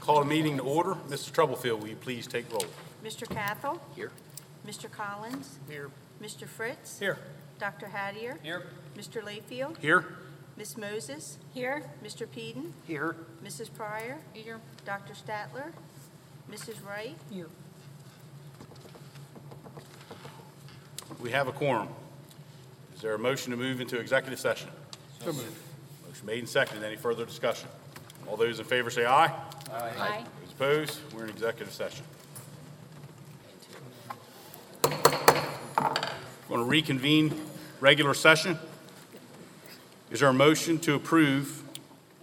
Call a meeting to order. Mr. Troublefield, will you please take roll? Mr. Cathell? Here. Mr. Collins? Here. Mr. Fritz? Here. Dr. Hattier? Here. Mr. Layfield? Here. Ms. Moses? Here. Mr. Peden? Here. Mrs. Pryor? Here. Dr. Statler? Mrs. Wright? Here. We have a quorum. Is there a motion to move into executive session? So moved. Motion made and seconded. Any further discussion? All those in favor say aye. Aye. Those opposed, we're in executive session. Going to reconvene regular session. Is there a motion to approve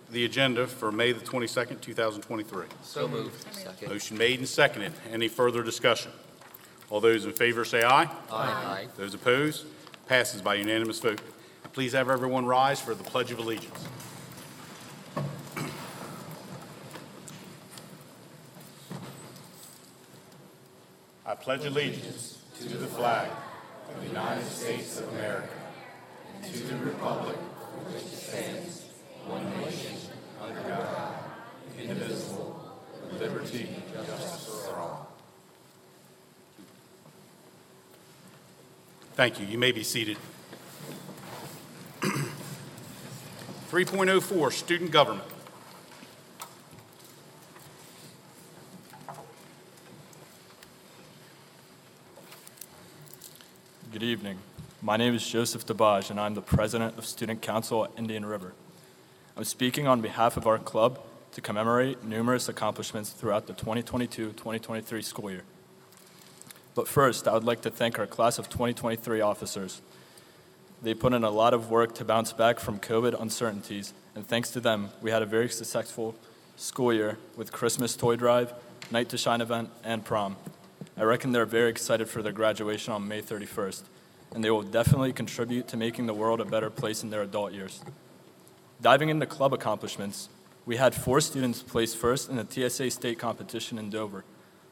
the agenda for May the 22nd, 2023? So moved. Second. Motion made and seconded. Any further discussion? All those in favor say aye. Aye. Those opposed, passes by unanimous vote. Please have everyone rise for the Pledge of Allegiance. I pledge allegiance to the flag of the United States of America and to the republic for which it stands, one nation, under God, indivisible, with liberty and justice for all. Thank you. You may be seated. 3.04, Student Government. Good evening. My name is Joseph DeBaj, and I'm the president of Student Council at Indian River. I'm speaking on behalf of our club to commemorate numerous accomplishments throughout the 2022-2023 school year. But first, I would like to thank our class of 2023 officers. They put in a lot of work to bounce back from COVID uncertainties, and thanks to them, we had a very successful school year with Christmas toy drive, night to shine event, and prom. I reckon they're very excited for their graduation on May 31st, and they will definitely contribute to making the world a better place in their adult years. Diving into club accomplishments, we had four students place first in the TSA state competition in Dover,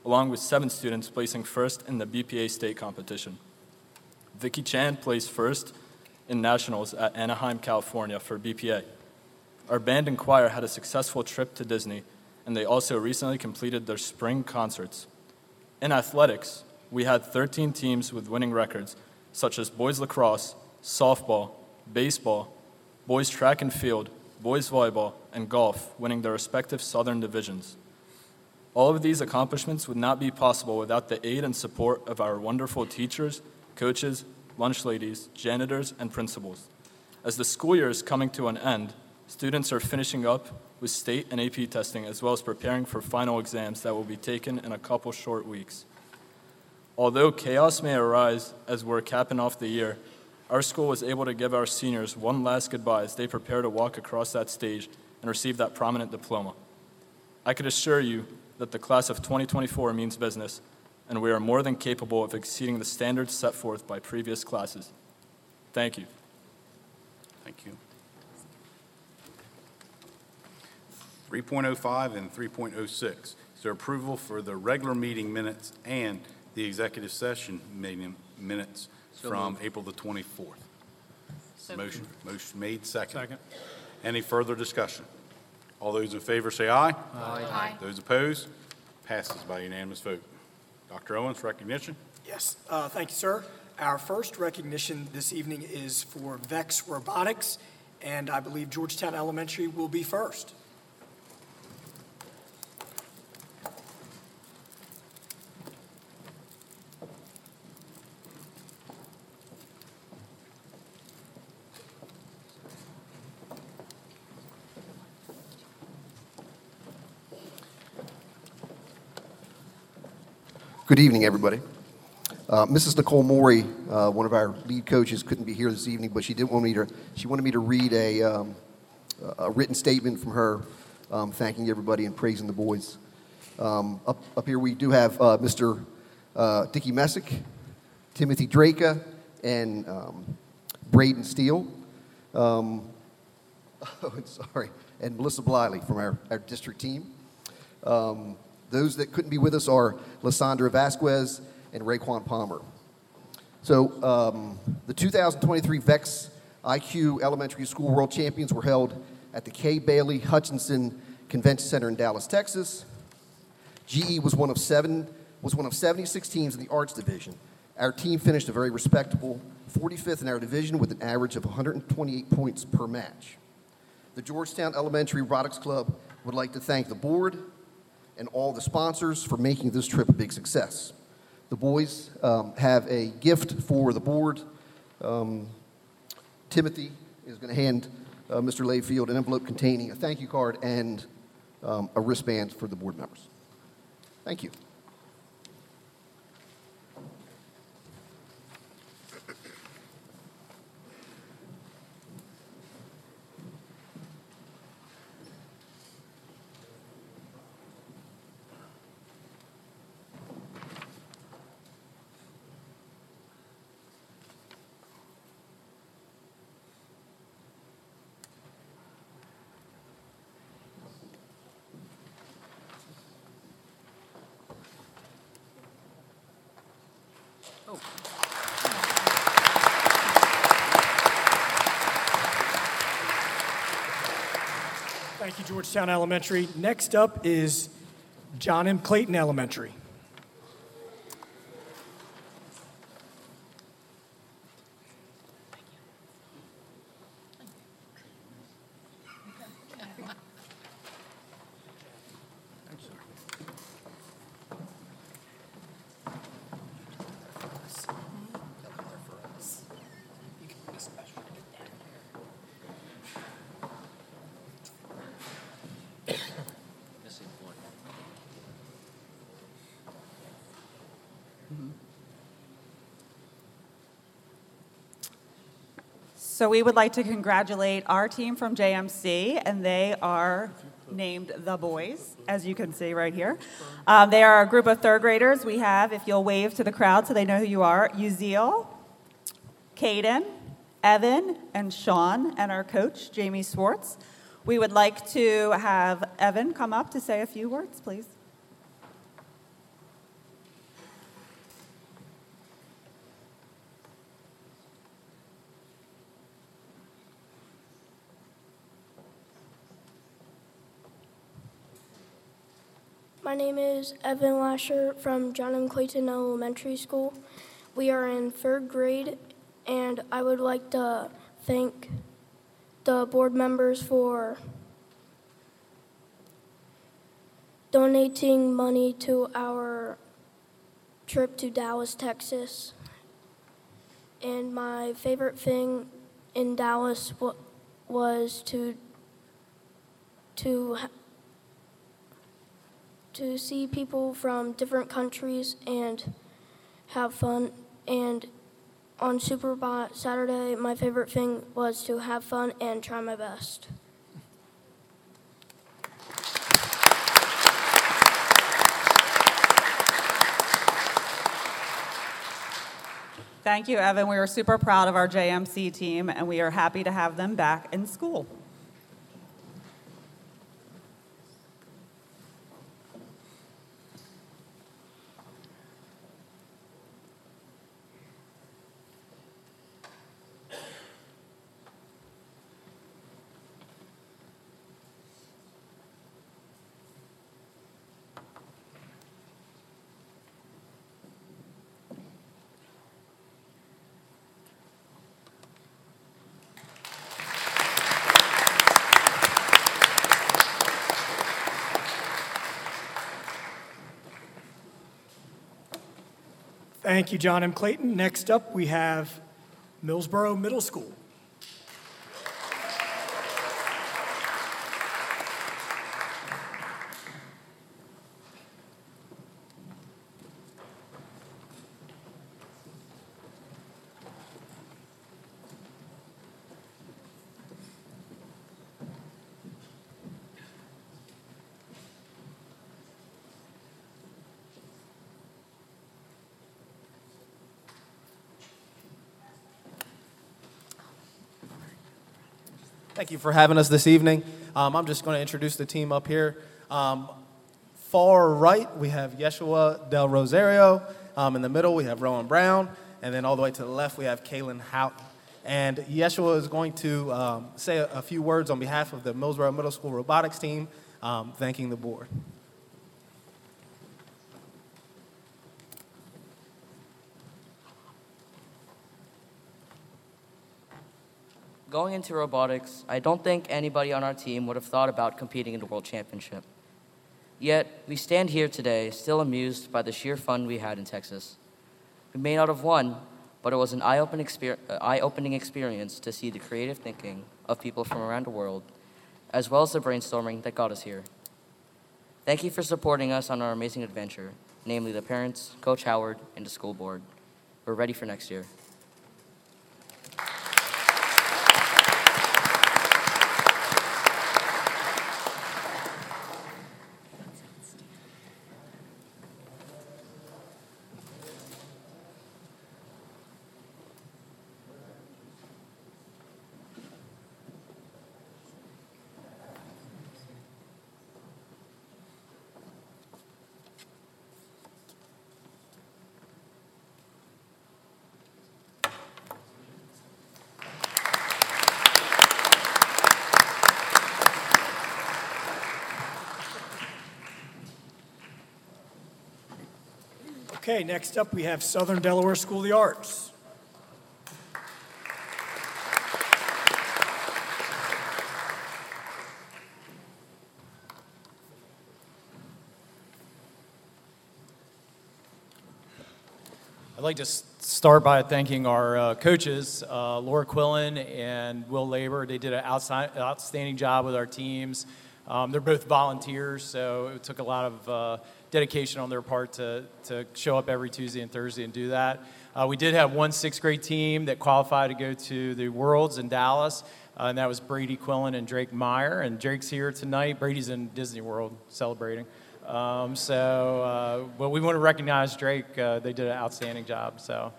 along with seven students placing first in the BPA state competition. Vicky Chan placed first in nationals at Anaheim, California for BPA. Our band and choir had a successful trip to Disney, and they also recently completed their spring concerts. In athletics, we had 13 teams with winning records, such as boys lacrosse, softball, baseball, boys track and field, boys volleyball, and golf, winning their respective southern divisions. All of these accomplishments would not be possible without the aid and support of our wonderful teachers, coaches, lunch ladies, janitors, and principals. As the school year is coming to an end, students are finishing up with state and AP testing as well as preparing for final exams that will be taken in a couple short weeks. Although chaos may arise as we're capping off the year, our school was able to give our seniors one last goodbye as they prepare to walk across that stage and receive that prominent diploma. I could assure you that the class of 2024 means business, and we are more than capable of exceeding the standards set forth by previous classes. Thank you. Thank you. 3.05 and 3.06. Is there approval for the regular meeting minutes and the executive session meeting minutes So from moved. April the 24th? So Motion, motion made, second. Second. Any further discussion? All those in favor say aye. Aye. Those opposed? Passes by unanimous vote. Dr. Owens, recognition? Yes, uh, thank you, sir. Our first recognition this evening is for VEX Robotics, and I believe Georgetown Elementary will be first. Good evening, everybody. Uh, Mrs. Nicole Maury, uh, one of our lead coaches, couldn't be here this evening, but she did want me to. She wanted me to read a, um, a written statement from her, um, thanking everybody and praising the boys. Um, up, up here, we do have uh, Mr. Uh, Dickey Messick, Timothy Draka, and um, Braden Steele. Um, oh, sorry, and Melissa Bliley from our, our district team. Those that couldn't be with us are Lysandra Vasquez and Raquan Palmer. So um, the 2023 VEX IQ Elementary School World Champions were held at the Kay Bailey Hutchison Convention Center in Dallas, Texas. GE was one of seven was one of 76 teams in the arts division. Our team finished a very respectable 45th in our division with an average of 128 points per match. The Georgetown Elementary Robotics Club would like to thank the board and all the sponsors for making this trip a big success. The boys um, have a gift for the board. Um, Timothy is going to hand uh, Mr. Layfield an envelope containing a thank you card and um, a wristband for the board members. Thank you. Thank you, Georgetown Elementary. Next up is John M. Clayton Elementary. So we would like to congratulate our team from JMC, and they are named the Boys, as you can see right here. Um, they are a group of third graders. We have, if you'll wave to the crowd so they know who you are, Uziel, Caden, Evan, and Sean, and our coach, Jamie Swartz. We would like to have Evan come up to say a few words, please. My name is Evan Lasher from John M. Clayton Elementary School. We are in third grade, and I would like to thank the board members for donating money to our trip to Dallas, Texas. And my favorite thing in Dallas was to to to see people from different countries and have fun. And on Superbot Saturday, my favorite thing was to have fun and try my best. Thank you, Evan. We are super proud of our JMC team, and we are happy to have them back in school. Thank you, John M. Clayton. Next up, we have Millsboro Middle School. Thank you for having us this evening. Um, I'm just going to introduce the team up here. Um, far right, we have Yeshua Del Rosario. Um, in the middle, we have Rowan Brown. And then all the way to the left, we have Kaylin, How- And Yeshua is going to um, say a, a few words on behalf of the Millsboro Middle School robotics team, um, thanking the board. Going into robotics, I don't think anybody on our team would have thought about competing in the World Championship. Yet, we stand here today still amused by the sheer fun we had in Texas. We may not have won, but it was an eye opening uh, experience to see the creative thinking of people from around the world, as well as the brainstorming that got us here. Thank you for supporting us on our amazing adventure, namely the parents, Coach Howard, and the school board. We're ready for next year. Okay, next up, we have Southern Delaware School of the Arts. I'd like to start by thanking our uh, coaches, uh, Laura Quillen and Will Labor. They did an outside, outstanding job with our teams. Um, they're both volunteers, so it took a lot of uh, dedication on their part to, to show up every Tuesday and Thursday and do that. Uh, we did have one sixth grade team that qualified to go to the Worlds in Dallas, uh, and that was Brady Quillen and Drake Meyer. And Drake's here tonight. Brady's in Disney World celebrating. Um, so, uh, well, we want to recognize Drake. Uh, they did an outstanding job. So.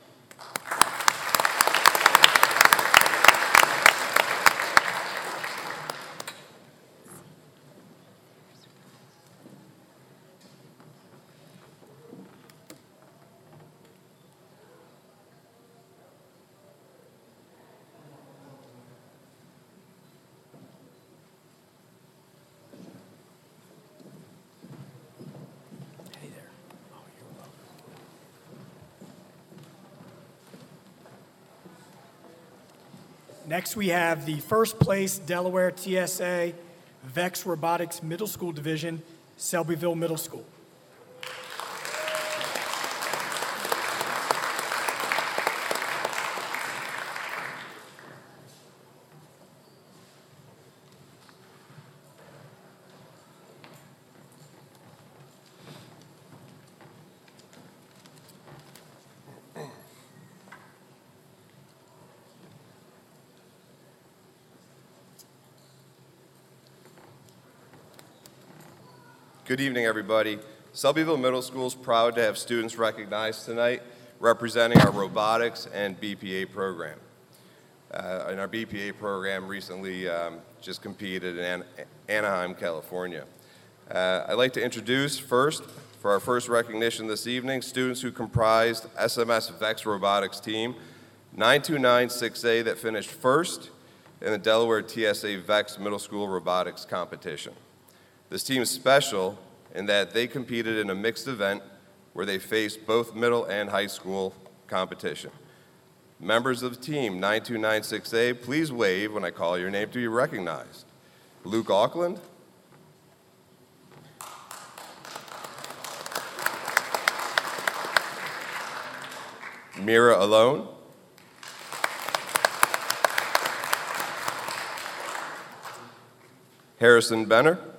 Next, we have the first place Delaware TSA VEX Robotics Middle School Division, Selbyville Middle School. Good evening, everybody. Selbyville Middle School is proud to have students recognized tonight representing our robotics and BPA program. Uh, and our BPA program recently um, just competed in An- Anaheim, California. Uh, I'd like to introduce first, for our first recognition this evening, students who comprised SMS VEX Robotics team 9296A that finished first in the Delaware TSA VEX Middle School Robotics competition. This team is special in that they competed in a mixed event where they faced both middle and high school competition. Members of the team 9296A, please wave when I call your name to be recognized. Luke Auckland. Mira Alone. Harrison Benner.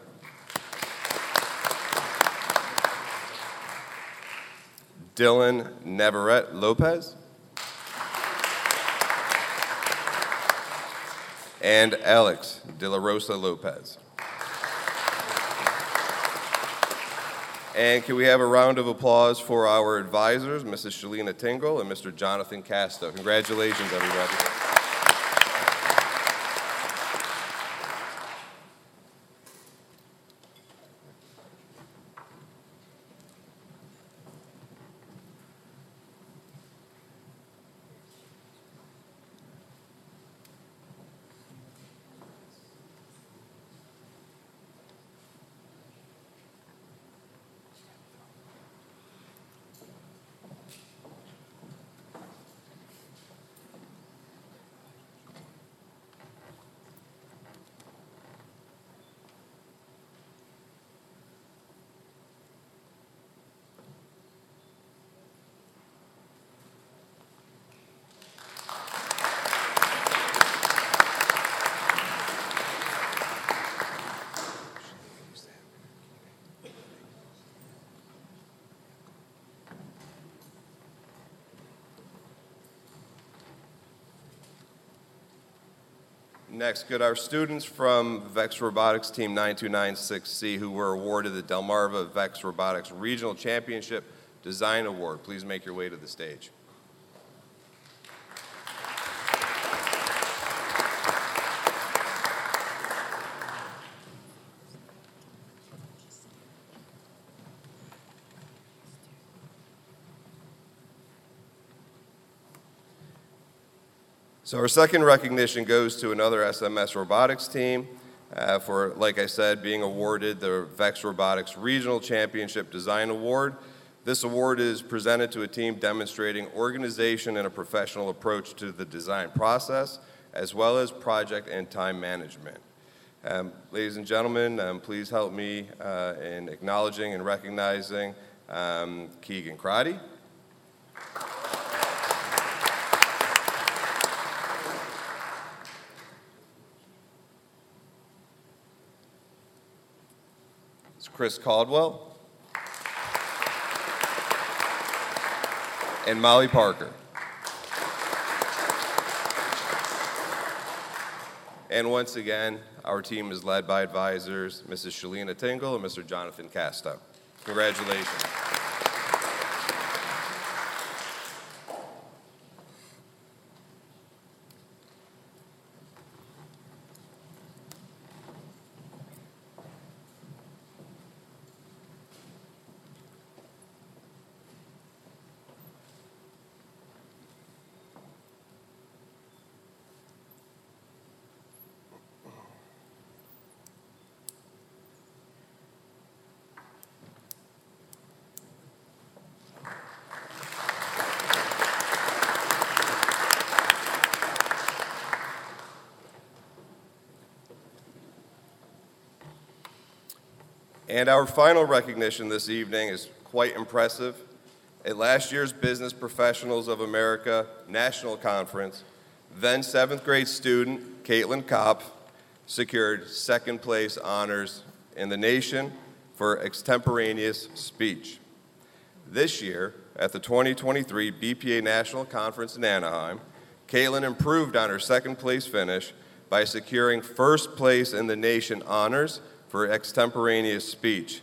Dylan Navarrete Lopez. And Alex De La Rosa Lopez. And can we have a round of applause for our advisors, Mrs. Shalina Tingle and Mr. Jonathan Casto? Congratulations, everybody. Next, could our students from VEX Robotics Team 9296C who were awarded the Delmarva VEX Robotics Regional Championship Design Award, please make your way to the stage. So our second recognition goes to another SMS robotics team uh, for, like I said, being awarded the VEX Robotics Regional Championship Design Award. This award is presented to a team demonstrating organization and a professional approach to the design process, as well as project and time management. Um, ladies and gentlemen, um, please help me uh, in acknowledging and recognizing um, Keegan Crotty. Chris Caldwell. And Molly Parker. And once again, our team is led by advisors Mrs. Shalina Tingle and Mr. Jonathan Casto. Congratulations. And our final recognition this evening is quite impressive. At last year's Business Professionals of America National Conference, then seventh grade student Caitlin Kopp secured second place honors in the nation for extemporaneous speech. This year, at the 2023 BPA National Conference in Anaheim, Caitlin improved on her second place finish by securing first place in the nation honors for extemporaneous speech.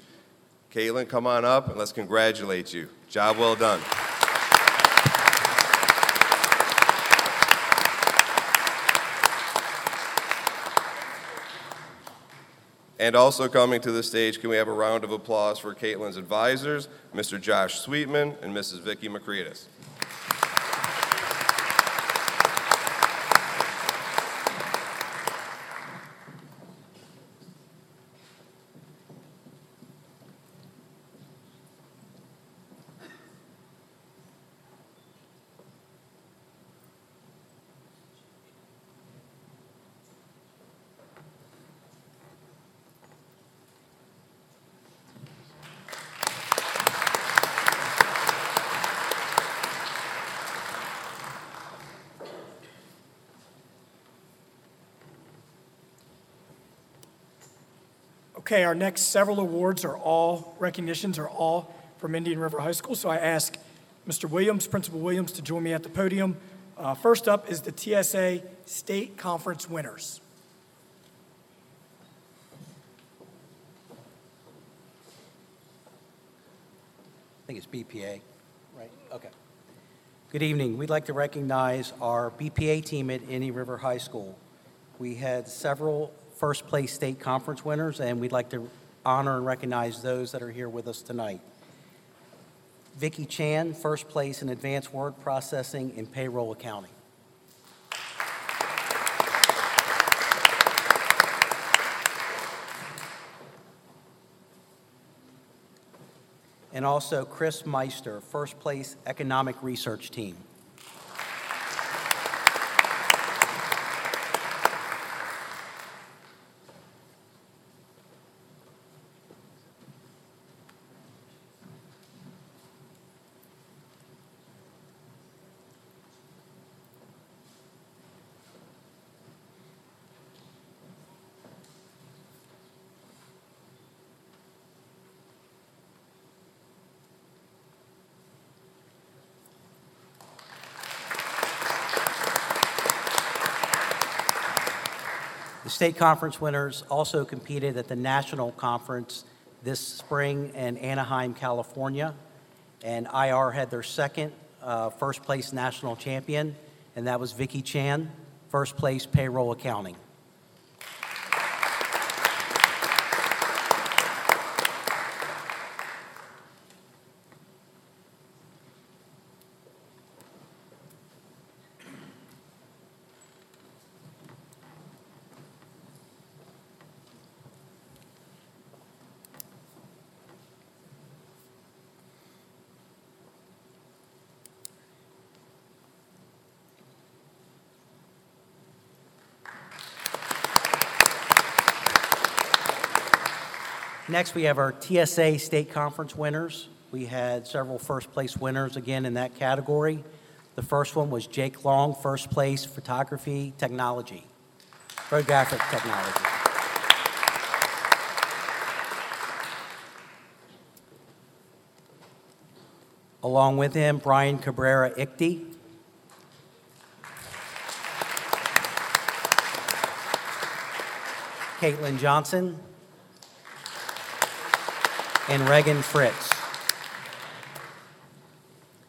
Caitlin, come on up and let's congratulate you. Job well done. And also coming to the stage, can we have a round of applause for Caitlin's advisors, Mr. Josh Sweetman and Mrs. Vicki McCreadis. Okay, our next several awards are all, recognitions are all from Indian River High School. So I ask Mr. Williams, Principal Williams, to join me at the podium. Uh, First up is the TSA State Conference winners. I think it's BPA, right? Okay. Good evening. We'd like to recognize our BPA team at Indian River High School. We had several first place state conference winners, and we'd like to honor and recognize those that are here with us tonight. Vicki Chan, first place in advanced word processing and payroll accounting. And also Chris Meister, first place economic research team. State conference winners also competed at the national conference this spring in Anaheim, California. And IR had their second uh, first place national champion, and that was Vicky Chan, first place payroll accounting. Next, we have our TSA State Conference winners. We had several first place winners again in that category. The first one was Jake Long, first place photography technology, photographic technology. Along with him, Brian Cabrera Ichty. Caitlin Johnson, and Regan Fritz.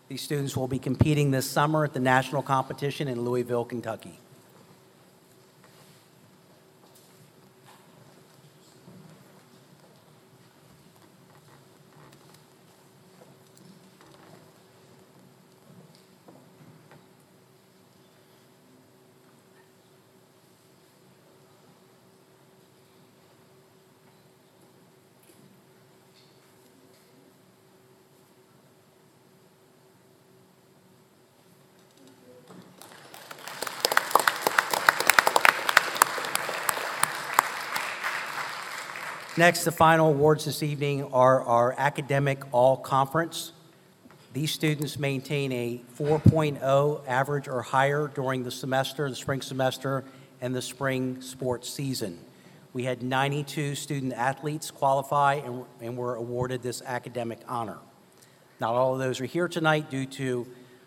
These students will be competing this summer at the national competition in Louisville, Kentucky. Next, the final awards this evening are our Academic All Conference. These students maintain a 4.0 average or higher during the semester, the spring semester, and the spring sports season. We had 92 student athletes qualify and, and were awarded this academic honor. Not all of those are here tonight due to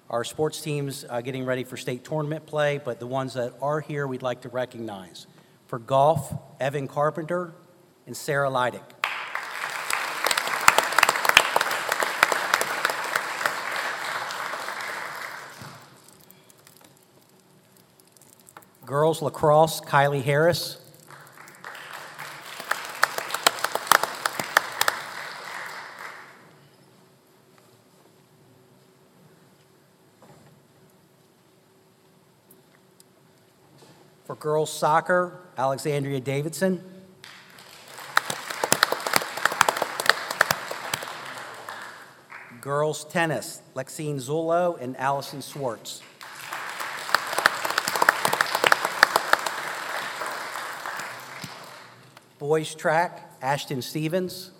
our sports teams uh, getting ready for state tournament play, but the ones that are here we'd like to recognize. For golf, Evan Carpenter, and Sarah Leidick. Girls lacrosse, Kylie Harris. For girls soccer, Alexandria Davidson. Girls tennis, Lexine Zullo and Allison Swartz. Boys track, Ashton Stevens.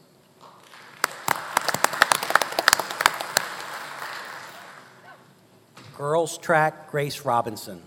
Girls track, Grace Robinson.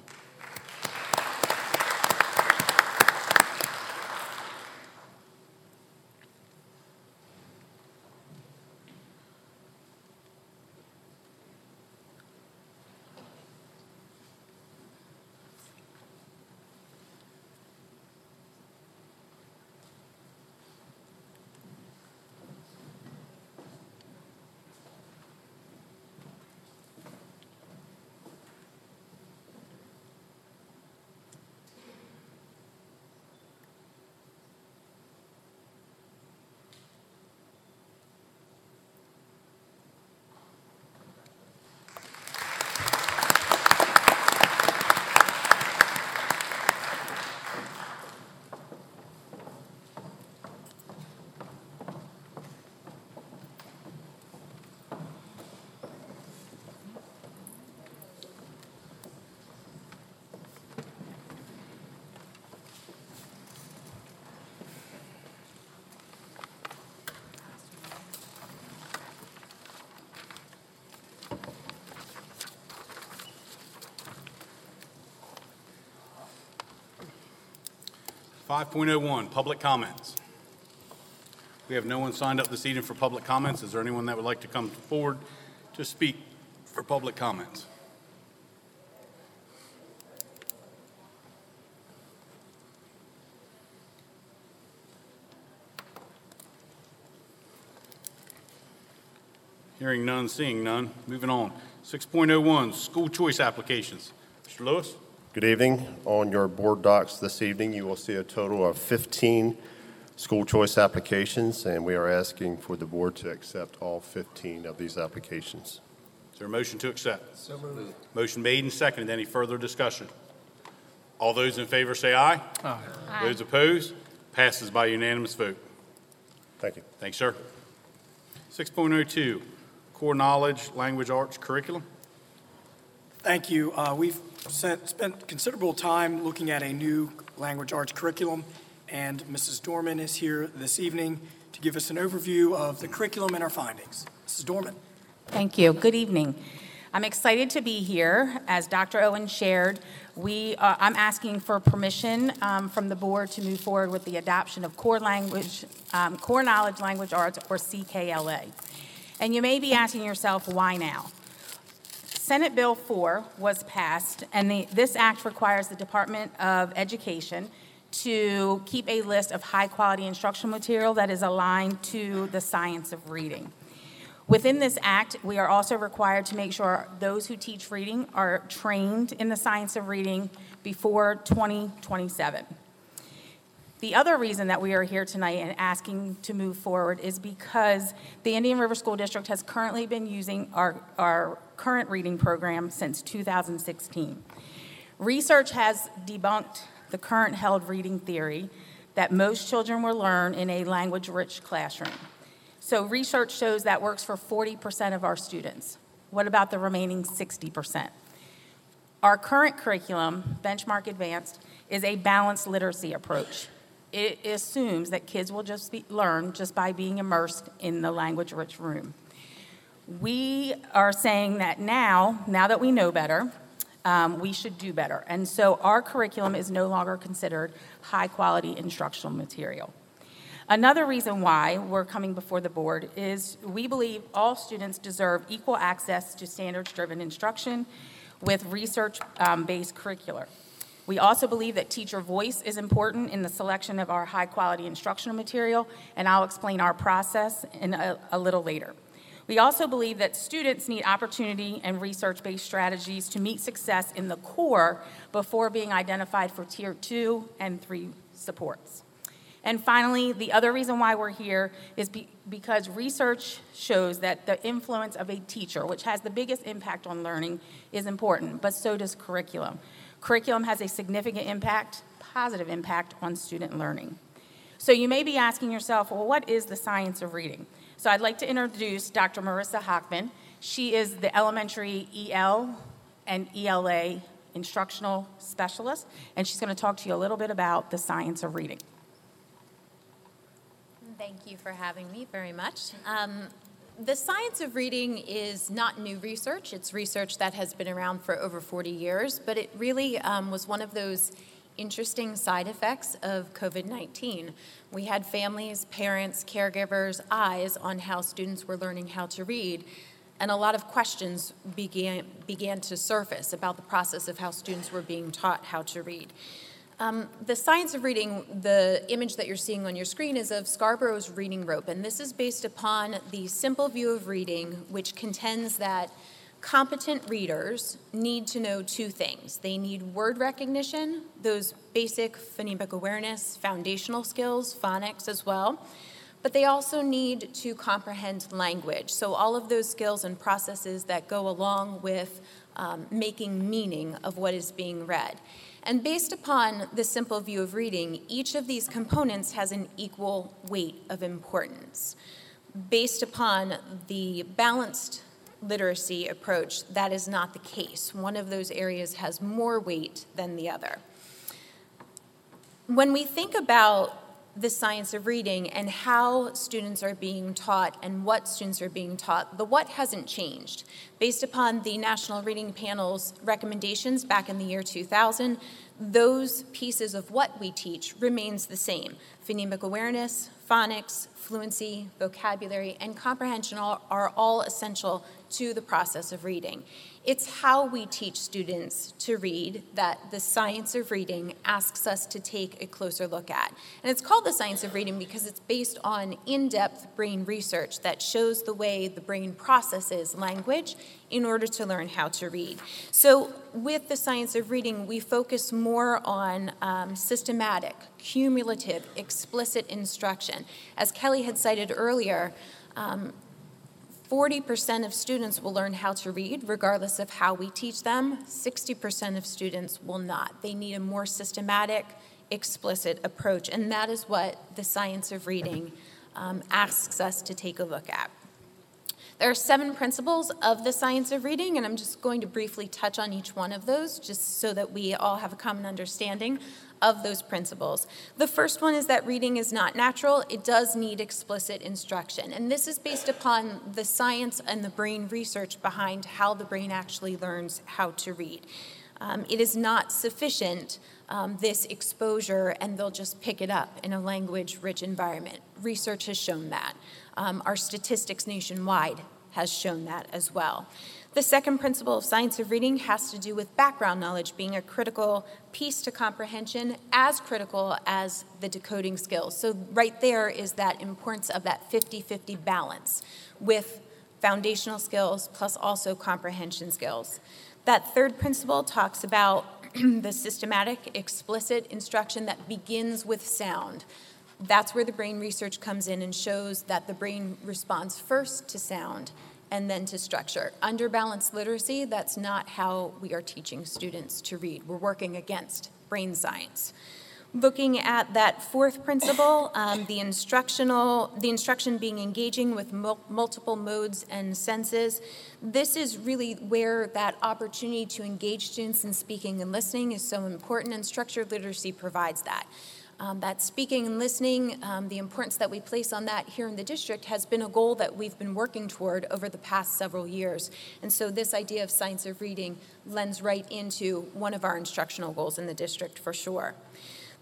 5.01, public comments. We have no one signed up this evening for public comments. Is there anyone that would like to come forward to speak for public comments? Hearing none, seeing none. Moving on. 6.01, school choice applications. Mr. Lewis? Good evening. On your board docs this evening, you will see a total of 15 school choice applications, and we are asking for the board to accept all 15 of these applications. Is there a motion to accept? So moved. Motion made and seconded. Any further discussion? All those in favor say aye. Aye. Those opposed? Passes by unanimous vote. Thank you. Thanks, sir. 6.02, core knowledge, language arts curriculum. Thank you. Uh, We've sent- spent considerable time looking at a new language arts curriculum, and Mrs. Dorman is here this evening to give us an overview of the curriculum and our findings. Mrs. Dorman? Thank you. Good evening. I'm excited to be here. As Dr. Owen shared, we, uh, I'm asking for permission um, from the board to move forward with the adoption of core language, um, core knowledge language arts, or CKLA. And you may be asking yourself, why now? Senate Bill 4 was passed, and the, this act requires the Department of Education to keep a list of high-quality instructional material that is aligned to the science of reading. Within this act, we are also required to make sure those who teach reading are trained in the science of reading before 2027. The other reason that we are here tonight and asking to move forward is because the Indian River School District has currently been using our, our current reading program since 2016. Research has debunked the current held reading theory that most children will learn in a language rich classroom. So, research shows that works for 40% of our students. What about the remaining 60%? Our current curriculum, Benchmark Advanced, is a balanced literacy approach. It assumes that kids will just be, learn just by being immersed in the language rich room. We are saying that now, now that we know better, um, we should do better. And so our curriculum is no longer considered high quality instructional material. Another reason why we're coming before the board is we believe all students deserve equal access to standards driven instruction with research um, based curricular. We also believe that teacher voice is important in the selection of our high quality instructional material, and I'll explain our process in a, a little later. We also believe that students need opportunity and research based strategies to meet success in the core before being identified for tier two and three supports. And finally, the other reason why we're here is be- because research shows that the influence of a teacher, which has the biggest impact on learning, is important, but so does curriculum. Curriculum has a significant impact, positive impact on student learning. So you may be asking yourself, well, what is the science of reading? So I'd like to introduce Dr. Marissa Hockman. She is the elementary EL and ELA instructional specialist, and she's going to talk to you a little bit about the science of reading. Thank you for having me very much. Um, the science of reading is not new research. It's research that has been around for over 40 years, but it really um, was one of those interesting side effects of COVID 19. We had families, parents, caregivers' eyes on how students were learning how to read, and a lot of questions began, began to surface about the process of how students were being taught how to read. Um, the science of reading, the image that you're seeing on your screen is of Scarborough's reading rope, and this is based upon the simple view of reading, which contends that competent readers need to know two things. They need word recognition, those basic phonemic awareness, foundational skills, phonics as well, but they also need to comprehend language. So, all of those skills and processes that go along with um, making meaning of what is being read. And based upon the simple view of reading, each of these components has an equal weight of importance. Based upon the balanced literacy approach, that is not the case. One of those areas has more weight than the other. When we think about the science of reading and how students are being taught and what students are being taught, the what hasn't changed. Based upon the National Reading Panel's recommendations back in the year 2000, those pieces of what we teach remains the same. Phonemic awareness, phonics, fluency, vocabulary, and comprehension are, all essential to the process of reading. It's how we teach students to read that the science of reading asks us to take a closer look at. And it's called the science of reading because it's based on in depth brain research that shows the way the brain processes language in order to learn how to read. So, with the science of reading, we focus more on um, systematic, cumulative, explicit instruction. As Kelly had cited earlier, um, 40% of students will learn how to read regardless of how we teach them. 60% of students will not. They need a more systematic, explicit approach, and that is what the science of reading um, asks us to take a look at. There are seven principles of the science of reading, and I'm just going to briefly touch on each one of those just so that we all have a common understanding of those principles. The first one is that reading is not natural, it does need explicit instruction. And this is based upon the science and the brain research behind how the brain actually learns how to read. Um, it is not sufficient, um, this exposure, and they'll just pick it up in a language rich environment. Research has shown that. Um, our statistics nationwide has shown that as well. The second principle of science of reading has to do with background knowledge being a critical piece to comprehension, as critical as the decoding skills. So, right there is that importance of that 50 50 balance with foundational skills plus also comprehension skills. That third principle talks about the systematic, explicit instruction that begins with sound. That's where the brain research comes in and shows that the brain responds first to sound and then to structure. Under balanced literacy, that's not how we are teaching students to read. We're working against brain science. Looking at that fourth principle, um, the instructional, the instruction being engaging with mul- multiple modes and senses. This is really where that opportunity to engage students in speaking and listening is so important, and structured literacy provides that. Um, that speaking and listening, um, the importance that we place on that here in the district has been a goal that we've been working toward over the past several years. And so this idea of science of reading lends right into one of our instructional goals in the district for sure.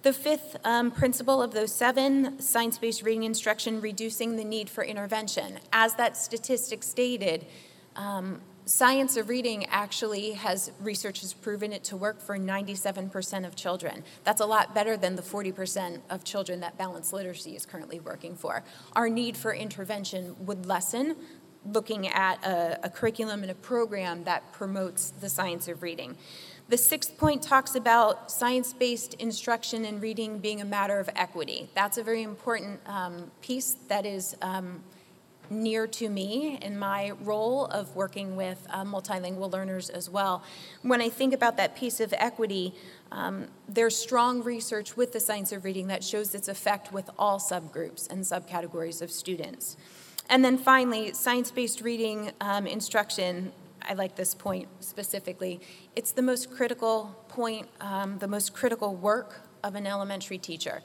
The fifth um, principle of those seven, science based reading instruction, reducing the need for intervention. As that statistic stated, um, science of reading actually has research has proven it to work for 97% of children. That's a lot better than the 40% of children that balanced literacy is currently working for. Our need for intervention would lessen looking at a, a curriculum and a program that promotes the science of reading. The sixth point talks about science based instruction and reading being a matter of equity. That's a very important um, piece that is um, near to me in my role of working with uh, multilingual learners as well. When I think about that piece of equity, um, there's strong research with the science of reading that shows its effect with all subgroups and subcategories of students. And then finally, science based reading um, instruction. I like this point specifically. It's the most critical point, um, the most critical work of an elementary teacher.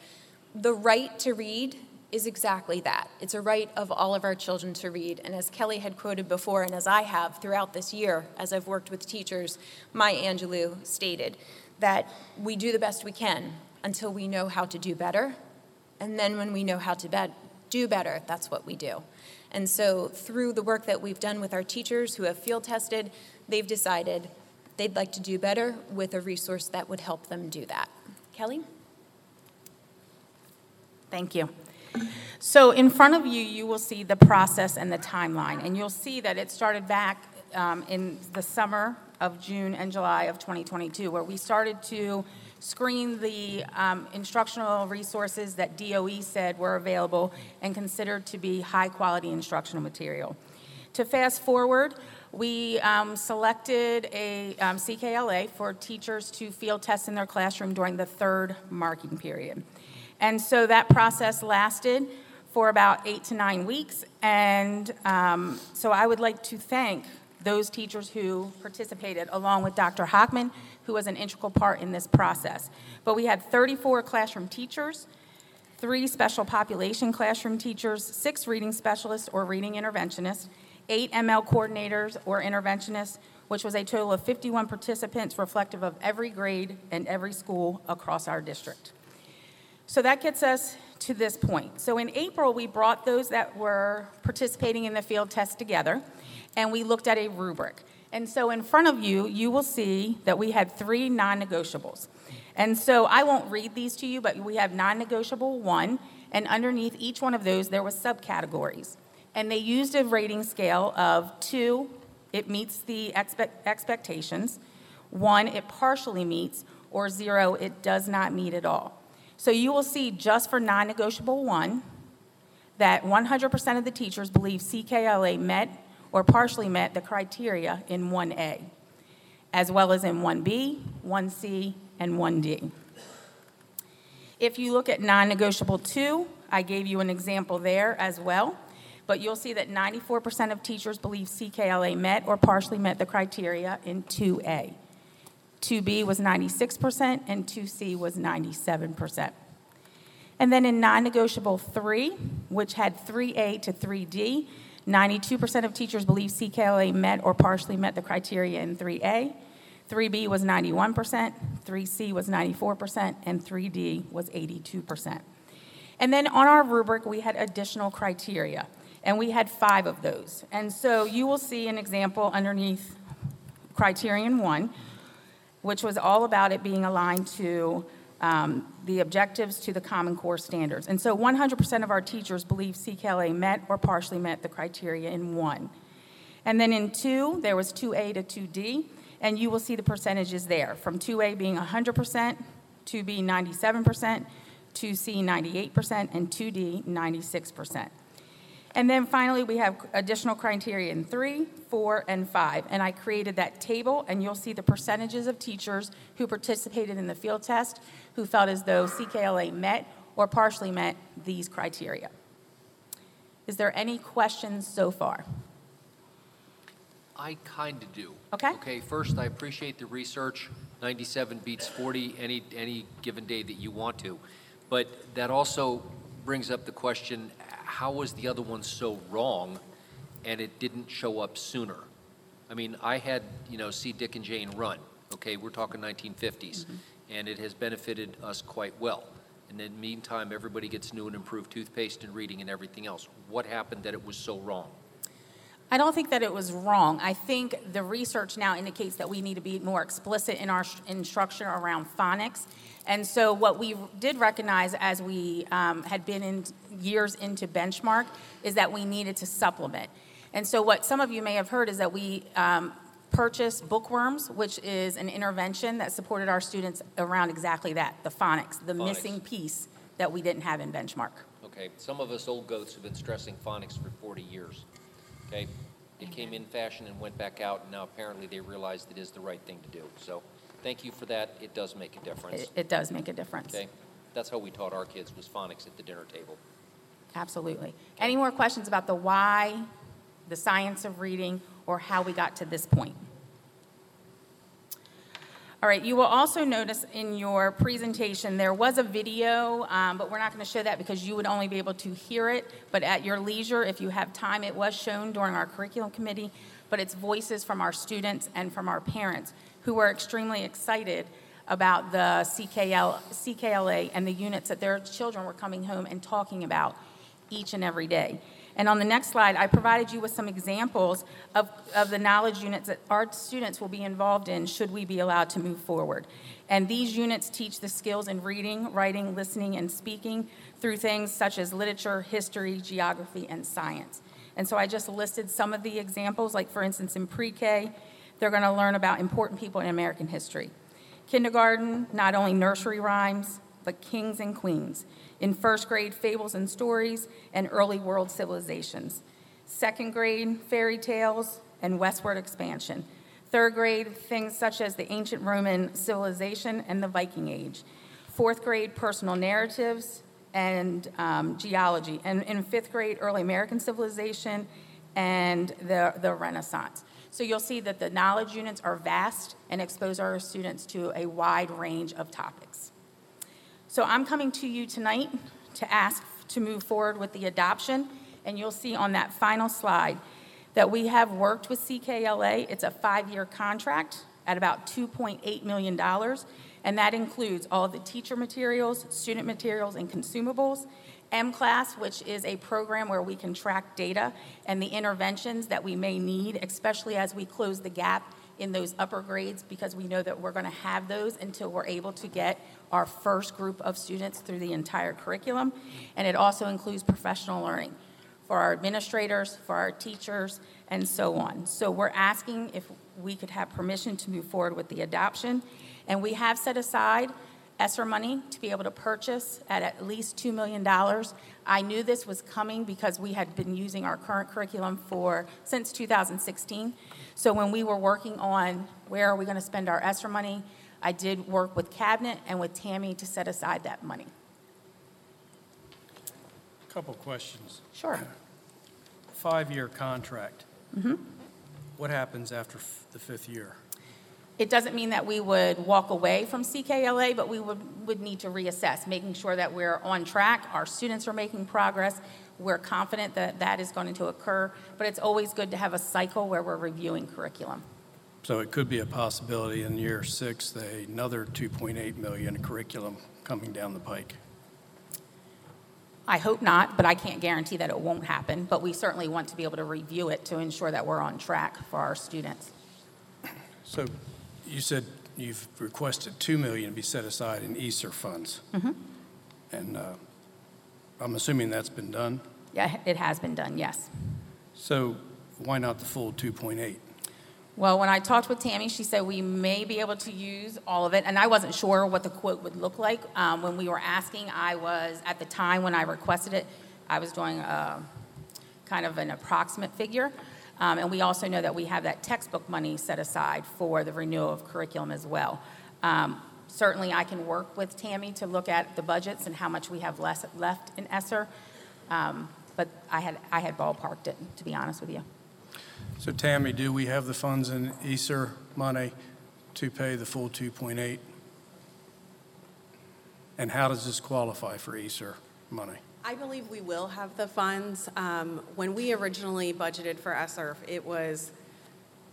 The right to read is exactly that. It's a right of all of our children to read. And as Kelly had quoted before, and as I have throughout this year, as I've worked with teachers, Maya Angelou stated that we do the best we can until we know how to do better. And then when we know how to be- do better, that's what we do. And so, through the work that we've done with our teachers who have field tested, they've decided they'd like to do better with a resource that would help them do that. Kelly? Thank you. So in front of you, you will see the process and the timeline, and you'll see that it started back um, in the summer of June and July of 2022, where we started to screen the um, instructional resources that DOE said were available and considered to be high-quality instructional material. To fast forward, we um, selected a um, CKLA for teachers to field test in their classroom during the third marking period. And so that process lasted for about eight to nine weeks. And um, so I would like to thank those teachers who participated, along with Dr. Hockman, who was an integral part in this process. But we had 34 classroom teachers, three special population classroom teachers, six reading specialists or reading interventionists, eight ML coordinators or interventionists, which was a total of 51 participants reflective of every grade and every school across our district. So that gets us to this point. So in April, we brought those that were participating in the field test together, and we looked at a rubric. And so in front of you, you will see that we had three non-negotiables. And so I won't read these to you, but we have non-negotiable one, and underneath each one of those, there was subcategories. And they used a rating scale of two, it meets the expect- expectations, one, it partially meets, or zero, it does not meet at all. So you will see just for non-negotiable one, that 100% of the teachers believe CKLA met or partially met the criteria in 1A, as well as in 1B, 1C, and 1D. If you look at non-negotiable two, I gave you an example there as well, but you'll see that 94% of teachers believe CKLA met or partially met the criteria in 2A. 2B was 96%, and 2C was 97%. And then in non-negotiable three, which had 3A to 3D, 92% of teachers believe CKLA met or partially met the criteria in 3A. 3B was 91%, 3C was 94%, and 3D was 82%. And then on our rubric, we had additional criteria, and we had five of those. And so you will see an example underneath criterion one, which was all about it being aligned to um, the objectives to the Common Core standards. And so 100% of our teachers believe CKLA met or partially met the criteria in one. And then in two, there was 2A to 2D, and you will see the percentages there from 2A being 100%, 2B 97%, 2C 98%, and 2D 96%. And then finally, we have additional criteria in three, four, and five. And I created that table, and you'll see the percentages of teachers who participated in the field test who felt as though CKLA met or partially met these criteria. Is there any questions so far? I kind of do. Okay. Okay, first, I appreciate the research. 97 beats 40 any, any given day that you want to. But that also brings up the question, how was the other one so wrong and it didn't show up sooner? I mean, I had, you know, see Dick and Jane run, okay, we're talking 1950s, mm-hmm. and it has benefited us quite well. And in the meantime, everybody gets new and improved toothpaste and reading and everything else. What happened that it was so wrong? I don't think that it was wrong. I think the research now indicates that we need to be more explicit in our instruction around phonics. And so, what we did recognize as we um, had been in years into benchmark is that we needed to supplement. And so, what some of you may have heard is that we um, purchased Bookworms, which is an intervention that supported our students around exactly that the phonics, the Phonics. missing piece that we didn't have in benchmark. Okay, some of us old goats have been stressing phonics for 40 years. Okay, it came in fashion and went back out, and now apparently they realized it is the right thing to do. So, thank you for that. It does make a difference. It, it does make a difference. Okay, that's how we taught our kids was phonics at the dinner table. Absolutely. Any more questions about the why, the science of reading, or how we got to this point? All right, you will also notice in your presentation, there was a video, um, but we're not going to show that because you would only be able to hear it. But at your leisure, if you have time, it was shown during our curriculum committee, but it's voices from our students and from our parents who were extremely excited about the CKL, CKLA and the units that their children were coming home and talking about each and every day. And on the next slide, I provided you with some examples of, of the knowledge units that our students will be involved in should we be allowed to move forward. And these units teach the skills in reading, writing, listening, and speaking through things such as literature, history, geography, and science. And so I just listed some of the examples, like for instance, in pre K, they're going to learn about important people in American history. Kindergarten, not only nursery rhymes, but kings and queens. In first grade, fables and stories and early world civilizations. Second grade, fairy tales and westward expansion. Third grade, things such as the ancient Roman civilization and the Viking Age. Fourth grade, personal narratives and um, geology. And in fifth grade, early American civilization and the, the Renaissance. So you'll see that the knowledge units are vast and expose our students to a wide range of topics. So I'm coming to you tonight to ask to move forward with the adoption, and you'll see on that final slide that we have worked with CKLA. It's a five-year contract at about $2.8 million, and that includes all the teacher materials, student materials, and consumables, mCLASS, which is a program where we can track data and the interventions that we may need, especially as we close the gap in those upper grades, because we know that we're going to have those until we're able to get our first group of students through the entire curriculum. And it also includes professional learning for our administrators, for our teachers, and so on. So we're asking if we could have permission to move forward with the adoption. And we have set aside ESSER money to be able to purchase at at least $2 million. I knew this was coming because we had been using our current curriculum for, since 2016. So when we were working on where are we going to spend our ESSER money, I did work with Cabinet and with Tammy to set aside that money. A Couple questions. Sure. Five-year contract. Mm-hmm. What happens after f- the fifth year? It doesn't mean that we would walk away from CKLA, but we would, would need to reassess, making sure that we're on track, our students are making progress, we're confident that that is going to occur, but it's always good to have a cycle where we're reviewing curriculum. So it could be a possibility in year six, another 2.8 million curriculum coming down the pike. I hope not, but I can't guarantee that it won't happen, but we certainly want to be able to review it to ensure that we're on track for our students. So you said you've requested two million to be set aside in ESSER funds. Mhm. And uh, I'm assuming that's been done? Yeah, it has been done, yes. So why not the full 2.8? Well, when I talked with Tammy, she said we may be able to use all of it, and I wasn't sure what the quote would look like. Um, When we were asking, I was, at the time when I requested it, I was doing a, kind of an approximate figure. Um, And we also know that we have that textbook money set aside for the renewal of curriculum as well. Um, Certainly, I can work with Tammy to look at the budgets and how much we have less, left in ESSER, Um, but I had, I had ballparked it, to be honest with you. So Tammy, do we have the funds in ESSER money to pay the full 2.8? And how does this qualify for ESSER money? I believe we will have the funds. Um, When we originally budgeted for ESSER, it was,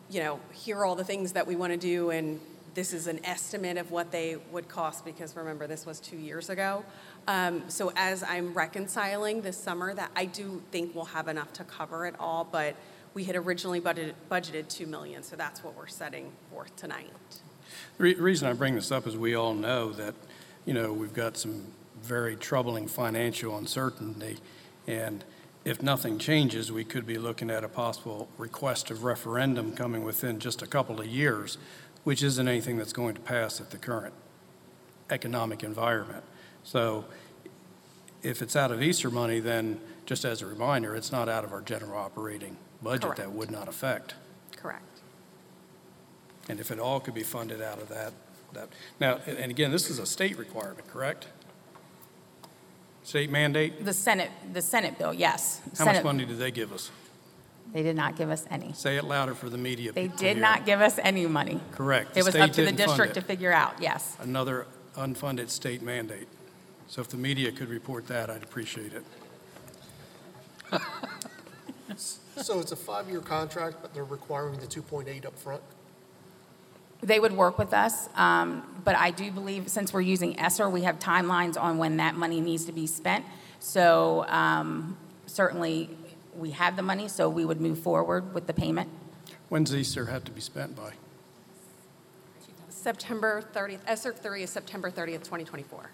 you know, here are all the things that we want to do, and this is an estimate of what they would cost, because remember, this was two years ago. Um, So as I'm reconciling this summer, that I do think we'll have enough to cover it all, but we had originally budgeted, budgeted 2 million, so that's what we're setting forth tonight. The re- reason I bring this up is we all know that, you know, we've got some very troubling financial uncertainty, and if nothing changes, we could be looking at a possible request of referendum coming within just a couple of years, which isn't anything that's going to pass at the current economic environment. So if it's out of ESSER money, then just as a reminder, it's not out of our general operating budget that Correct. would not affect. Correct. And if it all could be funded out of that, that, now, and and again, this is a state requirement, correct? State mandate? The Senate, the Senate bill, yes. How much Senate- money did they give us? They did not give us any. Say it louder for the media. They to did hear. not give us any money. Correct. The It was state up to the didn't fund district to it. figure out, yes. Another unfunded state mandate. So if the media could report that, I'd appreciate it. So it's a five-year contract, but they're requiring the 2.8 up front. They would work with us, um, but I do believe, since we're using ESSER, we have timelines on when that money needs to be spent. So um, certainly, we have the money, so we would move forward with the payment. When's ESSER have to be spent by? September 30th, ESSER 3 is September 30th, 2024.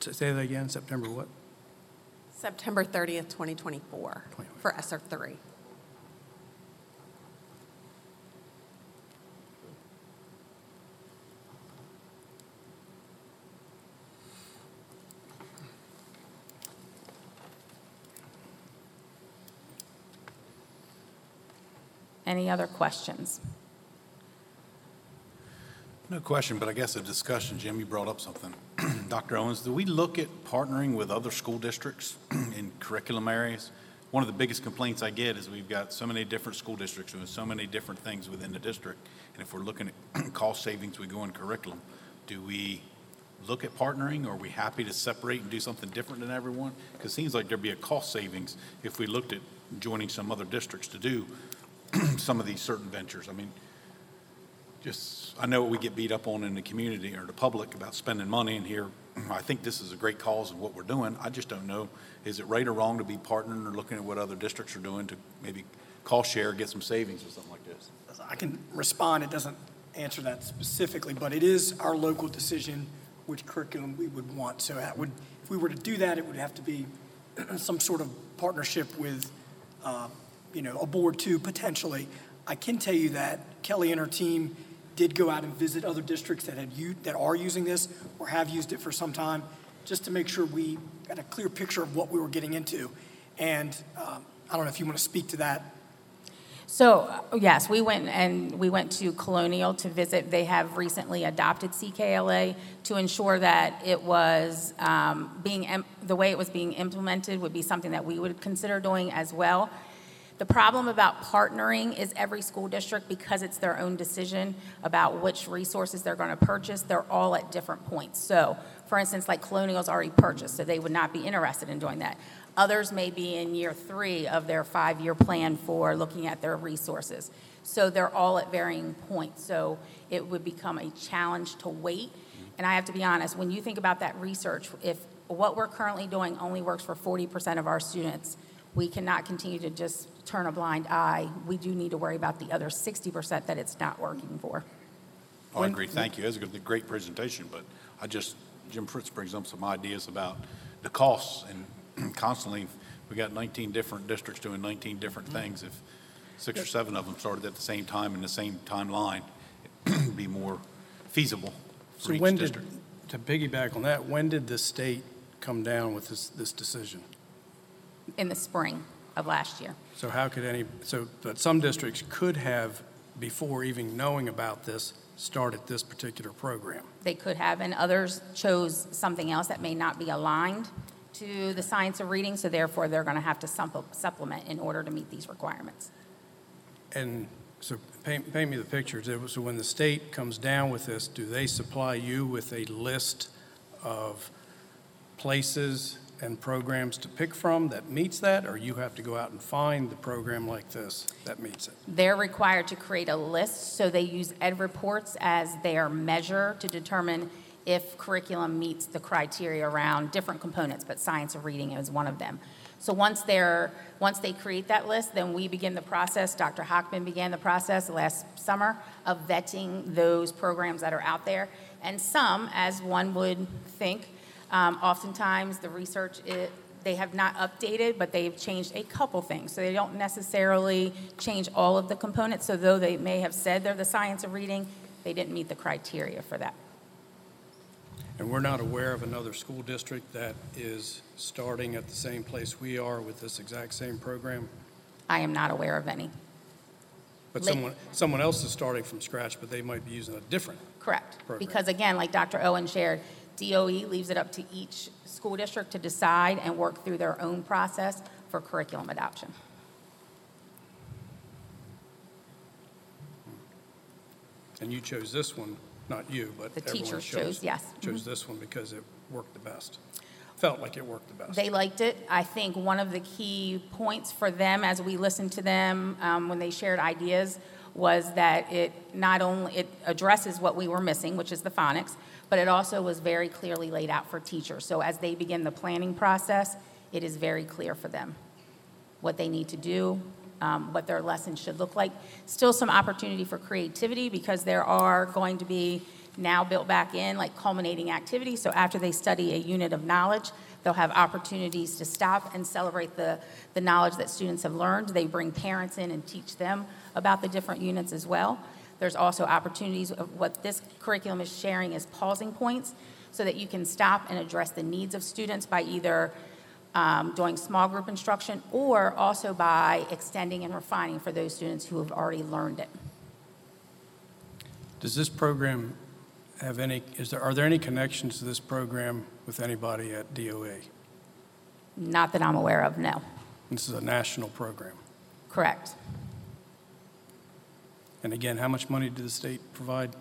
Say that again, September what? September 30th, 2024 for ESSER 3. Any other questions? No question, but I guess a discussion. Jim, you brought up something. Dr. Owens, do we look at partnering with other school districts in curriculum areas? One of the biggest complaints I get is we've got so many different school districts doing so many different things within the district. And if we're looking at cost savings, we go in curriculum. Do we look at partnering, or are we happy to separate and do something different than everyone? Because it seems like there'd be a cost savings if we looked at joining some other districts to do some of these certain ventures. I mean, just, I know we get beat up on in the community or the public about spending money, in here I think this is a great cause of what we're doing. I just don't know, is it right or wrong to be partnering or looking at what other districts are doing to maybe cost share, get some savings or something like this? I can respond, it doesn't answer that specifically, but it is our local decision which curriculum we would want. So that would, if we were to do that, it would have to be some sort of partnership with, uh, you know, a board too, potentially. I can tell you that Kelly and her team did go out and visit other districts that had, that are using this or have used it for some time, just to make sure we got a clear picture of what we were getting into. And um, I don't know if you want to speak to that So, uh, yes, we went and we went to Colonial to visit. They have recently adopted CKLA to ensure that it was um, being, the way it was being implemented would be something that we would consider doing as well. The problem about partnering is every school district, because it's their own decision about which resources they're going to purchase, they're all at different points. So, for instance, like Colonial's already purchased, so they would not be interested in doing that. Others may be in year three of their five-year plan for looking at their resources. So they're all at varying points. So it would become a challenge to wait. And I have to be honest, when you think about that research, if what we're currently doing only works for 40% of our students, we cannot continue to just turn a blind eye. We do need to worry about the other 60% that it's not working for. Oh, I agree, thank you. That's a good- great presentation, but I just, Jim Fritz brings up some ideas about the costs, and constantly, we got 19 different districts doing 19 different mm-hmm. things. If six or seven of them started at the same time in the same timeline, it'd be more feasible So for each when did, district. to piggyback on that, when did the state come down with this, this decision? In the spring of last year. So how could any, so, but some districts could have, before even knowing about this, started this particular program. They could have, and others chose something else that may not be aligned to the science of reading, so therefore they're going to have to supple- supplement in order to meet these requirements. And so paint, paint me the picture. So so when the state comes down with this, do they supply you with a list of places and programs to pick from that meets that? Or you have to go out and find the program like this that meets it? They're required to create a list, so they use EdReports as their measure to determine if curriculum meets the criteria around different components, but science of reading is one of them. So once they're, once they create that list, then we begin the process, Dr. Hockman began the process last summer of vetting those programs that are out there. And some, as one would think, um, oftentimes the research, it, they have not updated, but they've changed a couple things. So they don't necessarily change all of the components. So though they may have said they're the science of reading, they didn't meet the criteria for that. And we're not aware of another school district that is starting at the same place we are with this exact same program? I am not aware of any. But Late- someone, someone else is starting from scratch, but they might be using a different Correct. program. Because again, like Dr. Owen shared, DOE leaves it up to each school district to decide and work through their own process for curriculum adoption. And you chose this one, not you, but The everyone teachers chose, yes. Mm-hmm. Chose this one because it worked the best. Felt like it worked the best. They liked it. I think one of the key points for them as we listened to them um, when they shared ideas was that it not only, it addresses what we were missing, which is the phonics, but it also was very clearly laid out for teachers. So as they begin the planning process, it is very clear for them what they need to do, um, what their lessons should look like. Still some opportunity for creativity because there are going to be now built back in like culminating activities. So after they study a unit of knowledge, they'll have opportunities to stop and celebrate the, the knowledge that students have learned. They bring parents in and teach them about the different units as well. There's also opportunities of what this curriculum is sharing as pausing points so that you can stop and address the needs of students by either um, doing small group instruction or also by extending and refining for those students who have already learned it. Does this program have any, is there, are there any connections to this program with anybody at DOA? Not that I'm aware of, no. This is a national program. Correct. And again, how much money did the state provide?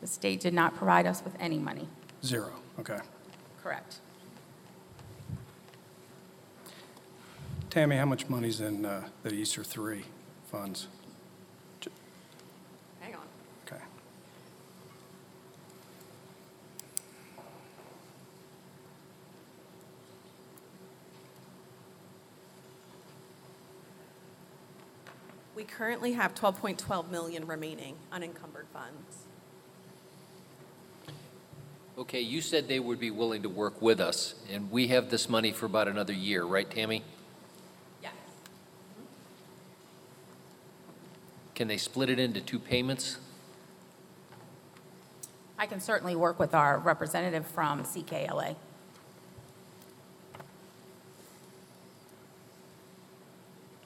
The state did not provide us with any money. Zero, okay. Correct. Tammy, how much money's in uh, the ESSER three funds? Currently have 12.12 million remaining unencumbered funds. Okay, you said they would be willing to work with us, and we have this money for about another year, right, Tammy? Yes. Can they split it into two payments? I can certainly work with our representative from CKLA.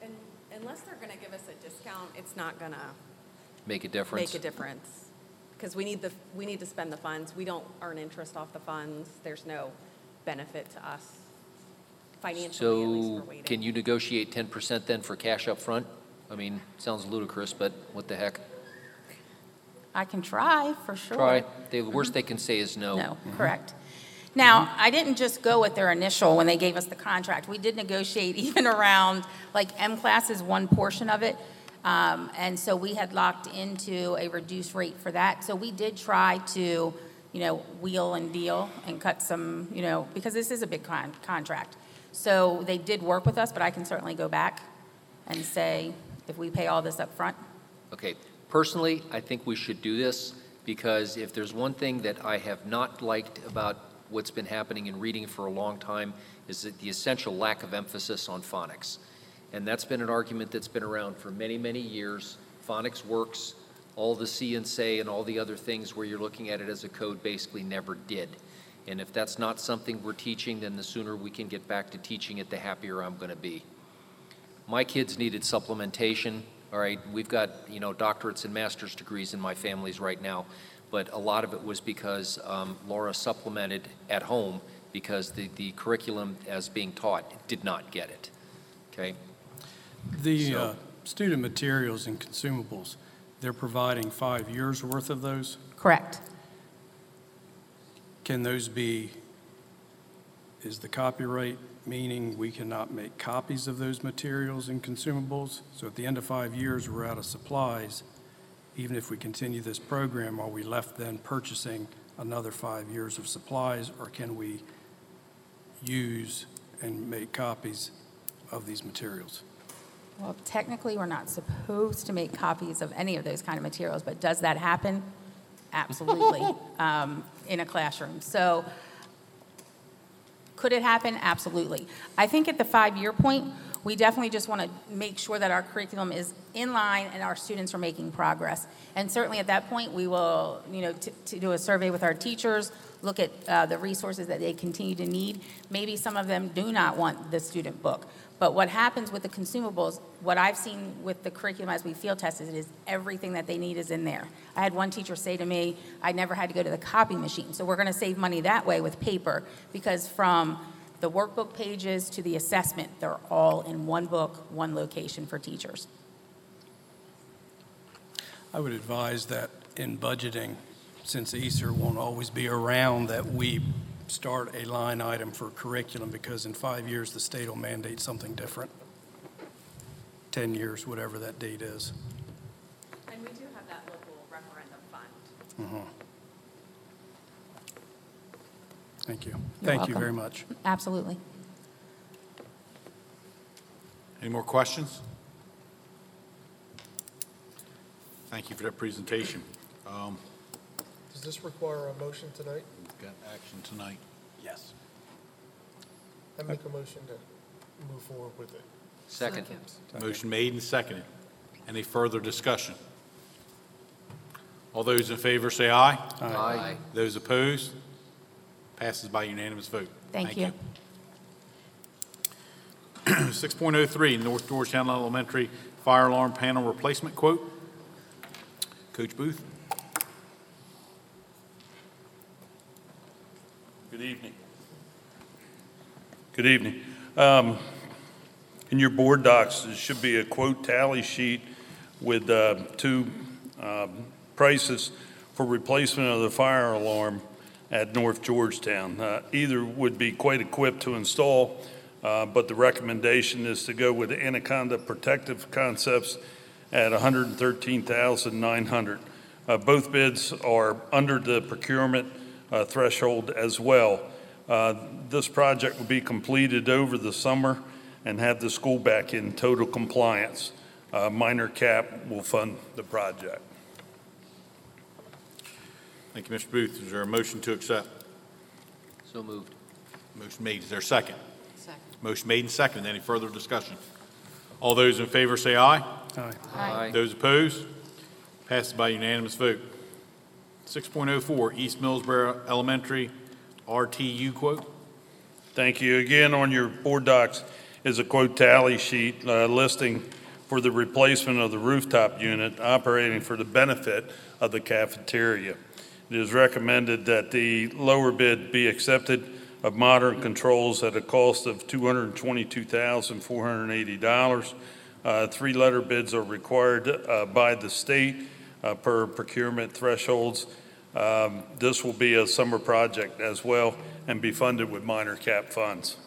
And unless they're going to give us a discount, it's not going to Make a difference? make a difference. Because we need the, we need to spend the funds. We don't earn interest off the funds. There's no benefit to us financially, at least So for waiting. can you negotiate 10% then for cash up front? I mean, sounds ludicrous, but what the heck? I can try, for sure. Try. The worst they can say is no. No, mm-hmm. correct. Now, I didn't just go with their initial when they gave us the contract. We did negotiate even around, like, mCLASS is one portion of it. Um, And so we had locked into a reduced rate for that. So we did try to, you know, wheel and deal and cut some, you know, because this is a big con- contract. So they did work with us, but I can certainly go back and say, if we pay all this up front. Okay, personally, I think we should do this because if there's one thing that I have not liked about what's been happening in reading for a long time is that the essential lack of emphasis on phonics. And that's been an argument that's been around for many, many years. Phonics works. All the see and say and all the other things where you're looking at it as a code basically never did. And if that's not something we're teaching, then the sooner we can get back to teaching it, the happier I'm going to be. My kids needed supplementation, all right? We've got, you know, doctorates and master's degrees in my families right now, but a lot of it was because um, Laura supplemented at home because the, the curriculum as being taught did not get it, okay? The So- uh, student materials and consumables, they're providing five years' worth of those? Correct. Can those be, is the copyright meaning we cannot make copies of those materials and consumables? So at the end of five years, we're out of supplies. Even if we continue this program, are we left then purchasing another five years of supplies? Or can we use and make copies of these materials? Well, technically, we're not supposed to make copies of any of those kind of materials, but does that happen? Absolutely, um, in a classroom. So could it happen? Absolutely. I think at the five-year point, we definitely just want to make sure that our curriculum is in line and our students are making progress. And certainly at that point, we will, you know, to, to do a survey with our teachers, look at uh, the resources that they continue to need. Maybe some of them do not want the student book. But what happens with the consumables, what I've seen with the curriculum as we field tested it is everything that they need is in there. I had one teacher say to me, I never had to go to the copy machine. So we're going to save money that way with paper because from the workbook pages to the assessment, they're all in one book, one location for teachers. I would advise that in budgeting, since ESSER won't always be around, that we start a line item for curriculum, because in five years, the state will mandate something different. 10 years, whatever that date is. And we do have that local referendum fund. Mhm. Thank you. You're Thank you very much. Absolutely. Any more questions? Thank you for that presentation. Um, Does this require a motion tonight? We've action tonight. Yes. I make a motion to move forward with it. Second. Motion made and seconded. Any further discussion? All those in favor say aye. Aye. Aye. Those opposed? Passes by unanimous vote. Thank you. 6.03, North Georgetown Elementary Fire Alarm Panel Replacement Quote. Coach Booth? Good evening. Good evening. Um, In your board docs, there should be a quote tally sheet with uh, two um, prices for replacement of the fire alarm at North Georgetown. Uh, Either would be quite equipped to install, uh, but the recommendation is to go with Anaconda Protective Concepts at 113,900. Uh, Both bids are under the procurement uh, threshold as well. Uh, This project will be completed over the summer and have the school back in total compliance. Uh, Minor cap will fund the project. Thank you, Mr. Booth. Is there a motion to accept? So moved. Motion made. Is there a second? Second. Motion made and seconded. Any further discussion? All those in favor say aye. Aye. Aye. Those opposed? Passes by unanimous vote. 6.04, East Millsboro Elementary RTU quote. Thank you. Again, on your board docs is a quote tally sheet uh, listing for the replacement of the rooftop unit operating for the benefit of the cafeteria. It is recommended that the lower bid be accepted of modern controls at a cost of $222,480. Uh, Three-letter bids are required uh, by the state uh, per procurement thresholds. Um, This will be a summer project as well and be funded with minor cap funds.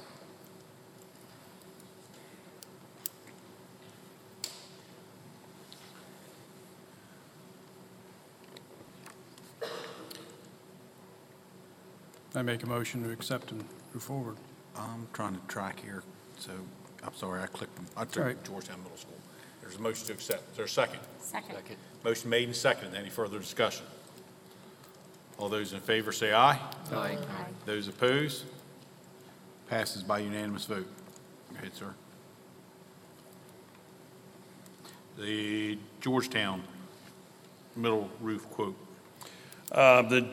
I make a motion to accept and move forward. I'm trying to track here, so I'm sorry, I clicked, I all took right. Georgetown Middle School. There's a motion to accept. Is there a second? Second. Motion made and seconded. Any further discussion? All those in favor say aye. Aye. Those opposed? Passes by unanimous vote. Go ahead, sir. The Georgetown middle roof quote. Uh, The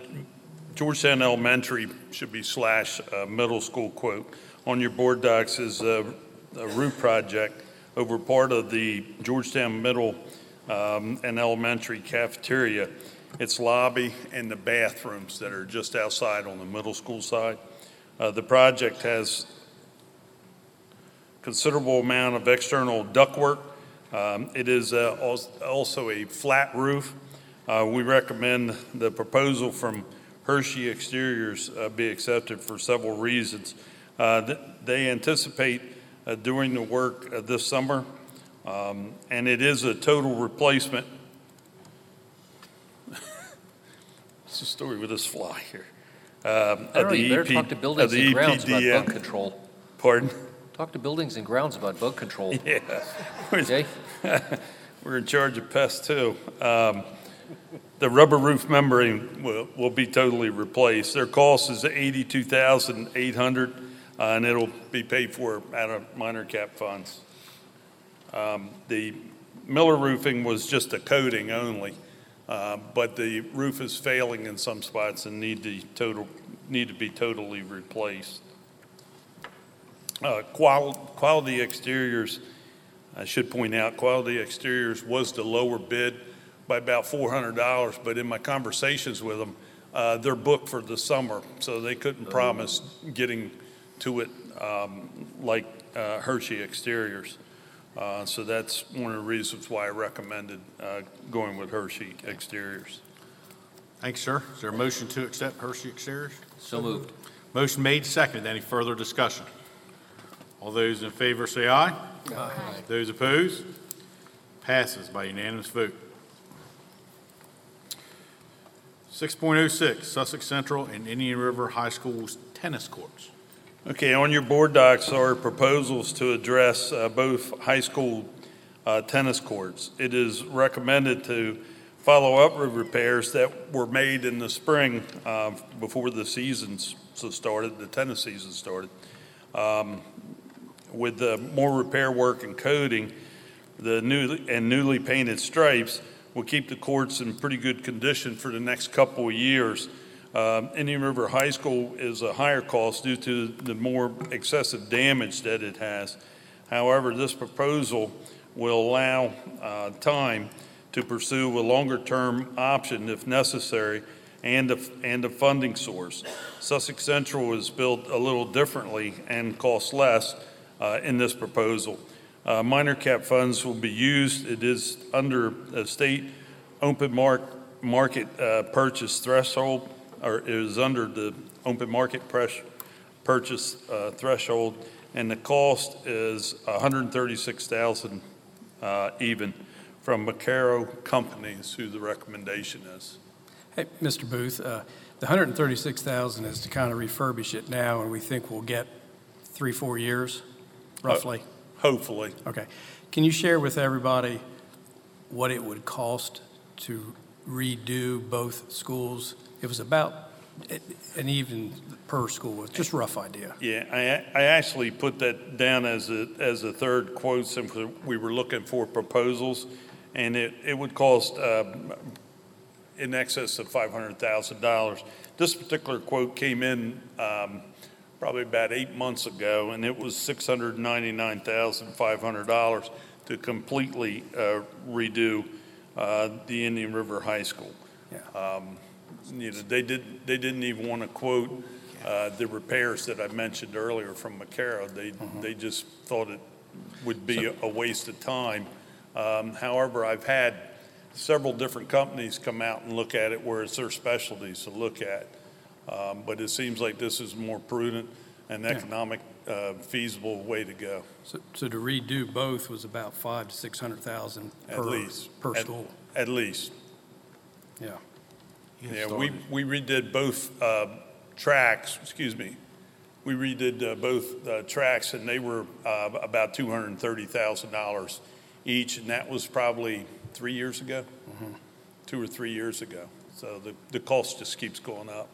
Georgetown Elementary should be slash uh, middle school quote. On your board docs is a a roof project over part of the Georgetown Middle um, and Elementary cafeteria. It's lobby and the bathrooms that are just outside on the middle school side. Uh, The project has considerable amount of external ductwork. Um, It is uh, also a flat roof. Uh, We recommend the proposal from Hershey Exteriors uh, be accepted for several reasons. Uh, th- They anticipate uh, doing the work uh, this summer, um, and it is a total replacement. It's a story with this fly here. Um, I don't know, the you better EP talk to buildings the and grounds about EPDM. bug control. Pardon? Talk to buildings and grounds about bug control. Yeah. Okay? We're in charge of pests too. Um, The rubber roof membrane will, will be totally replaced. Their cost is eighty-two thousand eight hundred, uh, and it'll be paid for out of minor cap funds. Um, The Miller roofing was just a coating only, uh, but the roof is failing in some spots and need to total, need to be totally replaced. Uh, qual- Quality Exteriors, I should point out, Quality Exteriors was the lower bid by about $400, but in my conversations with them, uh, they're booked for the summer, so they couldn't promise getting to it um, like uh, Hershey Exteriors. Uh, So that's one of the reasons why I recommended uh, going with Hershey Exteriors. Thanks, sir. Is there a motion to accept Hershey Exteriors? So moved. Motion made, seconded. Any further discussion? All those in favor say aye. Aye. Those opposed? Passes by unanimous vote. 6.06, Sussex Central and Indian River High School's tennis courts. Okay, on your board docs are proposals to address uh, both high school uh, tennis courts. It is recommended to follow up with repairs that were made in the spring uh, before the seasons started, the tennis season started. Um, With more repair work and coating, the new, and newly painted stripes will keep the courts in pretty good condition for the next couple of years. Um, Indian River High School is a higher cost due to the more excessive damage that it has. However, this proposal will allow uh, time to pursue a longer-term option if necessary and a, and a funding source. Sussex Central is built a little differently and costs less uh, in this proposal. Uh, Minor cap funds will be used. It is under a state open mark, market uh, purchase threshold, or it is under the open market press, purchase uh, threshold, and the cost is 136,000 uh, even from Macaro Companies, who the recommendation is. Hey, Mr. Booth, uh, the 136,000 is to kind of refurbish it now, and we think we'll get three, four years, roughly. hopefully. Okay. Can you share with everybody what it would cost to redo both schools? It was about an even per school, just rough idea. Yeah, I, I actually put that down as a, as a third quote since we were looking for proposals. And it, it would cost um, in excess of $500,000. This particular quote came in um, probably about eight months ago, and it was $699,500 to completely uh, redo uh, the Indian River High School. Um, You know, they did, they didn't even want to quote uh, the repairs that I mentioned earlier from Macara. They, they just thought it would be a waste of time. Um, However, I've had several different companies come out and look at it where it's their specialties to look at. Um, But it seems like this is more prudent and economic uh, feasible way to go. So, so to redo both was about five to 600,000 At per, least. per At- school. At least. Yeah. Yeah, we, we redid both uh, tracks, excuse me. We redid uh, both uh, tracks, and they were uh, about $230,000 each, and that was probably three years ago, two or three years ago. So the, the cost just keeps going up.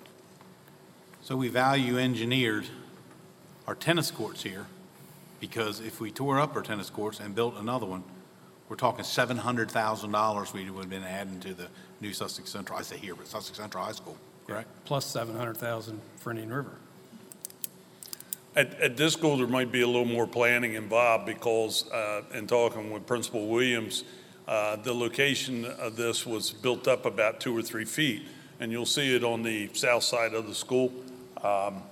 So we value engineered our tennis courts here, because if we tore up our tennis courts and built another one, we're talking seven hundred thousand dollars we would have been adding to the new Sussex Central, I say here, but Sussex Central High School, correct? Plus 700,000 for Indian River. At, at this school, there might be a little more planning involved because, uh, in talking with Principal Williams, uh, the location of this was built up about two or three feet, and you'll see it on the south side of the school. Um,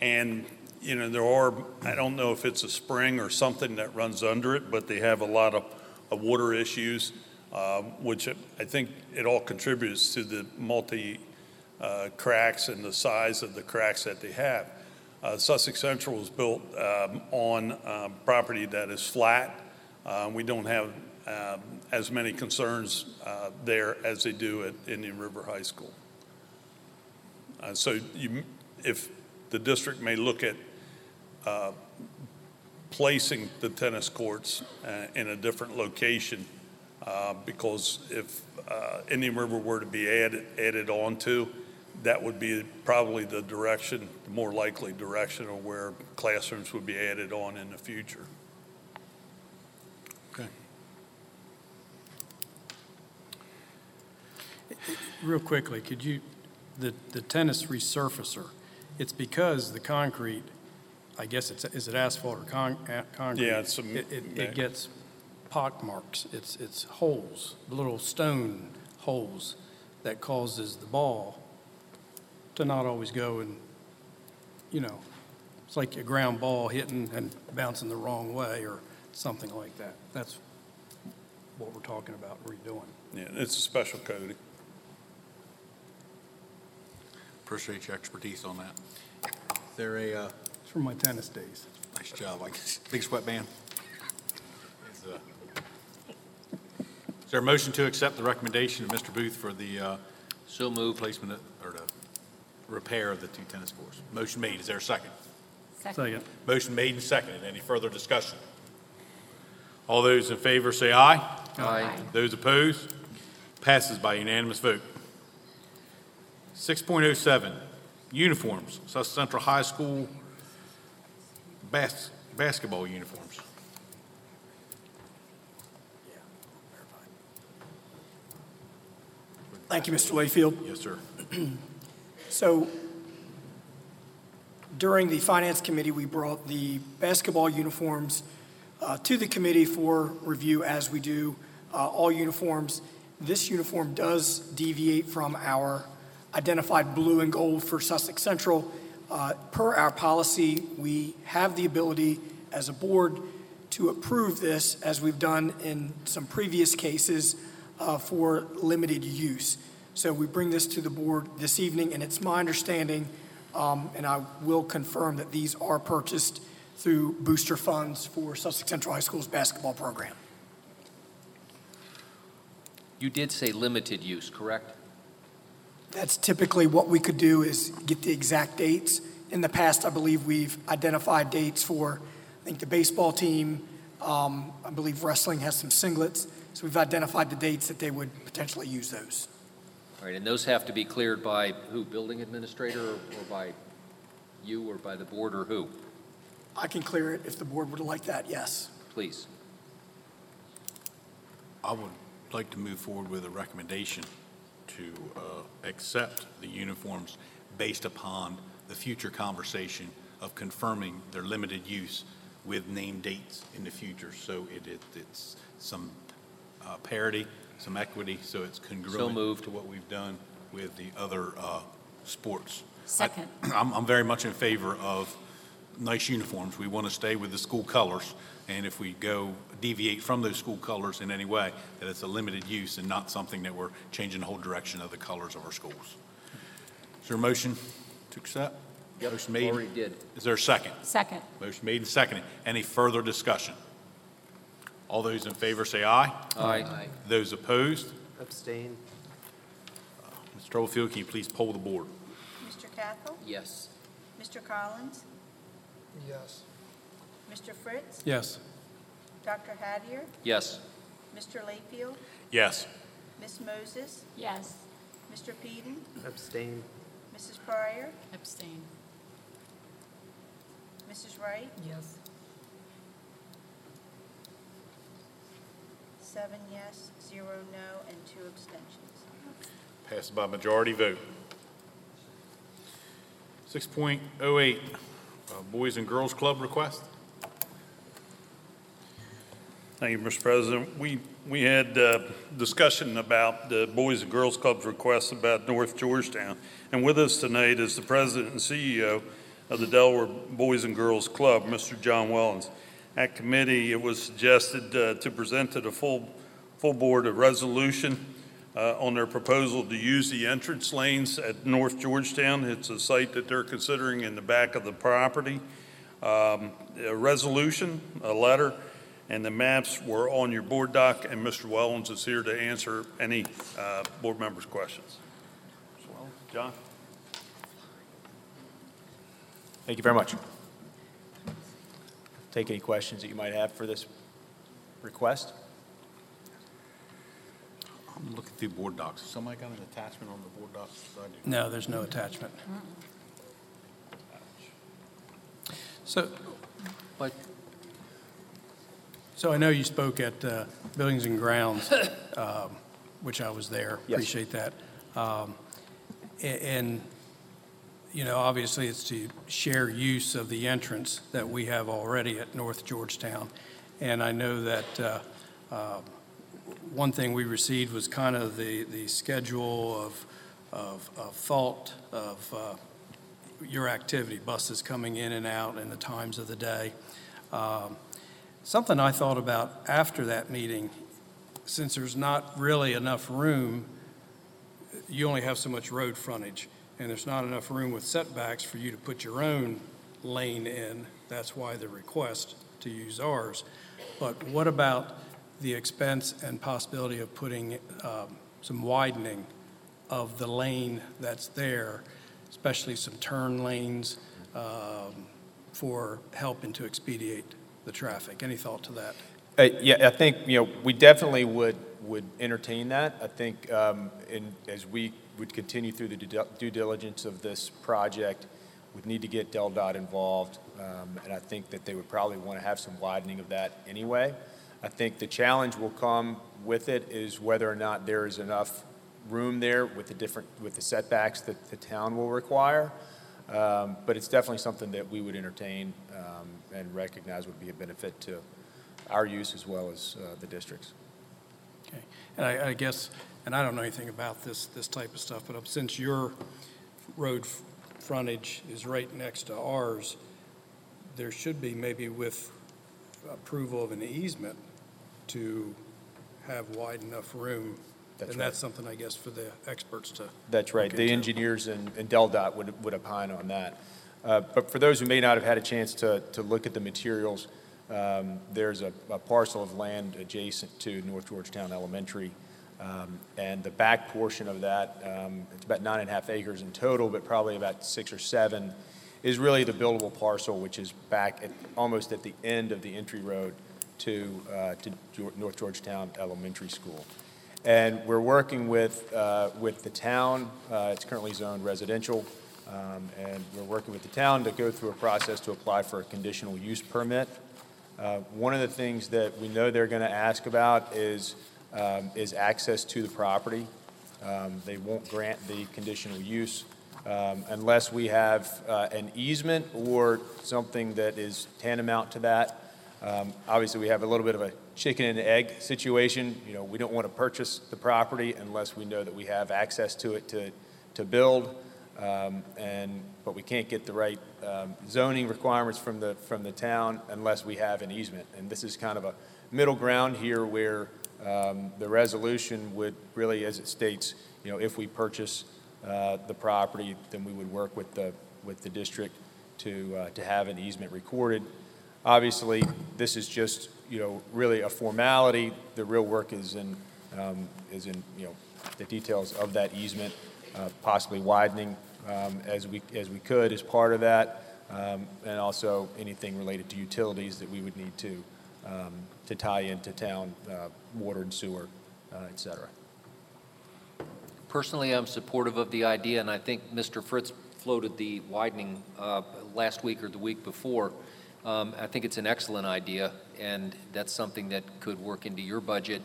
And, you know, there are, I don't know if it's a spring or something that runs under it, but they have a lot of, of water issues, uh, which I think it all contributes to the multi uh, cracks and the size of the cracks that they have. Uh, Sussex Central was built um, on um, property that is flat. Uh, We don't have um, as many concerns uh, there as they do at Indian River High School. Uh, So you, if the district may look at uh, placing the tennis courts uh, in a different location, uh, because if uh, Indian River were to be added, added on to, that would be probably the direction, the more likely direction of where classrooms would be added on in the future. Okay. Real quickly, could you, the, the tennis resurfacer, it's because the concrete, I guess it's, is it asphalt or con, a- concrete? Yeah, it's a It, it, mix. it gets pock marks, it's, it's holes, little stone holes that causes the ball to not always go and, you know, it's like a ground ball hitting and bouncing the wrong way or something like that. That's what we're talking about redoing. Yeah, it's a special coating. Appreciate your expertise on that. Is there a, uh, It's from my tennis days. nice job, like, big sweatband? Is, uh, Is there a motion to accept the recommendation of Mr. Booth for the, uh, So moved. Placement of- or the repair of the two tennis courts? Motion made, is there a second? Second. Motion made and seconded. Any further discussion? All those in favor say aye. Aye. Those opposed? Passes by unanimous vote. 6.07, uniforms, Sussex Central High School bas- basketball uniforms. Thank you, Mr. Layfield. Yes, sir. So during the Finance Committee, we brought the basketball uniforms uh, to the committee for review, as we do uh, all uniforms. This uniform does deviate from our identified blue and gold for Sussex Central. Uh, Per our policy, we have the ability as a board to approve this, as we've done in some previous cases, uh, for limited use. So we bring this to the board this evening, and it's my understanding, um, and I will confirm that these are purchased through booster funds for Sussex Central High School's basketball program. You did say limited use, correct? That's typically what we could do is get the exact dates. In the past, I believe we've identified dates for, I think, the baseball team, Um, I believe wrestling has some singlets, so we've identified the dates that they would potentially use those. All right, and those have to be cleared by who, building administrator or or by you or by the board or who? I can clear it if the board would like that, yes. Please. I would like to move forward with a recommendation to uh, accept the uniforms based upon the future conversation of confirming their limited use with name dates in the future. So it, it- it's some uh, parity, some equity, so it's congruent moved. to what we've done with the other uh, sports. Second. I'm, I'm very much in favor of nice uniforms. We want to stay with the school colors, and if we go deviate from those school colors in any way, that it's a limited use and not something that we're changing the whole direction of the colors of our schools. Is there a motion to accept? Yep, Motion made. already did. Is there a second? Second. Motion made and seconded. Any further discussion? All those in favor say aye. Aye. Those opposed? Abstain. Mr. Troublefield, can you please poll the board? Mr. Cathell? Yes. Mr. Collins? Yes. Mr. Fritz? Yes. Dr. Hattier? Yes. Mr. Layfield? Yes. Ms. Moses? Yes. Mr. Peden? Abstain. Mrs. Pryor? Abstain. Mrs. Wright? Yes. Seven yes, zero no, and two abstentions. Passed by majority vote. 6.08, uh, Boys and Girls Club request. Thank you, Mr. President. We, we had uh, discussion about the Boys and Girls Club's request about North Georgetown. And with us tonight is the president and CEO of the Delaware Boys and Girls Club, Mr. John Wellens. At committee, it was suggested uh, to present to the full, full board a resolution uh, on their proposal to use the entrance lanes at North Georgetown. It's a site that they're considering in the back of the property. Um, A resolution, a letter, and the maps were on your board doc, and Mr. Wellens is here to answer any uh, board members' questions. Mr. Wellens? John? Thank you very much. Take any questions that you might have for this request. I'm looking through board docs. Has Somebody got an attachment on the board docs? I do. No, there's no attachment. So, But so I know you spoke at uh, Buildings and Grounds, um, which I was there. Yes. Appreciate that. Um, a- And, you know, obviously, it's to share use of the entrance that we have already at North Georgetown. And I know that uh, uh, one thing we received was kind of the, the schedule of, of, of thought of uh, your activity, buses coming in and out and the times of the day. Um, Something I thought about after that meeting, since there's not really enough room, you only have so much road frontage, and there's not enough room with setbacks for you to put your own lane in. That's why the request to use ours. But what about the expense and possibility of putting um, some widening of the lane that's there, especially some turn lanes um, for helping to expedite the traffic? Any thought to that? Uh, Yeah, I think, you know, we definitely would, would entertain that. I think, um, in, as we would continue through the due diligence of this project, we'd need to get DelDOT involved, um, and I think that they would probably want to have some widening of that anyway. I think the challenge will come with it is whether or not there is enough room there with the different, with the setbacks that the town will require. Um, But it's definitely something that we would entertain um, and recognize would be a benefit to our use as well as uh, the district's. Okay. And I, I guess, and I don't know anything about this, this type of stuff, but since your road frontage is right next to ours, there should be maybe with approval of an easement to have wide enough room. That's And right. that's something, I guess, for the experts to. That's right. The into. engineers and and DelDOT would, would opine on that. Uh, But for those who may not have had a chance to, to look at the materials, um, there's a a parcel of land adjacent to North Georgetown Elementary. Um, And the back portion of that, um, it's about nine and a half acres in total, but probably about six or seven is really the buildable parcel, which is back at, almost at the end of the entry road to, uh, to North Georgetown Elementary School. And we're working with, uh, with the town, uh, it's currently zoned residential, um, and we're working with the town to go through a process to apply for a conditional use permit. Uh, One of the things that we know they're going to ask about is, um, is access to the property. Um, They won't grant the conditional use um, unless we have uh, an easement or something that is tantamount to that. Um, Obviously, we have a little bit of a chicken and egg situation. You know, we don't want to purchase the property unless we know that we have access to it to, to build. Um, And, but we can't get the right um, zoning requirements from the, from the town unless we have an easement. And this is kind of a middle ground here where um, the resolution would really, as it states, you know, if we purchase uh, the property, then we would work with the, with the district to, uh, to have an easement recorded. Obviously, this is just, you know, really a formality. The real work is in, um, is in, you know, the details of that easement, uh, possibly widening um, as we, as we could as part of that, um, and also anything related to utilities that we would need to, um, to tie into town, uh, water and sewer, uh, et cetera. Personally, I'm supportive of the idea, and I think Mr. Fritz floated the widening uh, last week or the week before. Um, I think it's an excellent idea, and that's something that could work into your budget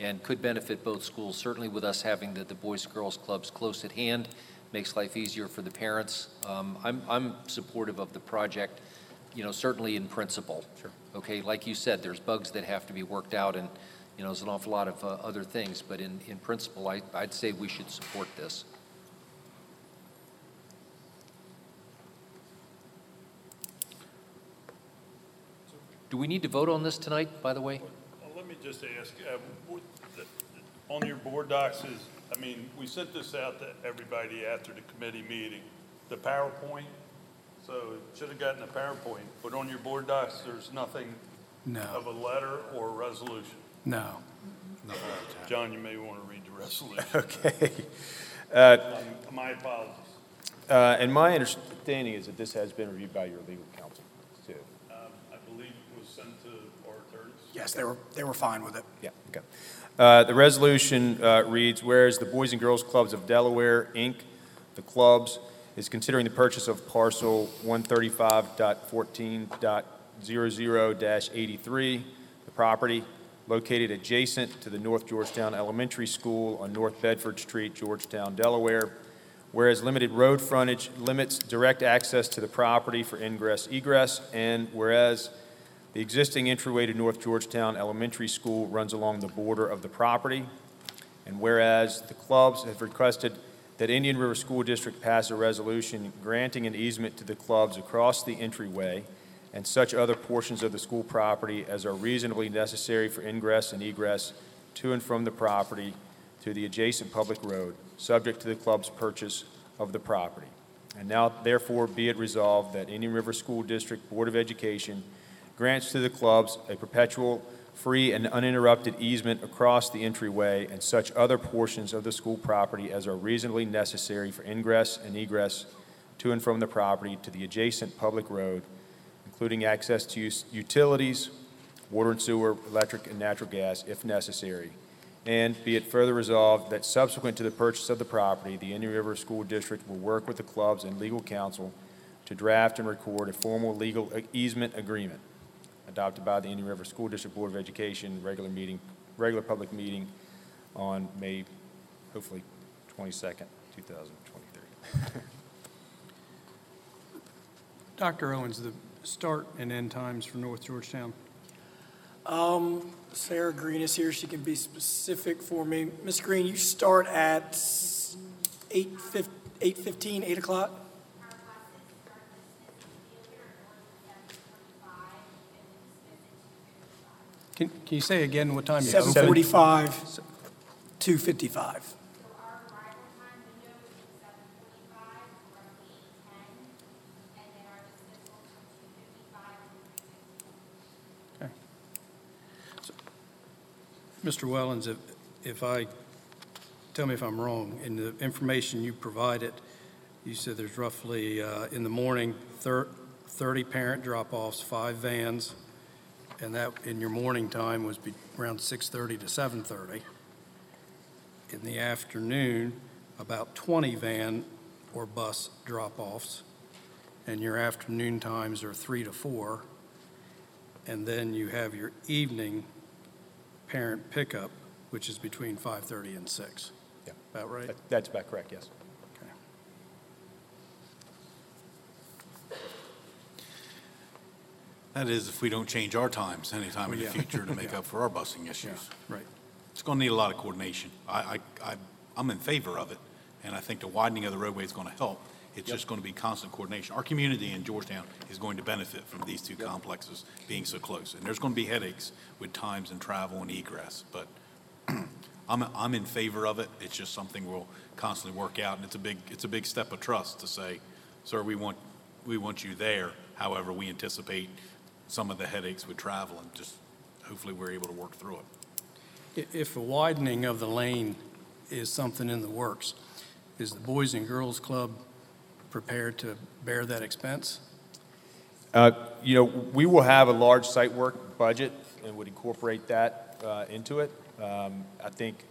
and could benefit both schools. Certainly with us having the, the Boys Girls Clubs close at hand, makes life easier for the parents. Um, I'm, I'm supportive of the project, you know, certainly in principle. Sure. Okay, like you said, there's bugs that have to be worked out, and, you know, there's an awful lot of uh, other things, but in, in principle, I, I'd say we should support this. Do we need to vote on this tonight, by the way? Well, Let me just ask, uh, what- the- on your board docs is, I mean, we sent this out to everybody after the committee meeting, the PowerPoint, so it should have gotten a PowerPoint, but on your board docs, there's nothing No. of a letter or a resolution. No. John, you may want to read the resolution. Okay. Uh, Um, My apologies. Uh, And my understanding is that this has been reviewed by your legal counsel, too. Um, I believe it was sent to our attorneys. Yes, they were, they were fine with it. Yeah, okay. Uh, The resolution uh, reads, whereas the Boys and Girls Clubs of Delaware, Inc., the clubs, is considering the purchase of parcel 135.14.00-83, the property located adjacent to the North Georgetown Elementary School on North Bedford Street, Georgetown, Delaware, whereas limited road frontage limits direct access to the property for ingress egress, and whereas the existing entryway to North Georgetown Elementary School runs along the border of the property. And whereas the clubs have requested that Indian River School District pass a resolution granting an easement to the clubs across the entryway and such other portions of the school property as are reasonably necessary for ingress and egress to and from the property to the adjacent public road, subject to the club's purchase of the property. And now therefore be it resolved that Indian River School District Board of Education grants to the clubs a perpetual, free, and uninterrupted easement across the entryway and such other portions of the school property as are reasonably necessary for ingress and egress to and from the property to the adjacent public road, including access to us- utilities, water and sewer, electric, and natural gas if necessary. And be it further resolved that subsequent to the purchase of the property, the Indian River School District will work with the clubs and legal counsel to draft and record a formal legal easement agreement adopted by the Indian River School District Board of Education, regular meeting, regular public meeting on May, hopefully, 22nd, 2023. Dr. Owens, the start and end times for North Georgetown? Um, Sarah Green is here, she can be specific for me. Ms. Green, you start at eight fif, eight fifteen, eight o'clock? Can, can you say again what time you Seven open? forty-five, two fifty-five. Mr. Wellens, if, if I, tell me if I'm wrong, in the information you provided, you said there's roughly, uh, in the morning, thir- 30 parent drop-offs, five vans, and that, in your morning time, was be- around 6:30 to 7:30. In the afternoon, about 20 van or bus drop-offs, and your afternoon times are 3 to 4. And then you have your evening parent pickup, which is between 5:30 and 6. Yeah. About right? That- That's about correct, yes. That is, if we don't change our times anytime in the Yeah. future to make up for our busing issues. Right. It's going to need a lot of coordination. I, I, I- I'm in favor of it, and I think the widening of the roadway is going to help. It's just going to be constant coordination. Our community in Georgetown is going to benefit from these two complexes being so close. And there's going to be headaches with times and travel and egress, but I'm, I'm in favor of it. It's just something we'll constantly work out, and it's a big, it's a big step of trust to say, sir, we want, we want you there. However, we anticipate some of the headaches with travel, and just hopefully we're able to work through it. If a widening of the lane is something in the works, is the Boys and Girls Club prepared to bear that expense? Uh, You know, we will have a large site work budget and would incorporate that uh, into it. Um, I think,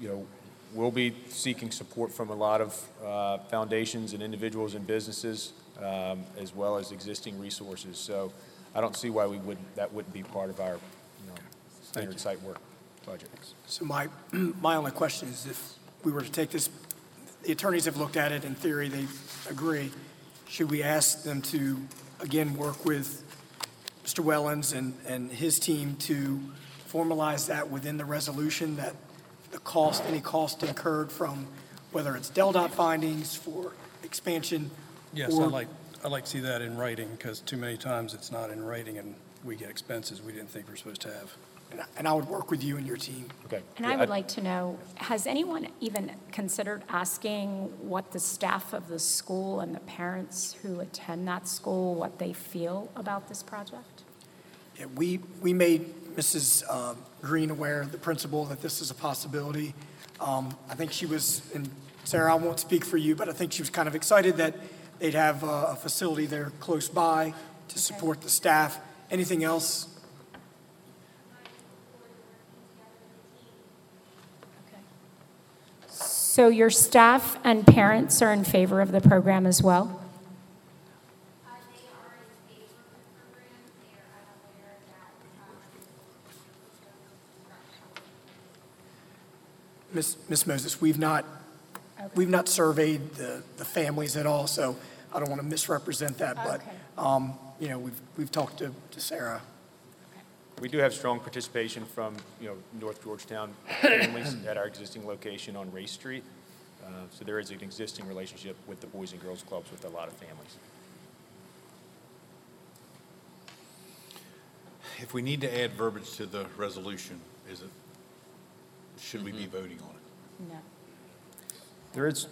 you know, we'll be seeking support from a lot of uh, foundations and individuals and businesses, um, as well as existing resources. So I don't see why we wouldn't, that wouldn't be part of our, you know, standard site work budget. So my, my only question is if we were to take this, the attorneys have looked at it, in theory, they agree. Should we ask them to, again, work with Mr. Wellens and, and his team to formalize that within the resolution, that the cost, any cost incurred from, whether it's DelDOT findings for expansion? Yes, or- I'd like, I'd like to see that in writing, because too many times it's not in writing, and we get expenses we didn't think we were supposed to have. And I- And I would work with you and your team. Okay. And I would like to know, has anyone even considered asking what the staff of the school and the parents who attend that school, what they feel about this project? Yeah, we, we made Mrs. uh, Green aware, the principal, that this is a possibility. Um, I think she was, and Sarah, I won't speak for you, but I think she was kind of excited that they'd have uh, a facility there close by to support the staff. Anything else? So your staff and parents are in favor of the program as well? Miss Ms. Moses, we've not, we've not surveyed the, the families at all, so I don't want to misrepresent that, but, um, you know, we've, we've talked to, to Sarah. We do have strong participation from, you know, North Georgetown families at our existing location on Race Street. Uh, So there is an existing relationship with the Boys and Girls Clubs with a lot of families. If we need to add verbiage to the resolution, is it, should we be voting on it? No. There is,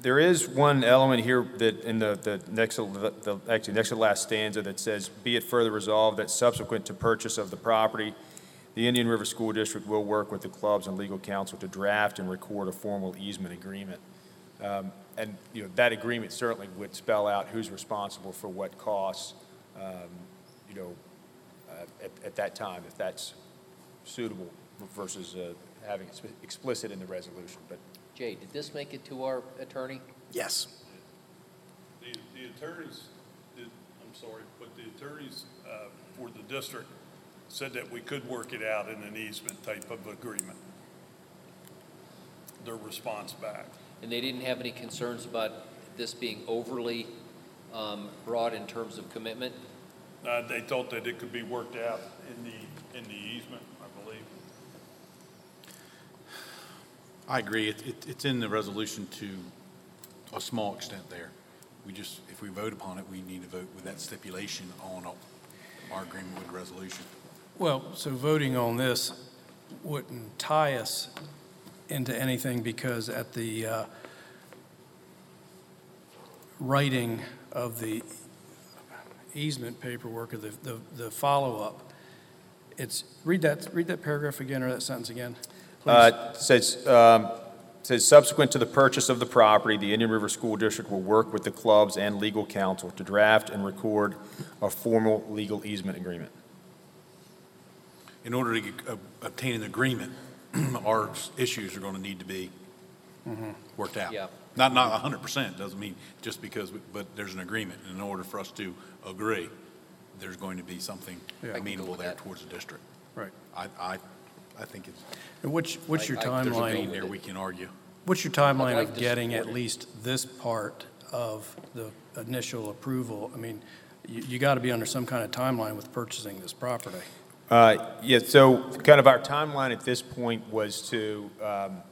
there is one element here that in the, the next, the, actually, next to last stanza that says, "Be it further resolved that subsequent to purchase of the property, the Indian River School District will work with the clubs and legal counsel to draft and record a formal easement agreement." Um, And, you know, that agreement certainly would spell out who's responsible for what costs, um, you know, uh, at, at that time, if that's suitable versus uh, having it explicit in the resolution. But Jay, did this make it to our attorney? Yes. The, the attorneys, did- I'm sorry, but the attorneys uh, for the district said that we could work it out in an easement type of agreement. Their response back. And they didn't have any concerns about this being overly um, broad in terms of commitment? Uh, They thought that it could be worked out in the, in the easement, I believe. I agree. It, it, it's in the resolution to a small extent there. We just, if we vote upon it, we need to vote with that stipulation on our agreement with the resolution. Well, so voting on this wouldn't tie us into anything because at the uh, writing of the easement paperwork or the, the, the follow-up, it's, read that, read that paragraph again or that sentence again. Please. Uh, Says, um, says subsequent to the purchase of the property, the Indian River School District will work with the clubs and legal counsel to draft and record a formal legal easement agreement. in order to get- ob- obtain an agreement, our issues are going to need to be worked out. Yeah. Not, not 100%, doesn't mean just because, we- but there's an agreement. And in order for us to agree, there's going to be something Yeah. I can go amenable with there that. towards the district. Right. I, I, I think it's. And what's, what's your I- There's a vein timeline? there we can argue. What's your timeline like of to getting support at it. least this part of the initial approval? I mean, you, you got to be under some kind of timeline with purchasing this property. Uh, Yeah, so kind of our timeline at this point was to um,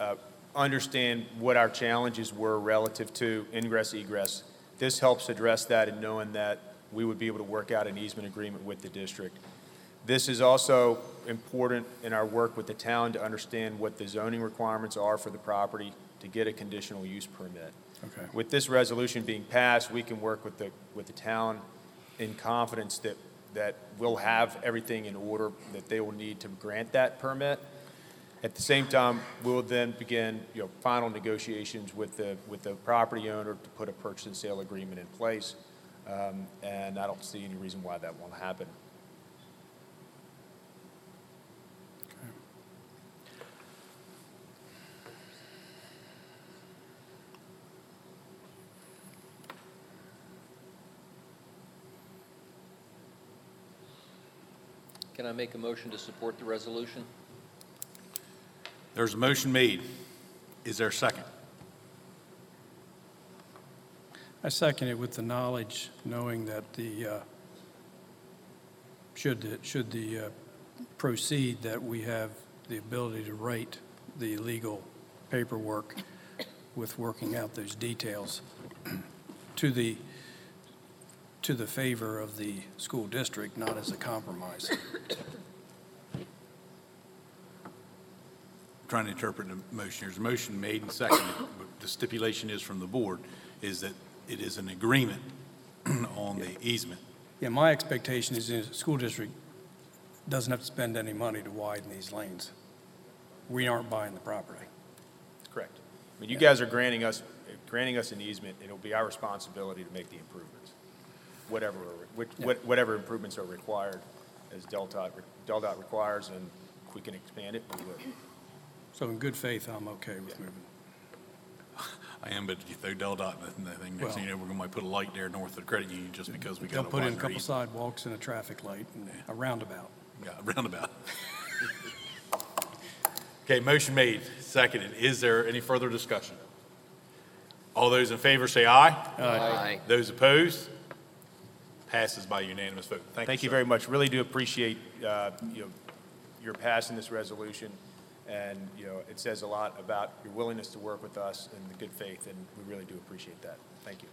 uh, understand what our challenges were relative to ingress egress. This helps address that in knowing that we would be able to work out an easement agreement with the district. This is also important in our work with the town to understand what the zoning requirements are for the property to get a conditional use permit. Okay. With this resolution being passed, we can work with the, with the town in confidence that, that we'll have everything in order that they will need to grant that permit. At the same time, we'll then begin, you know, final negotiations with the, with the property owner to put a purchase and sale agreement in place. Um, And I don't see any reason why that won't happen. Can I make a motion to support the resolution? There's a motion made. Is there a second? I second it with the knowledge, knowing that the, uh, should, the- should the uh, proceed, that we have the ability to write the legal paperwork with working out those details to the, to the favor of the school district, not as a compromise. Trying to interpret the motion. There's a motion made and seconded. but The stipulation is from the board, is that it is an agreement on the easement. Yeah, my expectation is the school district doesn't have to spend any money to widen these lanes. We aren't buying the property. Correct. I mean, you guys are granting us, granting us an easement, it'll be our responsibility to make the improvements, whatever, which- what- whatever improvements are required as DelDOT, DelDOT requires, and if we can expand it, we will. So in good faith, I'm okay with moving. I am, but you throw DelDOT in the thing, next thing you know, we're going to put a light there north of the credit union just because we They'll got a put in a couple easement. sidewalks and a traffic light and a roundabout. Yeah, roundabout. Okay, motion made, seconded. Is there any further discussion? All those in favor say aye. Aye. Those opposed? Passes by unanimous vote. Thank you, Thank you sir. very much. Really do appreciate, uh, you know, your passing this resolution, and, you know, it says a lot about your willingness to work with us and the good faith, and we really do appreciate that. Thank you.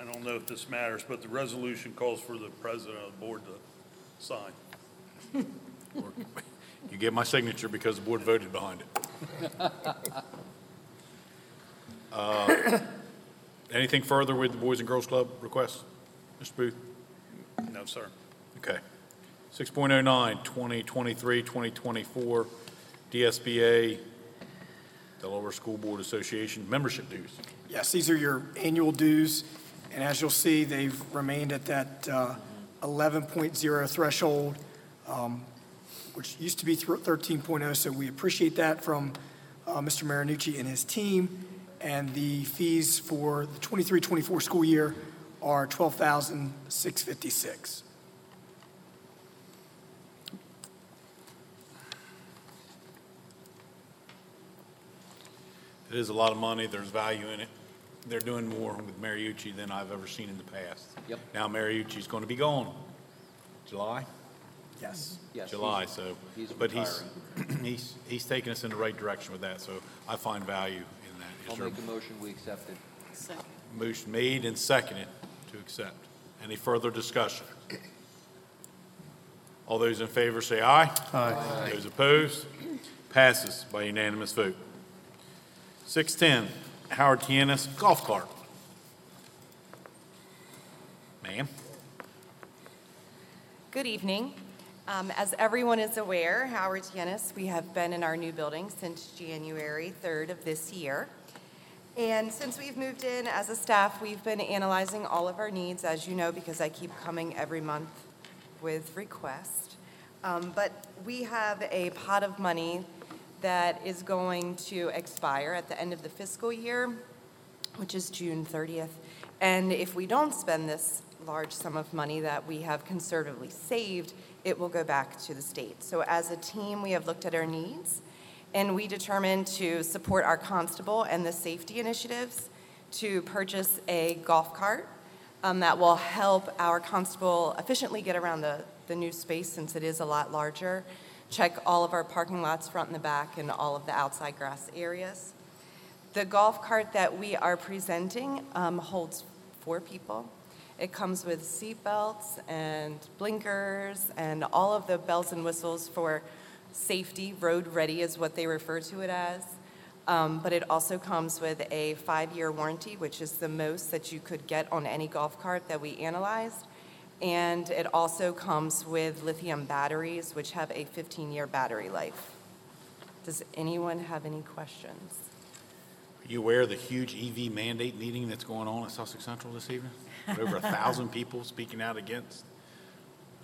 I don't know if this matters, but the resolution calls for the president of the board to sign. You get my signature because the board voted behind it. Uh, Anything further with the Boys and Girls Club requests? Mr. Booth? No, sir. Okay. 6.09, 2023, 2024, DSBA, Delaware School Board Association membership dues. Yes, these are your annual dues, and as you'll see, they've remained at that uh, 11.0 threshold, um, which used to be thro- 13.0, so we appreciate that from uh, Mr. Marinucci and his team. And the fees for the 23-24 school year are $12,656. It is a lot of money, there's value in it. They're doing more with Marinucci than I've ever seen in the past. Yep. Now Marinucci's going to be gone. July? Yes. Yes, July, he's- so. he's But he's, he's, he's taking us in the right direction with that, so I find value in that. I'll there make a motion, we accept it. Motion made and seconded to accept. Any further discussion? All those in favor say aye. Aye. Those opposed? Passes by unanimous vote. 610, Howard T. Ennis Golf Cart. Ma'am? Good evening. Um, As everyone is aware, Howard T. Ennis, we have been in our new building since January 3rd of this year. And since we've moved in as a staff, we've been analyzing all of our needs, as you know, because I keep coming every month with requests. Um, But we have a pot of money that is going to expire at the end of the fiscal year, which is June 30th. And if we don't spend this large sum of money that we have conservatively saved, it will go back to the state. So as a team, we have looked at our needs, and we determined to support our constable and the safety initiatives to purchase a golf cart um, that will help our constable efficiently get around the, the new space since it is a lot larger, check all of our parking lots front and the back and all of the outside grass areas. The golf cart that we are presenting um, holds four people. It comes with seat belts and blinkers and all of the bells and whistles for safety. Road ready is what they refer to it as. Um, but it also comes with a five-year warranty, which is the most that you could get on any golf cart that we analyzed. And it also comes with lithium batteries, which have a 15-year battery life. Does anyone have any questions? Are you aware of the huge EV mandate meeting that's going on at Sussex Central this evening? Over a thousand people speaking out against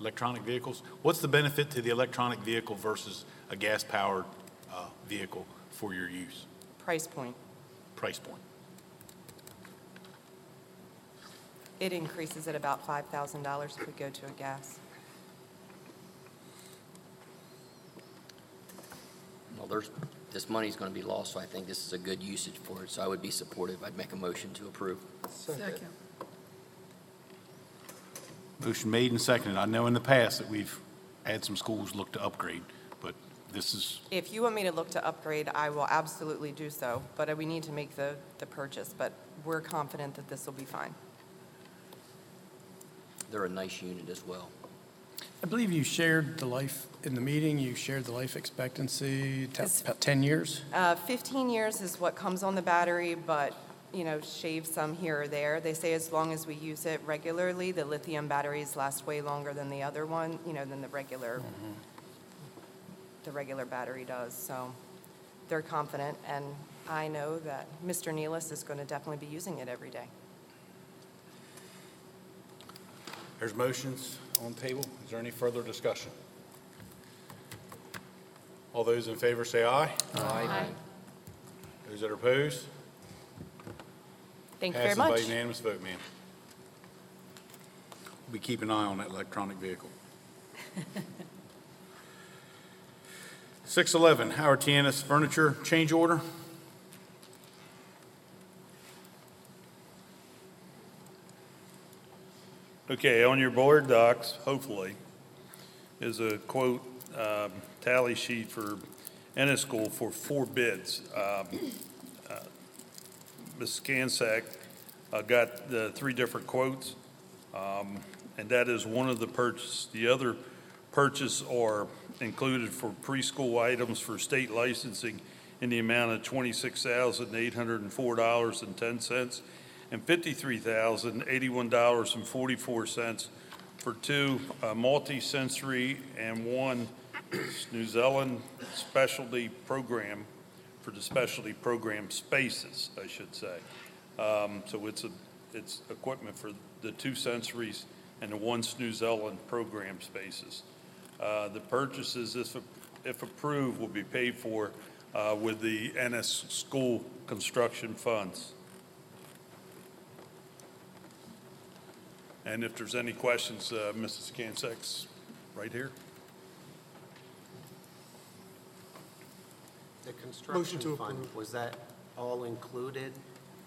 electronic vehicles. What's the benefit to the electronic vehicle versus a gas-powered uh, vehicle for your use? Price point. Price point. It increases at about $5,000 if we go to a gas. Well, there's, this money's going to be lost, so I think this is a good usage for it, so I would be supportive. I'd make a motion to approve. Second. Motion made and seconded. I know in the past that we've had some schools look to upgrade, but this is, If you want me to look to upgrade, I will absolutely do so, but we need to make the, the purchase, but we're confident that this will be fine. They're a nice unit as well. I believe you shared the life, in the meeting, you shared the life expectancy, te- It's- about 10 years? Uh, 15 years is what comes on the battery, but, you know, shave some here or there. They say as long as we use it regularly, the lithium batteries last way longer than the other one, you know, than the regular, the regular battery does, so they're confident, and I know that Mr. Nealis is going to definitely be using it every day. there's motions on the table. Is there any further discussion? All those in favor say aye. Aye. Those that are opposed? Thank you very Passes much. by unanimous vote, ma'am. We keep an eye on that electronic vehicle. 611, Howard T. Ennis Furniture Change Order. Okay, on your board docs, hopefully, is a quote um, tally sheet for Ennis School for four bids. Um, Ms. Skansak uh, got the three different quotes, um, and that is one of the purchase. The other purchase are included for preschool items for state licensing in the amount of $26,804.10 and $53,081.44 for two uh, multi-sensory and one Snoezelen specialty program for the specialty program spaces, I should say. Um, So it's a, it's equipment for the two sensories and the one Snoezelen program spaces. Uh, The purchases, if, if approved, will be paid for uh, with the Ennis school construction funds. And if there's any questions, uh, Mrs. Kansek's right here. The Motion to construction fund, approve. was that all included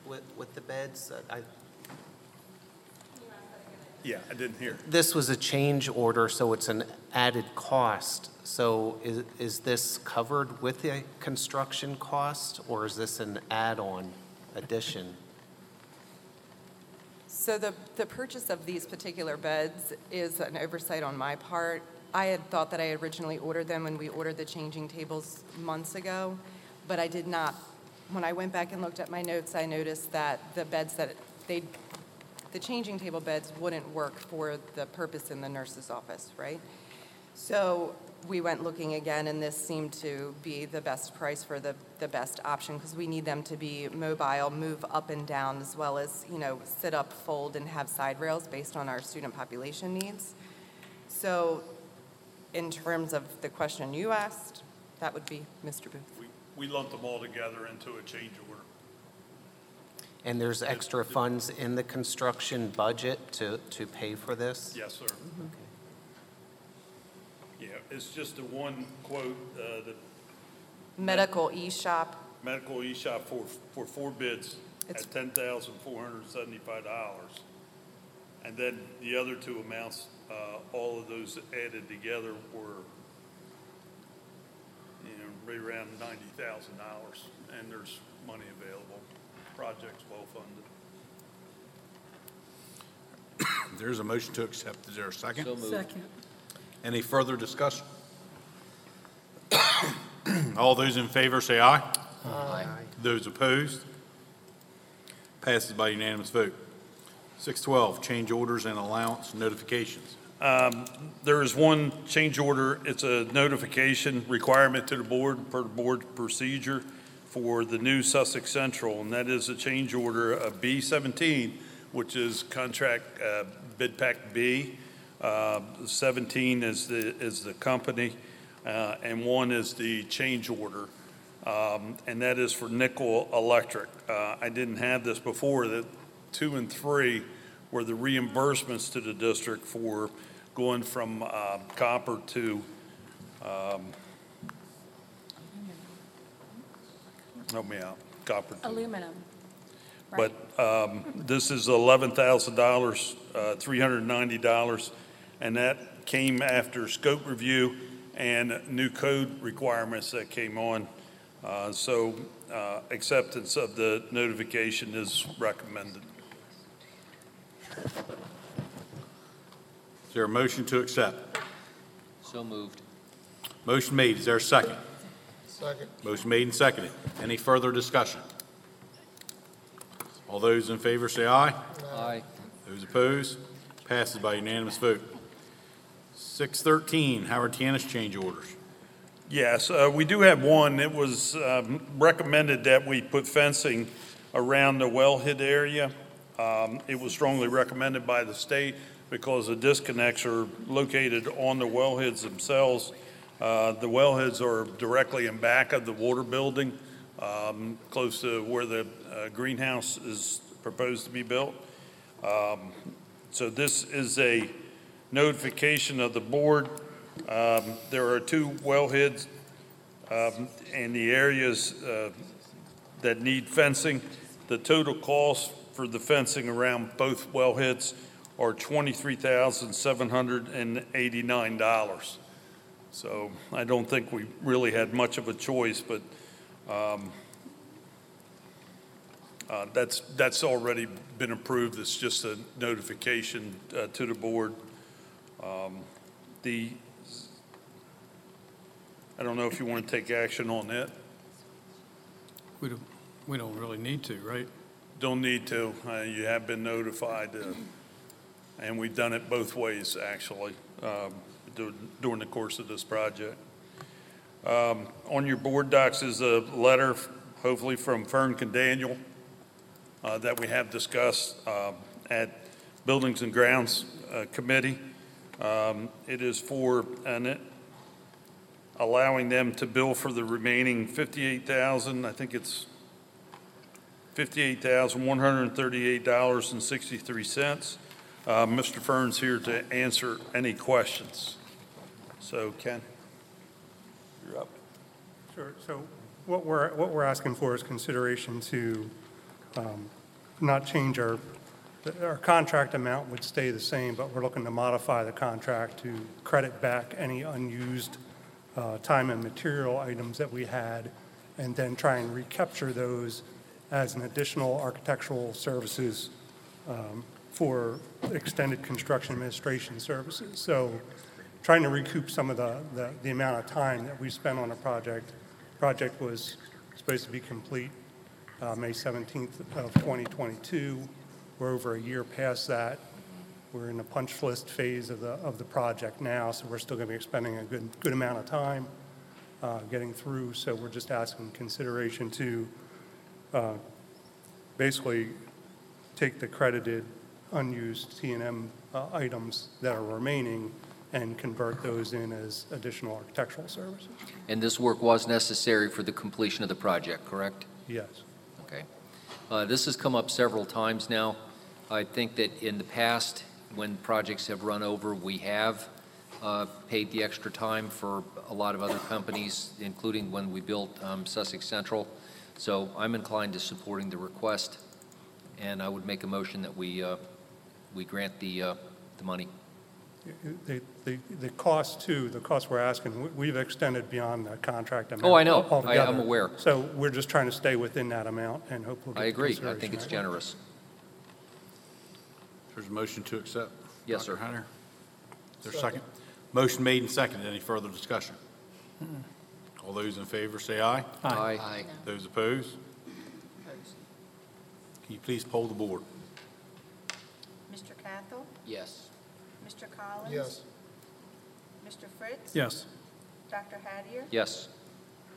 with, with the beds? I- Yeah, I didn't hear. This was a change order, so it's an added cost. So is, is this covered with the construction cost, or is this an add-on addition? So the, the purchase of these particular beds is an oversight on my part. I had thought that I had originally ordered them when we ordered the changing tables months ago, but I did not. When I went back and looked at my notes, I noticed that the beds that they, the changing table beds wouldn't work for the purpose in the nurse's office, right? So we went looking again, and this seemed to be the best price for the, the best option, because we need them to be mobile, move up and down, as well as, you know, sit up, fold, and have side rails based on our student population needs. So in terms of the question you asked, that would be Mr. Booth. We lumped them all together into a change order. And there's extra funds in the construction budget to, to pay for this? Yes, sir. Yeah, it's just a one quote, uh, the Medical e-shop, medical e-shop for, for four bids It's- at ten thousand four hundred and seventy-five dollars. And then the other two amounts, uh, all of those added together were, you know, right around ninety thousand dollars, and there's money available. Project's well-funded. There's a motion to accept. Is there a second? So moved. Second. Any further discussion? All those in favor say aye. Aye. Those opposed? Passes by unanimous vote. 612, change orders and allowance notifications. Um, There is one change order, it's a notification requirement to the board per board procedure for the new Sussex Central, and that is a change order of B17, which is contract uh, bid pack B. Uh, 17 is the, is the company, uh, and one is the change order. Um, And that is for Nickle Electric. Uh, I didn't have this before, that two and three were the reimbursements to the district for going from uh, copper to, um, help me out, copper to Aluminum. but um, this is $11,000, uh, $390, and that came after scope review and new code requirements that came on. Uh, So uh, acceptance of the notification is recommended. Is there a motion to accept? So moved. Motion made. Is there a second? Second. Motion made and seconded. Any further discussion? All those in favor say aye. Aye. Those opposed? Passes by unanimous vote. 613, Howard T. Ennis change orders. Yes, uh, we do have one. It was um, recommended that we put fencing around the wellhead area. Um, It was strongly recommended by the state because the disconnects are located on the wellheads themselves. Uh, The wellheads are directly in back of the water building, um, close to where the uh, greenhouse is proposed to be built. Um, So this is a notification of the board. Um, There are two wellheads um, in the areas uh, that need fencing. The total cost for the fencing around both wellheads are $23,789. So I don't think we really had much of a choice, but um, uh, that's, that's already been approved. It's just a notification uh, to the board. Um, The, I don't know if you want to take action on that. We don't, we don't really need to, right? Don't need to. Uh, You have been notified, uh, and we've done it both ways, actually, um, dur- during the course of this project. Um, On your board docs is a letter, hopefully from Fern Daniel, uh, that we have discussed um, at Buildings and Grounds uh, Committee. Um, It is for an allowing them to bill for the remaining 58,000, I think it's $58,138.63. Uh, Mr. Fearn's here to answer any questions. So Ken, you're up. Sure. So what we're, what we're asking for is consideration to um, not change our, our contract amount would stay the same, but we're looking to modify the contract to credit back any unused uh, time and material items that we had, and then try and recapture those as an additional architectural services um, for extended construction administration services. So trying to recoup some of the, the, the amount of time that we spent on a project. Project was supposed to be complete uh, May 17th of 2022. We're over a year past that. We're in the punch list phase of the, of the project now, so we're still going to be expending a good, good amount of time uh, getting through. So we're just asking consideration to uh, basically take the credited unused T and M uh, items that are remaining and convert those in as additional architectural services. And this work was necessary for the completion of the project, correct? Yes. Okay. Uh, This has come up several times now. I think that in the past, when projects have run over, we have uh, paid the extra time for a lot of other companies, including when we built um, Sussex Central. So I'm inclined to supporting the request, and I would make a motion that we, uh, we grant the, uh, the money. The, the, the cost too, the cost we're asking, we- we've extended beyond the contract amount. Oh, I know. I- I'm aware. So we're just trying to stay within that amount and hope we'll get I the agree. I consideration think it's right. generous. There's a motion to accept. Yes, Dr. sir. Hunter? Is there a second? Motion made and seconded. Any further discussion? All those in favor say aye. Aye. Aye. Those opposed? Can you please poll the board? Mr. Cathell? Yes. Mr. Collins? Yes. Mr. Fritz? Yes. Dr. Hattier? Yes.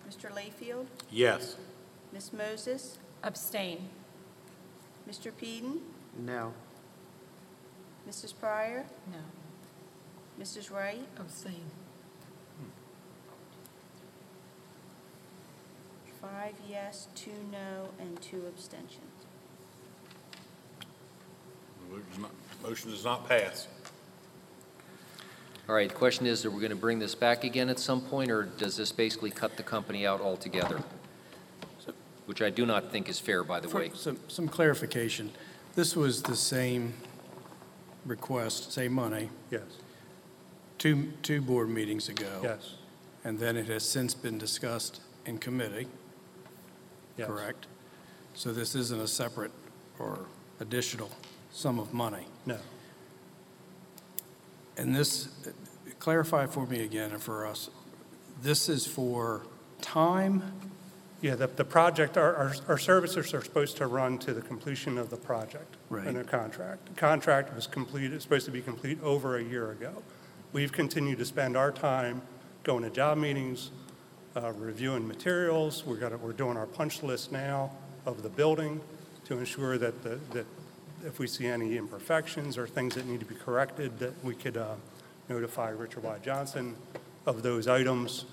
Mr. Layfield? Yes. Ms. Moses? Abstain. Mr. Peden? No. Mrs. Pryor? No. Mrs. Wright? Abstain. Five yes, two no, and two abstentions. Motion does not- Motion does not pass. All right, the question is, are we going to bring this back again at some point, or does this basically cut the company out altogether? Which I do not think is fair, by the For way. Some, some clarification. This was the same request, same money, Yes, two, two board meetings ago. yes, And then it has since been discussed in committee, yes. correct? So this isn't a separate or additional sum of money. No. And this, clarify for me again and for us, this is for time? Yeah, the, the project, our, our, our services are supposed to run to the completion of the project. Right. In a contract. The contract was completed, it's supposed to be complete over a year ago. We've continued to spend our time going to job meetings, uh, reviewing materials. We're got, we're doing our punch list now of the building to ensure that the, that if we see any imperfections or things that need to be corrected, that we could, uh, notify Richard Y. Johnson of those items.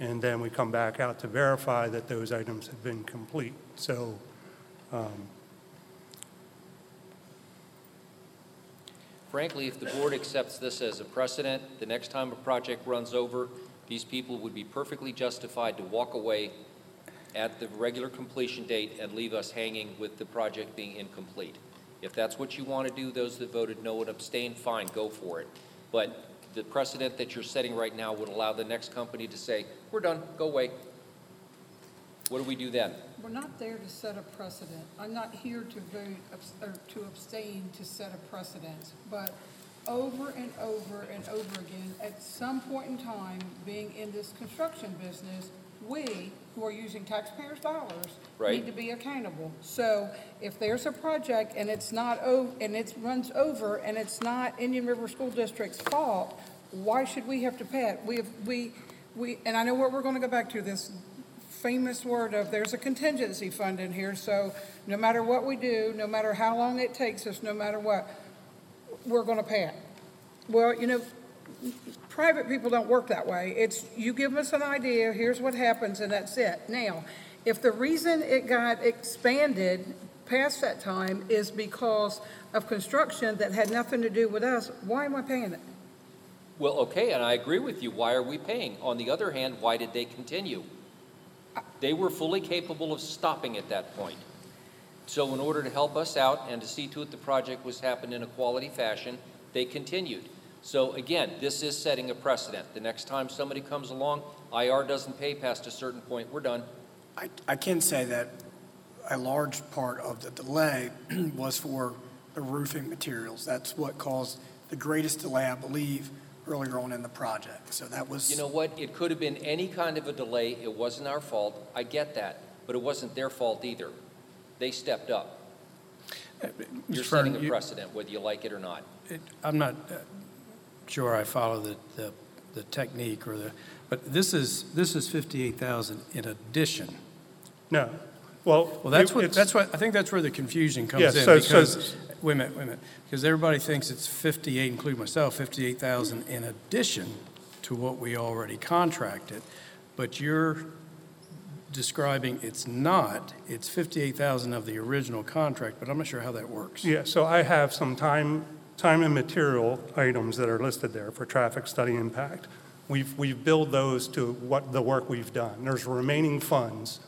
And then we come back out to verify that those items have been complete. So, um, Frankly, if the board accepts this as a precedent, the next time a project runs over, these people would be perfectly justified to walk away at the regular completion date and leave us hanging with the project being incomplete. If that's what you want to do, those that voted no and abstained, fine, go for it. But the precedent that you're setting right now would allow the next company to say, we're done, go away. What do we do then? We're not there to set a precedent. I'm not here to vote, or to abstain to set a precedent. But over and over and over again, at some point in time, being in this construction business, we, who are using taxpayers' dollars, Right. need to be accountable. So if there's a project and it's not, o- and it runs over, and it's not Indian River School District's fault, why should we have to pay it? We have, we, we, and I know what we're gonna go back to, this famous word of there's a contingency fund in here, so no matter what we do, no matter how long it takes us, no matter what, we're gonna pay it. Well, you know, private people don't work that way. It's, you give us an idea, here's what happens, and that's it. Now, if the reason it got expanded past that time is because of construction that had nothing to do with us, why am I paying it? Well, okay, and I agree with you. Why are we paying? On the other hand, why did they continue? They were fully capable of stopping at that point. So in order to help us out and to see to it the project was happened in a quality fashion, they continued. So again, this is setting a precedent. The next time somebody comes along, IR doesn't pay past a certain point, we're done. I, I can say that a large part of the delay was for the roofing materials. That's what caused the greatest delay, I believe, earlier on in the project. So that was. You know what? It could have been any kind of a delay. It wasn't our fault. I get that. But it wasn't their fault either. They stepped up. You're Mr. setting a you- precedent, whether you like it or not. It- I'm not uh, sure I follow the, the, the technique or the, but this is, this is 58,000 in addition. No. Well. Well, that's it- what, it's- that's what, I think that's where the confusion comes in. Yes, so- so- Because, wait a minute, wait a minute, because everybody thinks it's 58, including myself, 58,000 in addition to what we already contracted, but you're describing it's not, it's 58,000 of the original contract, but I'm not sure how that works. Yeah, so I have some time, time and material items that are listed there for traffic study impact. We've, we've billed those to what, the work we've done. There's remaining funds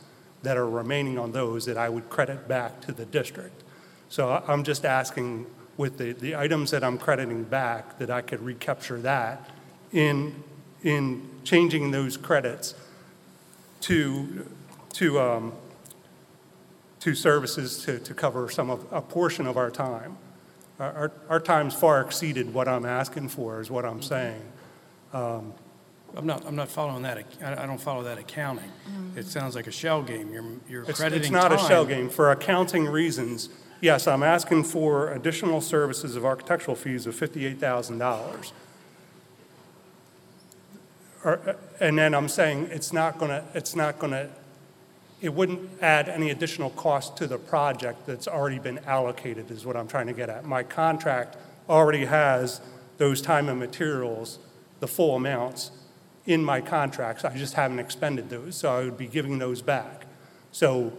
that are remaining on those that I would credit back to the district. So I- I'm just asking with the, the items that I'm crediting back, that I could recapture that in, in changing those credits to, to, um, to services to, to cover some of, a portion of our time. Our, our, our time's far exceeded what I'm asking for, is what I'm saying. Um, I'm not, I'm not following that, I I don't follow that accounting. It sounds like a shell game, you're, you're It's, crediting it's not a shell game. For accounting reasons, yes, I'm asking for additional services of architectural fees of $58,000. Or- uh, And then I'm saying it's not going to, it's not going to, it wouldn't add any additional cost to the project that's already been allocated, is what I'm trying to get at. My contract already has those time and materials, the full amounts, in my contracts. I just haven't expended those, so I would be giving those back. So,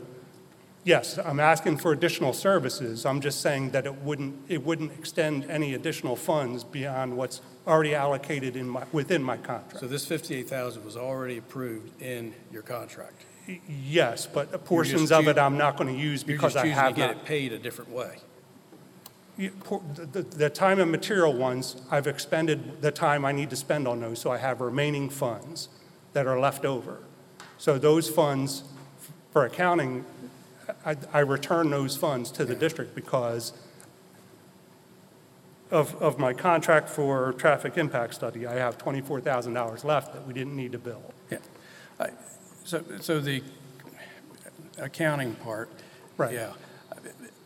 yes, I'm asking for additional services. I'm just saying that it wouldn't, it wouldn't extend any additional funds beyond what's already allocated in my, within my contract. So this 58,000 was already approved in your contract? Yes, but portions of it choo- I'm not going to use You're because just I choosing to have get not. it paid a different way? Yeah, por- The the time and material ones, I've expended the time I need to spend on those, so I have remaining funds that are left over. So those funds, for accounting, I I return those funds to the district because of of my contract for traffic impact study. I have $24,000 left that we didn't need to bill. Yeah. I- So, so the accounting part? Right. Yeah.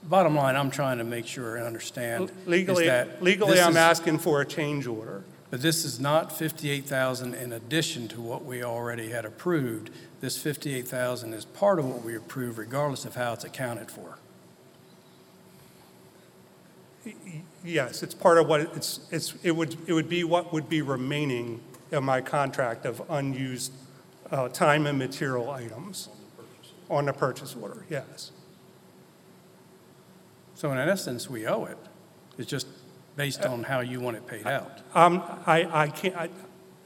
Bottom line, I'm trying to make sure I understand. is Legally, that legally, this I'm is- asking for a change order. But this is not 58,000 in addition to what we already had approved. This 58,000 is part of what we approve regardless of how it's accounted for. Yes, it's part of what, it's, it's, it would, it would be what would be remaining in my contract of unused uh, time and material items on the purchase order, yes. So in essence, we owe it. It's just based on how you want it paid out. Um, I, I can't, I,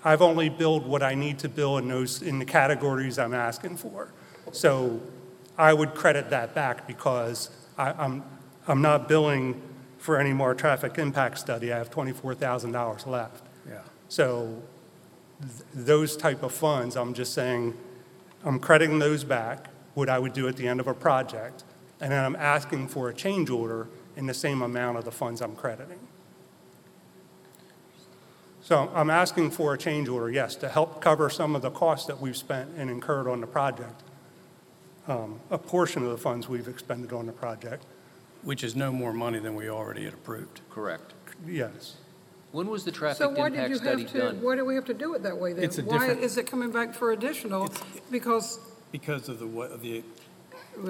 I've only billed what I need to bill in those, in the categories I'm asking for. So I would credit that back because I, I'm, I'm not billing for any more traffic impact study. I have $24,000 left. Yeah. So th- those type of funds, I'm just saying, I'm crediting those back, what I would do at the end of a project, and then I'm asking for a change order in the same amount of the funds I'm crediting. So I'm asking for a change order, yes, to help cover some of the costs that we've spent and incurred on the project, um, a portion of the funds we've expended on the project, Which is no more money than we already had approved. Correct. yes. When was the So traffic why did impact you study have to, done? why do we have to do it that way then? It's a Why different- is it coming back for additional? Because Because of the, wa- of the,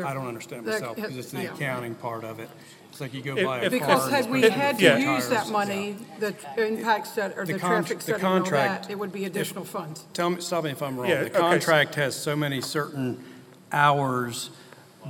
I don't understand That- myself, because it's the yeah. accounting part of it. It's like you go If- buy a if- car. Because had we had to tires. use that money, the impact study, or The the con- traffic the study and all contract- that, it would be additional funds. Tell me, stop me if I'm wrong. Yeah, The okay, so- contract has so many certain hours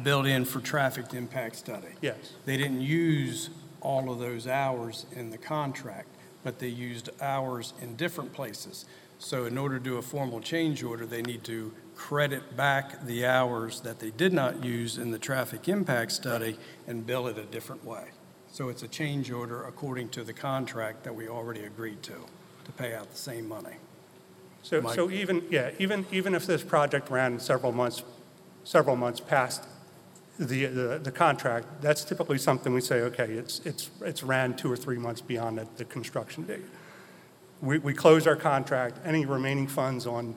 built in for traffic impact study. Yes. They didn't use all of those hours in the contract, but they used hours in different places. So in order to do a formal change order, they need to credit back the hours that they did not use in the traffic impact study and bill it a different way. So it's a change order according to the contract that we already agreed to, to pay out the same money. So, Mike? so even, yeah, even, even if this project ran several months, several months past the, the, the contract, that's typically something we say, okay, it's, it's, it's ran two or three months beyond the, the construction date. We, we close our contract, any remaining funds on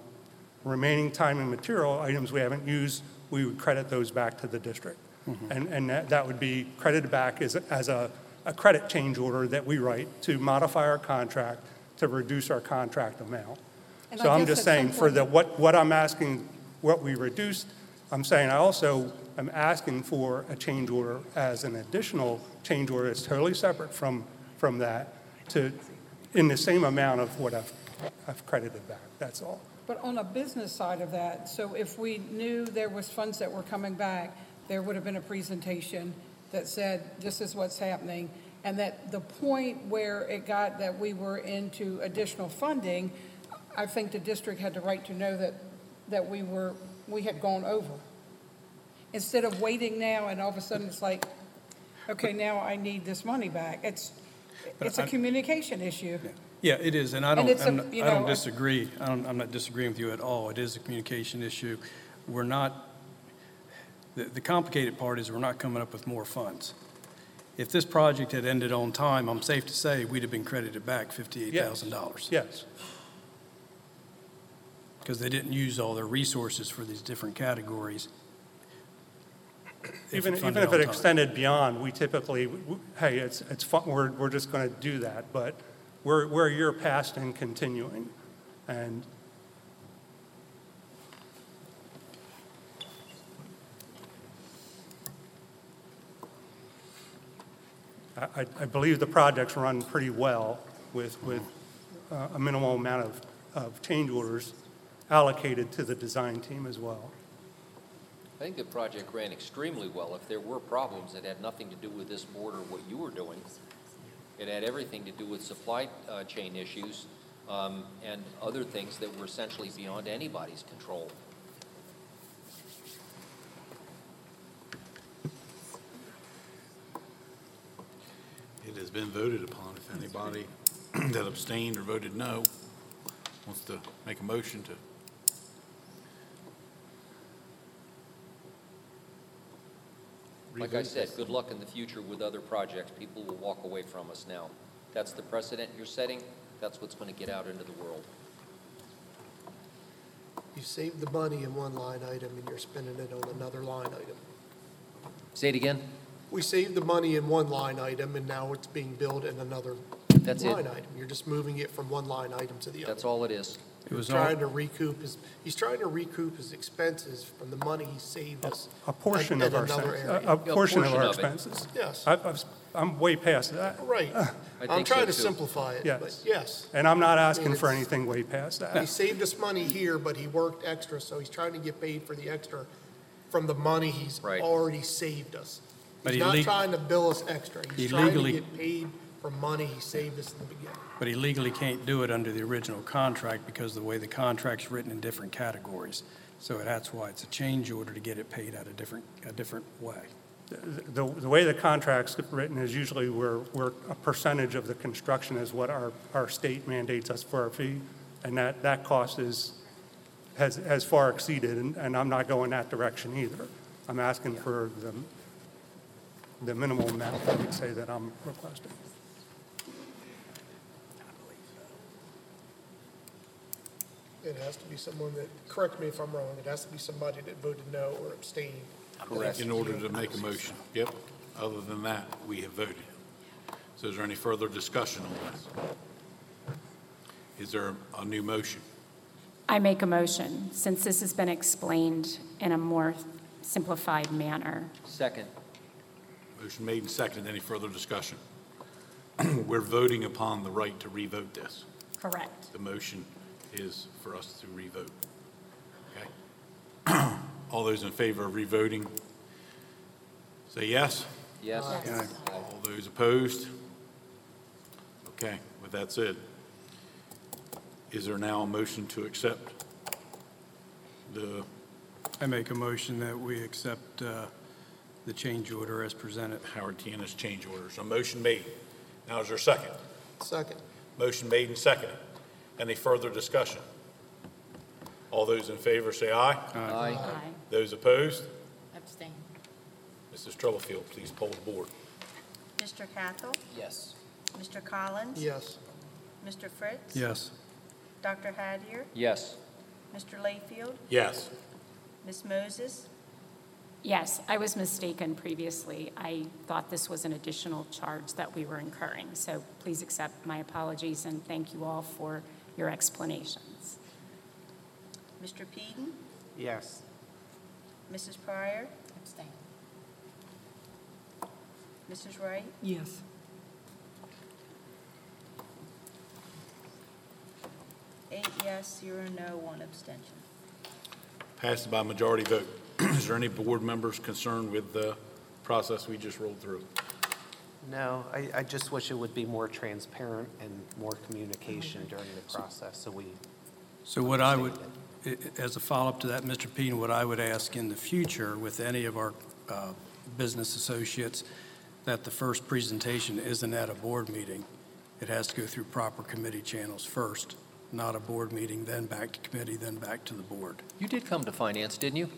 remaining time and material items we haven't used, we would credit those back to the district. Mm-hmm. And, and that, that would be credited back as, a- as a, a credit change order that we write to modify our contract to reduce our contract amount. And So I I'm guess just at some saying, for the, what, what I'm asking, what we reduced, I'm saying I also am asking for a change order as an additional change order that's totally separate from, from that to, in the same amount of what I've, I've credited back, that's all. But on a business side of that, so if we knew there was funds that were coming back, there would have been a presentation that said, this is what's happening, and that the point where it got that we were into additional funding, I think the district had the right to know that, that we were, we had gone over. Instead of waiting now and all of a sudden it's like, okay, now I need this money back. It's, But it's a I- communication issue. Yeah, it is, and I don't, it's a- I'm not- you I don't know, disagree. I don't, I'm not disagreeing with you at all. It is a communication issue. We're not, the, the complicated part is we're not coming up with more funds. If this project had ended on time, I'm safe to say we'd have been credited back $58,000. Yes. Because they didn't use all their resources for these different categories. Even, it even funded if on it time. extended beyond, we typically, w- hey, it's, it's fun, we're, we're just going to do that, but we're, we're a year past and continuing. And I, I- believe the project's run pretty well with, with uh, a minimal amount of, of change orders allocated to the design team as well. I think the project ran extremely well. If there were problems that had nothing to do with this board or what you were doing, it had everything to do with supply uh, chain issues um, and other things that were essentially beyond anybody's control. It has been voted upon. If anybody that abstained or voted no wants to make a motion to, Like I said, good luck in the future with other projects. People will walk away from us now. That's the precedent you're setting. That's what's going to get out into the world. You saved the money in one line item and you're spending it on another line item. Say it again? We saved the money in one line item and now it's being billed in another That's it. line item. You're just moving it from one line item to the other. That's all it is. It was He's all- trying to recoup his, he's trying to recoup his expenses from the money he saved us. A portion at- of at our, another sen- area. a- a portion of portion our of it. expenses. Yes. I- I've- I'm way past that. Right. Uh, I I'm think so, trying to too. simplify it, but Yes. yes. And I'm not I asking mean, for it's- anything way past that. He that. saved us money here, but he worked extra, so he's trying to get paid for the extra from the money he's Right. already saved us. But He's he not leg- trying to bill us extra. He He's trying to legally- get paid for money he saved us in the beginning. But he legally can't do it under the original contract because of the way the contract's written in different categories. So that's why it's a change order to get it paid out a different, a different way. The, the way the contract's written is usually we're, we're, a percentage of the construction is what our, our state mandates us for our fee. And that, that cost is, has, has far exceeded, and, and I'm not going that direction either. I'm asking for the, the minimal amount, I would say, that I'm requesting. It has to be someone that, correct me if I'm wrong, it has to be somebody that voted no or abstained. Correct. in order to make a motion. Yep. Other than that, we have voted. So is there any further discussion on this? Is there a new motion? I make a motion, since this has been explained in a more simplified manner. Second. Motion made and seconded. Any further discussion? We're voting upon the right to revote this. Correct. The motion is for us to revote. Okay? All those in favor of revoting, say yes. Yes? All those opposed? Okay, with that said, is there now a motion to accept the, I make a motion that we accept uh, the change order as presented. Howard T. Ennis change orders? A motion made. Now is there a second? Second. Motion made and seconded. Any further discussion? All those in favor say aye. Aye. Those opposed? Abstain. Mrs. Stubblefield, please poll the board. Mr. Cathell? Yes. Mr. Collins? Yes. Mr. Fritz? Yes. Dr. Hattier? Yes. Mr. Layfield? Yes. Ms. Moses? Yes, I was mistaken previously. I thought this was an additional charge that we were incurring. So please accept my apologies and thank you all for your explanations. Mr. Peden? Yes. Mrs. Pryor? Abstain. Mrs. Wright? Yes. Eight yes, zero no, one abstention. Passed by majority vote. Is there any board members concerned with the process we just rolled through? No, I, I just wish it would be more transparent and more communication during the process, so we. So what I would, i- i- as a follow-up to that, Mr. Peen, what I would ask in the future with any of our uh, business associates, that the first presentation isn't at a board meeting. It has to go through proper committee channels first, not a board meeting, then back to committee, then back to the board. You did come to finance, didn't you?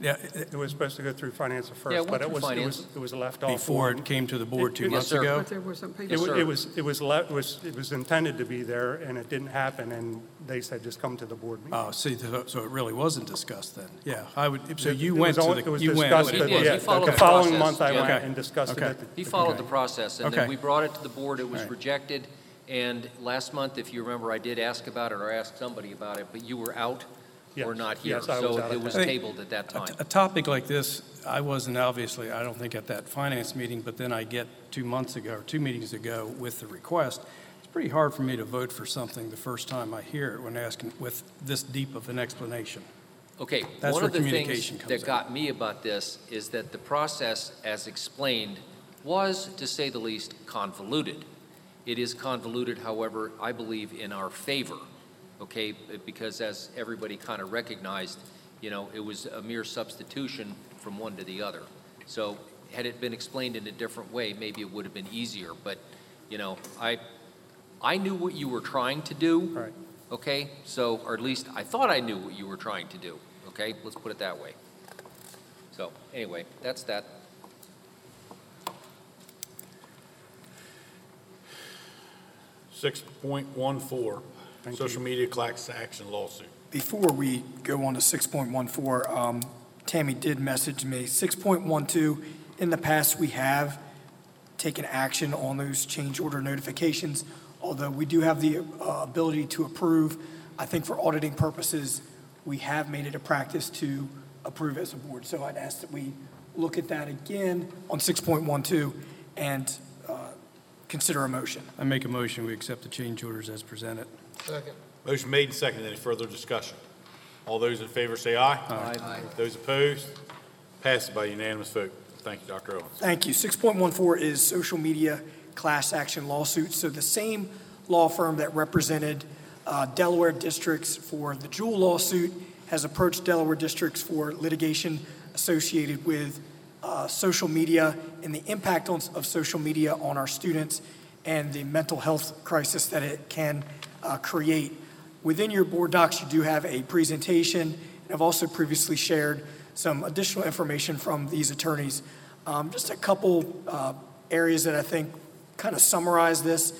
Yeah. It was supposed to go through finance at Yeah, it first, went but it through was, it finance. was, it was left off. Before it came to the board two It- it- months Yes, sir. ago? But there were some people. It Yes, wa- it was, it was, le- it was, it was intended to be there, and it didn't happen, and they said, just come to the board meeting. Oh, see, so so it really wasn't discussed then? Yeah, I would, so It- you it went was to only- the, it was you went. discussed, He but did. yeah, He followed the the following process. month I Yeah. went Okay. and discussed it Okay. at the. He followed Okay. the process, and then Okay. we brought it to the board, it was All right. rejected, and last month, if you remember, I did ask about it, or asked somebody about it, but you were out or Yes. not here. Yes, I was out So at it was that time. tabled at that A time. t- A topic like this, I wasn't obviously, I don't think at that finance meeting, but then I get two months ago, or two meetings ago with the request. It's pretty hard for me to vote for something the first time I hear it when asking with this deep of an explanation. Okay, That's one where of the things communication comes that in. got me about this is that the process, as explained, was, to say the least, convoluted. It is convoluted, however, I believe, in our favor, okay? Because as everybody kind of recognized, you know, it was a mere substitution from one to the other. So had it been explained in a different way, maybe it would have been easier. But, you know, I, I knew what you were trying to do. Right. Okay, so, or at least I thought I knew what you were trying to do, okay? Let's put it that way. So, anyway, that's that. Six point one four, social media class action lawsuit. Before we go on to 6.14, um, Tammy did message me, 6.12, in the past, we have taken action on those change order notifications, although we do have the uh, ability to approve. I think for auditing purposes, we have made it a practice to approve as a board. So I'd ask that we look at that again on 6.12 and uh, consider a motion. I make a motion, we accept the change orders as presented. Second. Motion made and seconded. Any further discussion? All those in favor say aye. Aye. Those opposed? Passed by unanimous vote. Thank you, Dr. Owens. Thank you. 6.14 is social media class action lawsuits. So the same law firm that represented uh, Delaware districts for the Juul lawsuit has approached Delaware districts for litigation associated with uh, social media and the impact on, of social media on our students and the mental health crisis that it can uh, create. Within your board docs, you do have a presentation, and I've also previously shared some additional information from these attorneys. Um, Just a couple uh, areas that I think kind of summarize this.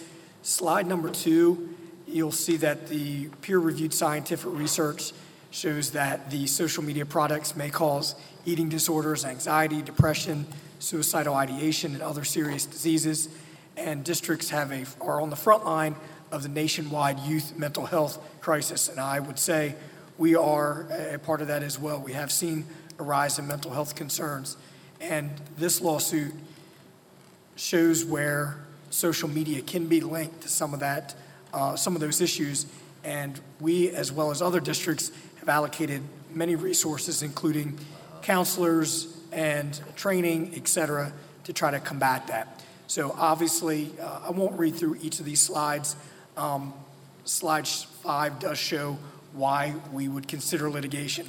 Slide number two, you'll see that the peer-reviewed scientific research shows that the social media products may cause eating disorders, anxiety, depression, suicidal ideation, and other serious diseases. And districts have a, are on the front line of the nationwide youth mental health crisis. And I would say we are a part of that as well. We have seen a rise in mental health concerns. And this lawsuit shows where social media can be linked to some of that, uh, some of those issues. And we, as well as other districts, have allocated many resources, including counselors and training, et cetera, to try to combat that. So obviously, uh, I won't read through each of these slides. Um, Slide five does show why we would consider litigation.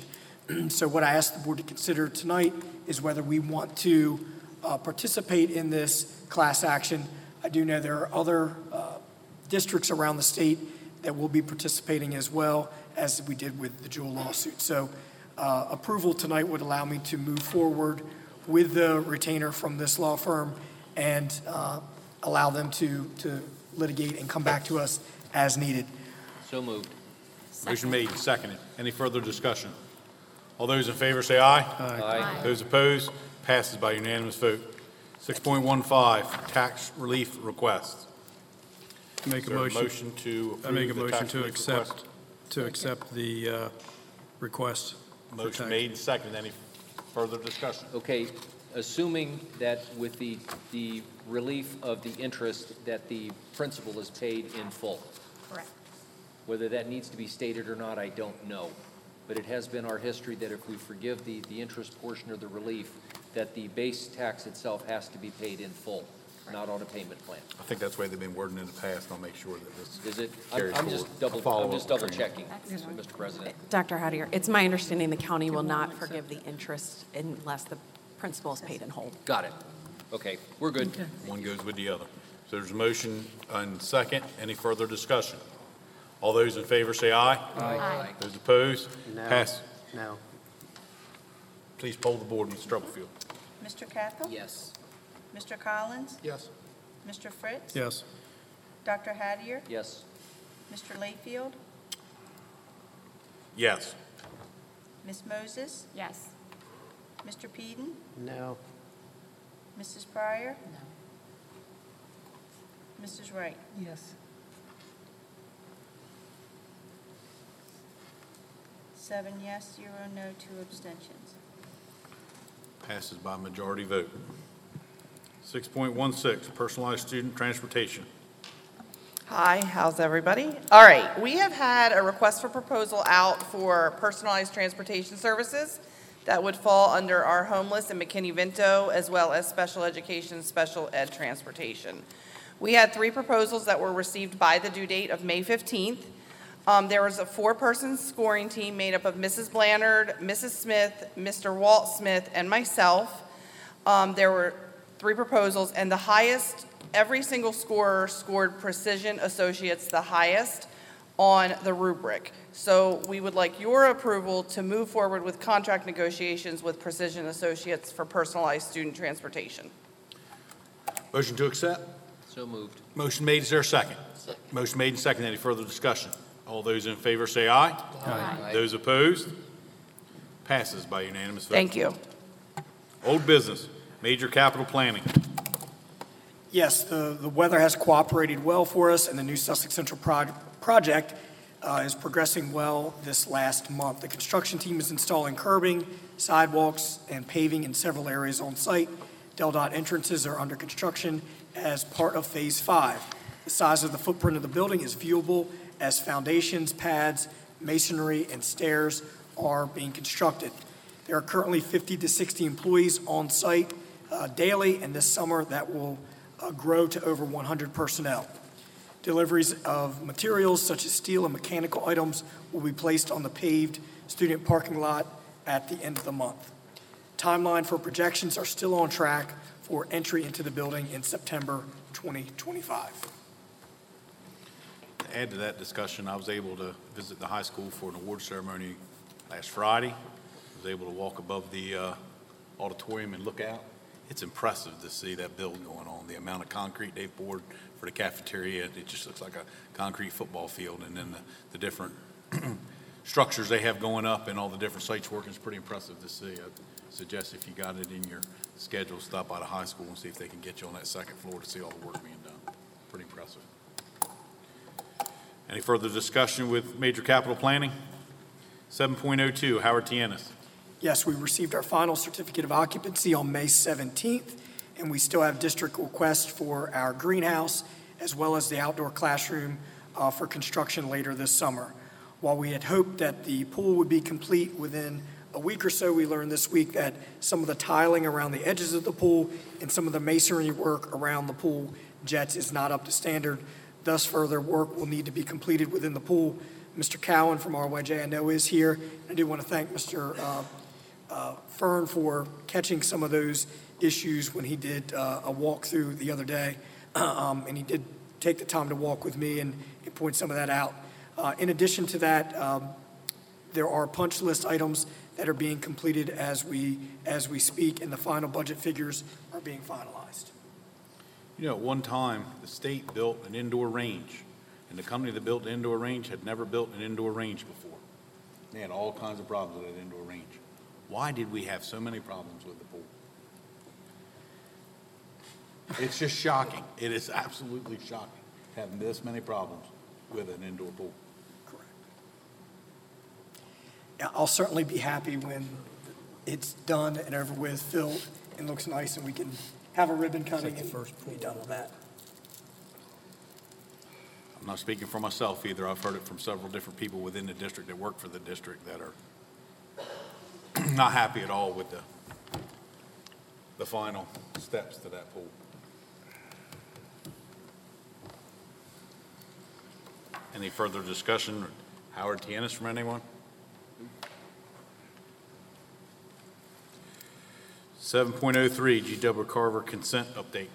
So what I asked the board to consider tonight is whether we want to uh, participate in this class action. I do know there are other uh, districts around the state that will be participating as well, as we did with the Juul lawsuit. So uh, approval tonight would allow me to move forward with the retainer from this law firm and uh, allow them to, to litigate and come back to us as needed. So moved. Motion made and seconded. Any further discussion? All those in favor say aye. Aye. Those opposed, passes by unanimous vote. 6.15, tax relief requests. Make Is a there motion. motion to I make a approve the motion tax to relief accept, request? to accept the uh, request. for Motion tax- made and seconded. Any further discussion? Okay, assuming that with the, the relief of the interest, that the principal is paid in full. Correct. Whether that needs to be stated or not, I don't know. But it has been our history that if we forgive the, the interest portion of the relief, that the base tax itself has to be paid in full, not on a payment plan. I think that's the way they've been wording in the past. I'll make sure that this Is it? I'm, carries I'm forward. just double, Follow I'm just up double with checking, training. Mr. President. Dr. Hattier, it's my understanding the county will not forgive the interest unless the principal is paid in whole. Got it. Okay, we're good. One goes with the other. So there's a motion and second. Any further discussion? All those in favor say aye. Aye. Those opposed? No. Pass. No. Please poll the board, Mr. Stubblefield. Mr. Cathell? Yes. Mr. Collins? Yes. Mr. Fritz? Yes. Dr. Hattier? Yes. Mr. Layfield? Yes. Ms. Moses? Yes. Mr. Peden? No. Mrs. Pryor? No. Mrs. Wright? Yes. Seven yes, zero no, two abstentions. Passes by majority vote. 6.16, personalized student transportation. Hi, how's everybody? All right, we have had a request for proposal out for personalized transportation services that would fall under our homeless and McKinney-Vento, as well as special education, special ed transportation. We had three proposals that were received by the due date of May 15th. Um, There was a four-person scoring team made up of Mrs. Blanchard, Mrs. Smith, Mr. Walt Smith, and myself. Um, There were three proposals, and the highest, every single scorer scored Precision Associates the highest on the rubric. So we would like your approval to move forward with contract negotiations with Precision Associates for personalized student transportation. Motion to accept? So moved. Motion made, is there a second? Motion made and second. Any further discussion? All those in favor say aye. Aye. Those opposed? Passes by unanimous vote. Thank you. Old business, major capital planning. Yes, the, the weather has cooperated well for us, and the new Sussex Central proj- project uh, is progressing well this last month. The construction team is installing curbing, sidewalks, and paving in several areas on site. DelDOT entrances are under construction as part of Phase Five. The size of the footprint of the building is viewable as foundations, pads, masonry, and stairs are being constructed. There are currently 50 to 60 employees on site uh, daily, and this summer that will uh, grow to over 100 personnel. Deliveries of materials such as steel and mechanical items will be placed on the paved student parking lot at the end of the month. Timeline for projections are still on track for entry into the building in September 2025. To add to that discussion, I was able to visit the high school for an award ceremony last Friday. I Was able to walk above the uh, auditorium and look out. It's impressive to see that build going on, the amount of concrete they've poured for the cafeteria. It just looks like a concrete football field, and then the, the different structures they have going up and all the different sites working is pretty impressive to see. I suggest if you got it in your schedule, stop by the high school and see if they can get you on that second floor to see all the work being done. Pretty impressive. Any further discussion with major capital planning? 7.02, Howard T. Ennis. Yes, we received our final certificate of occupancy on May 17th, and we still have district requests for our greenhouse as well as the outdoor classroom uh, for construction later this summer. While we had hoped that the pool would be complete within a week or so, we learned this week that some of the tiling around the edges of the pool and some of the masonry work around the pool jets is not up to standard. Thus, further work will need to be completed within the pool. Mr. Cowan from RYJ, I know, is here. I do want to thank Mr. uh, uh, Fearn for catching some of those issues when he did uh, a walkthrough the other day. Um, And he did take the time to walk with me and and point some of that out. Uh, In addition to that, um, there are punch list items that are being completed as we, as we speak, and the final budget figures are being finalized. You know, at one time, the state built an indoor range, and the company that built the indoor range had never built an indoor range before. They had all kinds of problems with that indoor range. Why did we have so many problems with the pool? It's just shocking. It is absolutely shocking, having this many problems with an indoor pool. Yeah, I'll certainly be happy when it's done and over with, filled, and looks nice, and we can have a ribbon cutting and be done with that. I'm not speaking for myself either. I've heard it from several different people within the district that work for the district that are not happy at all with the, the final steps to that pool. Any further discussion? Howard T. Ennis from anyone? Seven point oh three, G.W. Carver consent update.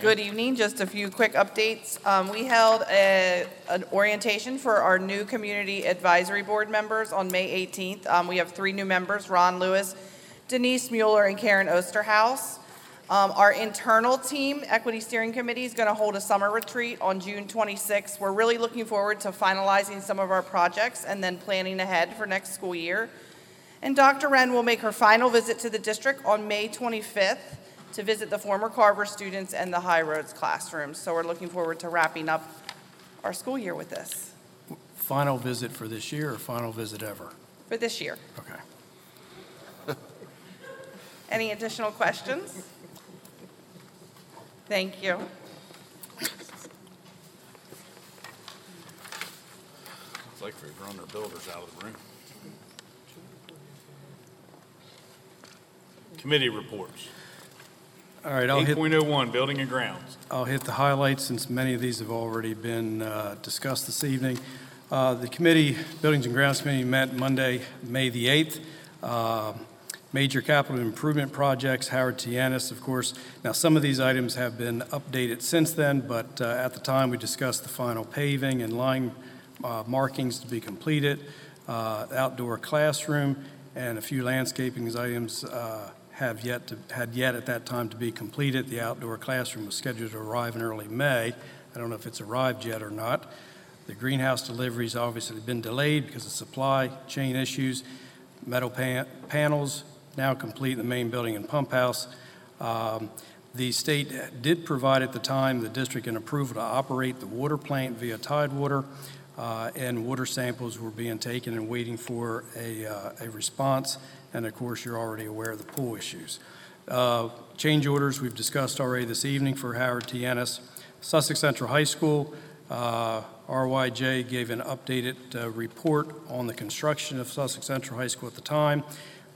Good evening, just a few quick updates. Um, We held a- an orientation for our new Community Advisory Board members on May 18th. Um, We have three new members, Ron Lewis, Denise Mueller, and Karen Osterhaus. Um, Our internal team, Equity Steering Committee, is going to hold a summer retreat on June 26th. We're really looking forward to finalizing some of our projects and then planning ahead for next school year. And Dr. Wren will make her final visit to the district on May 25th to visit the former Carver students and the High Roads classrooms. So we're looking forward to wrapping up our school year with this, Final visit for this year or final visit ever? for this year. Okay. Any additional questions? Thank you. It's like they've run their builders out of the room. Committee reports. All right, I'll Eight hit, point oh one, building and grounds. I'll hit the highlights since many of these have already been uh, discussed this evening. Uh, The committee, Buildings and Grounds Committee, met Monday, May the 8th. Uh, Major capital improvement projects, Howard T. Ennis, of course. Now, some of these items have been updated since then, but uh, at the time, we discussed the final paving and line uh, markings to be completed, uh, outdoor classroom, and a few landscaping items uh, have yet to, had yet at that time to be completed. The outdoor classroom was scheduled to arrive in early May. I don't know if it's arrived yet or not. The greenhouse delivery's obviously have been delayed because of supply chain issues. Metal pan- panels now complete the main building and pump house. Um, The state did provide at the time the district an approval to operate the water plant via Tidewater, uh, and water samples were being taken and waiting for a, uh, a response. And of course, you're already aware of the pool issues. Uh, Change orders, we've discussed already this evening for Howard T. Ennis. Sussex Central High School, uh, RYJ gave an updated uh, report on the construction of Sussex Central High School at the time.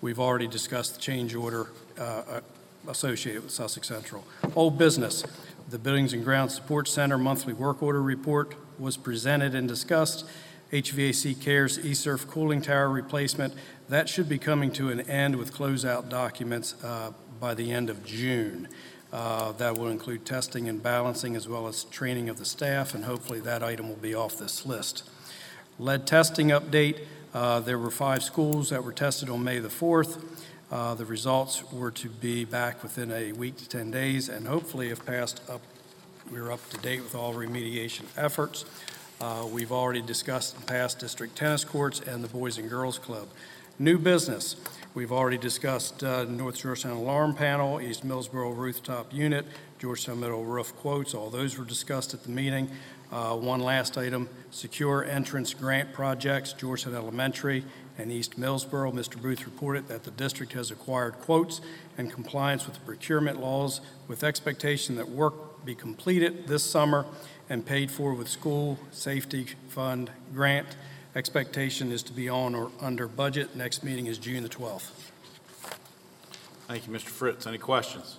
We've already discussed the change order uh, uh, associated with Sussex Central. Old business, the Buildings and Grounds Support Center monthly work order report was presented and discussed. HVAC Cares ESSER cooling tower replacement, that should be coming to an end with closeout documents uh, by the end of June. Uh, That will include testing and balancing as well as training of the staff, and hopefully that item will be off this list. Lead testing update, uh, there were five schools that were tested on May the 4th. Uh, The results were to be back within a week to 10 days, and hopefully, if passed up, we're up to date with all remediation efforts. Uh, We've already discussed and passed district tennis courts and the Boys and Girls Club. New business, we've already discussed uh, North Georgetown Alarm Panel, East Millsboro Rooftop Unit, Georgetown Middle Roof Quotes, all those were discussed at the meeting. Uh, One last item, secure entrance grant projects, Georgetown Elementary and East Millsboro. Mr. Booth reported that the district has acquired quotes and compliance with the procurement laws with expectation that work be completed this summer and paid for with school safety fund grant. Expectation is to be on or under budget. Next meeting is June the 12th. Thank you, Mr. Fritz. Any questions?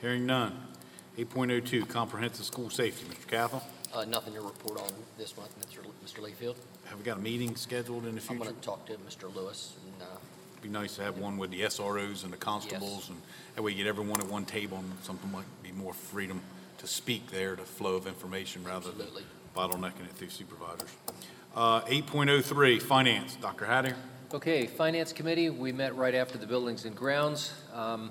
Hearing none. Eight point oh two, comprehensive school safety. Mr. Cathell, Uh, Nothing to report on this month, Mr. Mr. Layfield. have we got a meeting scheduled in the I'm future? going to talk to Mr. Lewis, and uh, Be nice to have one with the SROs and the constables, and that way you get everyone at one table, and something might be more freedom to speak there, to flow of information, rather than Absolutely. bottlenecking it through supervisors. Uh, eight point oh three, finance. Dr. Hattier? Okay, Finance Committee, we met right after the Buildings and Grounds. Um,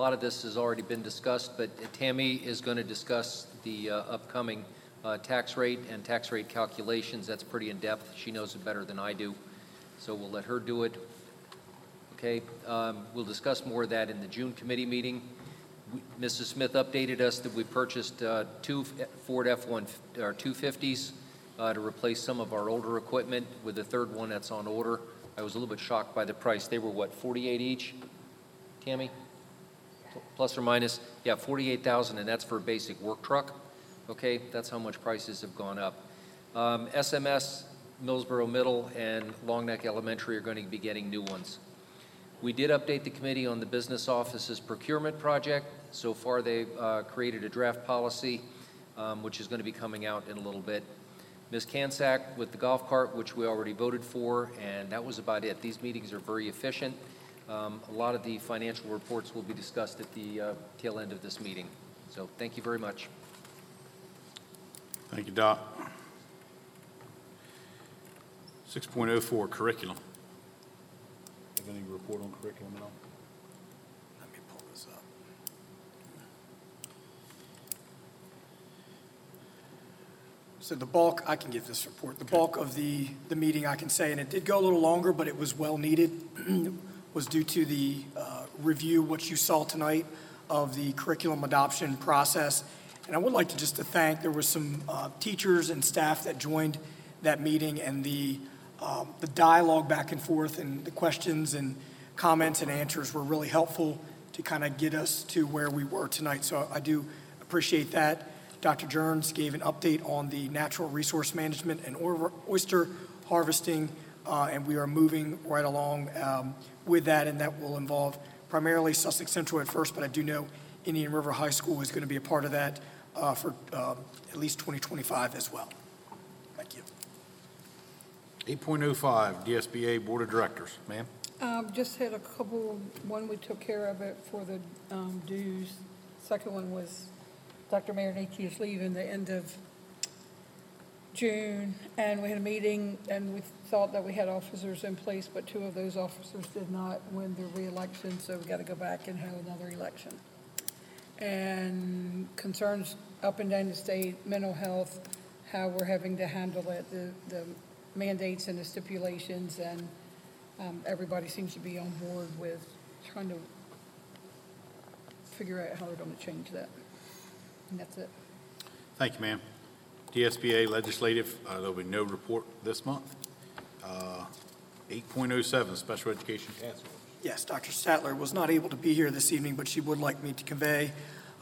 A lot of this has already been discussed, but Tammy is going to discuss the uh, upcoming uh, tax rate and tax rate calculations. That's pretty in-depth. She knows it better than I do, so we'll let her do it. Okay, um, we'll discuss more of that in the June committee meeting. We- Mrs. Smith updated us that we purchased uh, two Ford F-1, or 250s uh, to replace some of our older equipment with the third one that's on order. I was a little bit shocked by the price. They were, what, 48 each? Tammy? Plus or minus? Yeah, 48,000, and that's for a basic work truck. Okay, that's how much prices have gone up. Um, SMS, Millsboro Middle, and Long Neck Elementary are going to be getting new ones. We did update the committee on the business office's procurement project. So far, they've uh, created a draft policy, um, which is going to be coming out in a little bit. Ms. Kansak with the golf cart, which we already voted for, and that was about it. These meetings are very efficient. Um, A lot of the financial reports will be discussed at the uh, tail end of this meeting. So thank you very much. Thank you, Doc. 6.04 curriculum. Have any report on curriculum at all? Let me pull this up. So the bulk, I can give this report, the bulk of the, the meeting, I can say, and it did go a little longer, but it was well needed, was due to the uh, review, what you saw tonight, of the curriculum adoption process. And I would like to just to thank, there was some uh, teachers and staff that joined that meeting, and the, um, the dialogue back and forth, and the questions and comments and answers were really helpful to kind of get us to where we were tonight. So I do appreciate that. Dr. Jerns gave an update on the natural resource management and oyster harvesting, uh, and we are moving right along um, with that, and that will involve primarily Sussex Central at first, but I do know Indian River High School is going to be a part of that uh, for um, at least 2025 as well. Thank you. 8.05 DSBA Board of Directors. Ma'am? Um, just had a couple, one we took care of it for the, um, dues. Second one was Dr. Marinucci is leaving the end of June, and we had a meeting, and we thought that we had officers in place, but two of those officers did not win their reelection, so we gotta go back and have another election. And concerns up and down the state, mental health, how we're having to handle it, the, the mandates and the stipulations, and, um, everybody seems to be on board with trying to figure out how we're gonna change that. And that's it. Thank you, ma'am. DSBA Legislative, uh, there'll be no report this month. Uh, 8.07 Special Education Task Force. Yes, Dr. Statler was not able to be here this evening, but she would like me to convey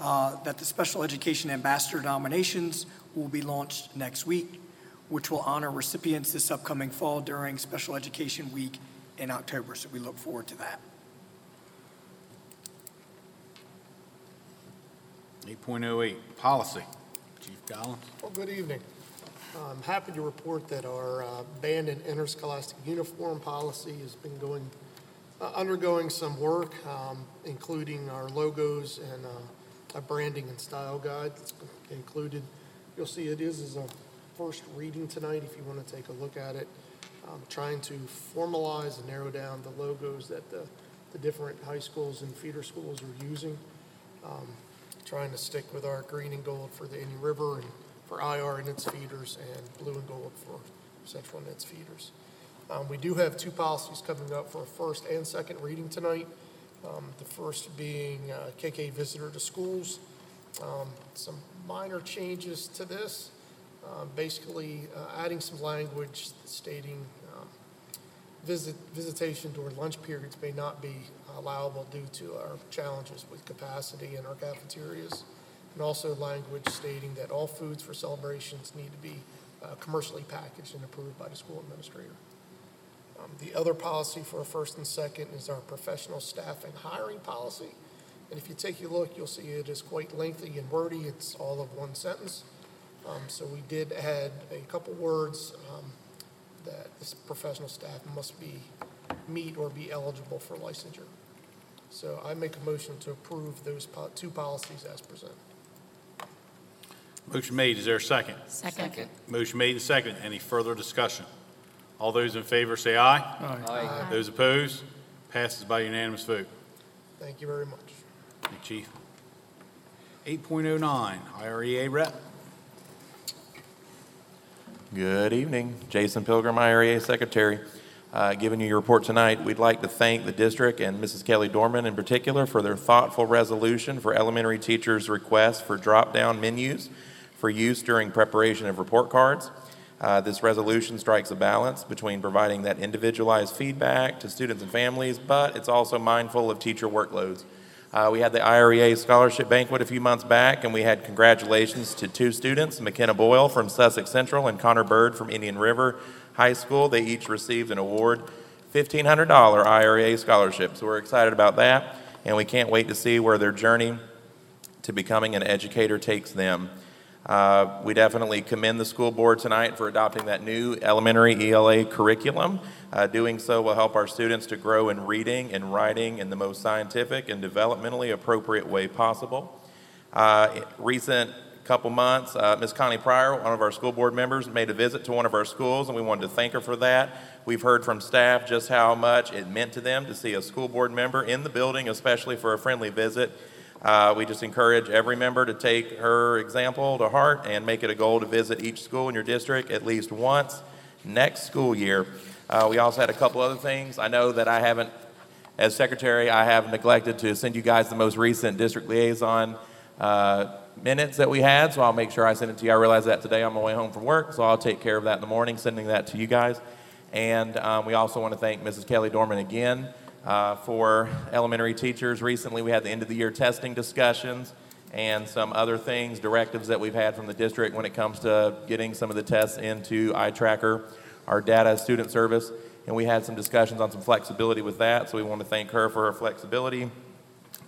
uh, that the Special Education Ambassador nominations will be launched next week, which will honor recipients this upcoming fall during Special Education Week in October, so we look forward to that. 8.08 Policy. Chief Collins. Well, good evening. I'm happy to report that our uh, band and interscholastic uniform policy has been going, uh, undergoing some work, um, including our logos and uh, a branding and style guide that's included. You'll see it is as a first reading tonight if you want to take a look at it. Um, Trying to formalize and narrow down the logos that the, the different high schools and feeder schools are using. Um, Trying to stick with our green and gold for the Indian River and for IR and its feeders and blue and gold for Central and its feeders. Um, We do have two policies coming up for a first and second reading tonight. Um, The first being uh, KK visitor to schools. Um, Some minor changes to this, uh, basically uh, adding some language stating um, visit, visitation during lunch periods may not be allowable due to our challenges with capacity in our cafeterias. And also language stating that all foods for celebrations need to be uh, commercially packaged and approved by the school administrator. Um, The other policy for first and second is our professional staff and hiring policy. And if you take a look, you'll see it is quite lengthy and wordy. It's all of one sentence. Um, So we did add a couple words um, that this professional staff must be, meet or be eligible for licensure. So I make a motion to approve those po- two policies as presented. Motion made, is there a second? Second. Motion made and second. Any further discussion? All those in favor say aye. Aye. Aye. Those opposed? Passes by unanimous vote. Thank you very much. Thank you, Chief. 8.09 IREA Rep. Good evening. Jason Pilgrim, IRA Secretary. uh, giving you your report tonight. We'd like to thank the district and Mrs. Kelly Dorman in particular for their thoughtful resolution for elementary teachers' requests for drop-down menus for use during preparation of report cards. Uh, This resolution strikes a balance between providing that individualized feedback to students and families, but it's also mindful of teacher workloads. Uh, We had the IREA Scholarship Banquet a few months back, and we had congratulations to two students, McKenna Boyle from Sussex Central and Connor Bird from Indian River High School. They each received an award, $1,500 IREA scholarship. So we're excited about that, and we can't wait to see where their journey to becoming an educator takes them. Uh, We definitely commend the school board tonight for adopting that new elementary ELA curriculum. Uh, Doing so will help our students to grow in reading and writing in the most scientific and developmentally appropriate way possible. Uh, Recent couple months, uh, Ms. Connie Pryor, one of our school board members, made a visit to one of our schools, and we wanted to thank her for that. We've heard from staff just how much it meant to them to see a school board member in the building, especially for a friendly visit. Uh, We just encourage every member to take her example to heart and make it a goal to visit each school in your district at least once next school year. Uh, We also had a couple other things. I know that I haven't, as secretary, I have neglected to send you guys the most recent district liaison uh, minutes that we had, so I'll make sure I send it to you. I realize that today on my way home from work, so I'll take care of that in the morning, sending that to you guys. And um, we also want to thank Mrs. Kelly Dorman again uh, for elementary teachers. Recently, we had the end of the year testing discussions and some other things, directives that we've had from the district when it comes to getting some of the tests into iTracker, our data student service. And we had some discussions on some flexibility with that, so we want to thank her for her flexibility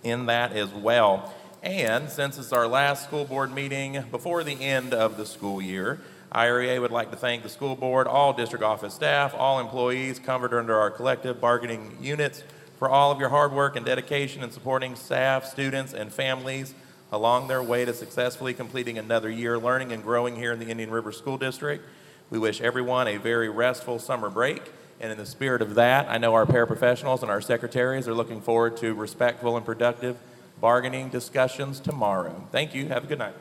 in that as well. And since it's our last school board meeting before the end of the school year, IREA would like to thank the school board, all district office staff, all employees covered under our collective bargaining units for all of your hard work and dedication in supporting staff, students, and families along their way to successfully completing another year learning and growing here in the Indian River School District. We wish everyone a very restful summer break. And in the spirit of that, I know our paraprofessionals and our secretaries are looking forward to respectful and productive bargaining discussions tomorrow. Thank you. Have a good night.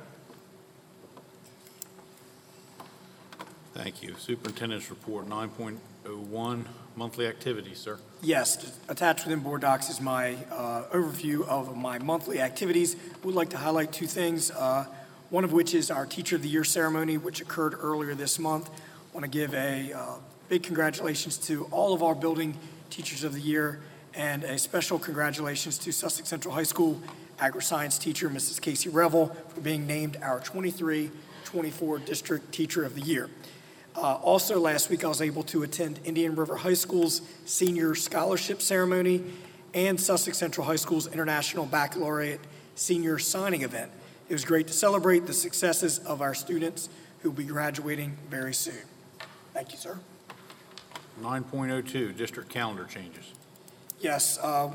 Thank you. Superintendent's report 9.01, monthly activities, sir. Yes, attached within board docs is my uh, overview of my monthly activities. Would like to highlight two things, uh, one of which is our Teacher of the Year ceremony, which occurred earlier this month. Want to give a uh, big congratulations to all of our building Teachers of the Year, and a special congratulations to Sussex Central High School Agri-Science teacher, Mrs. Casey Revel, for being named our 23-24 District Teacher of the Year. Uh, Also, last week, I was able to attend Indian River High School's Senior Scholarship Ceremony and Sussex Central High School's International Baccalaureate Senior Signing Event. It was great to celebrate the successes of our students who will be graduating very soon. Thank you, sir. 9.02, district calendar changes. Yes, uh,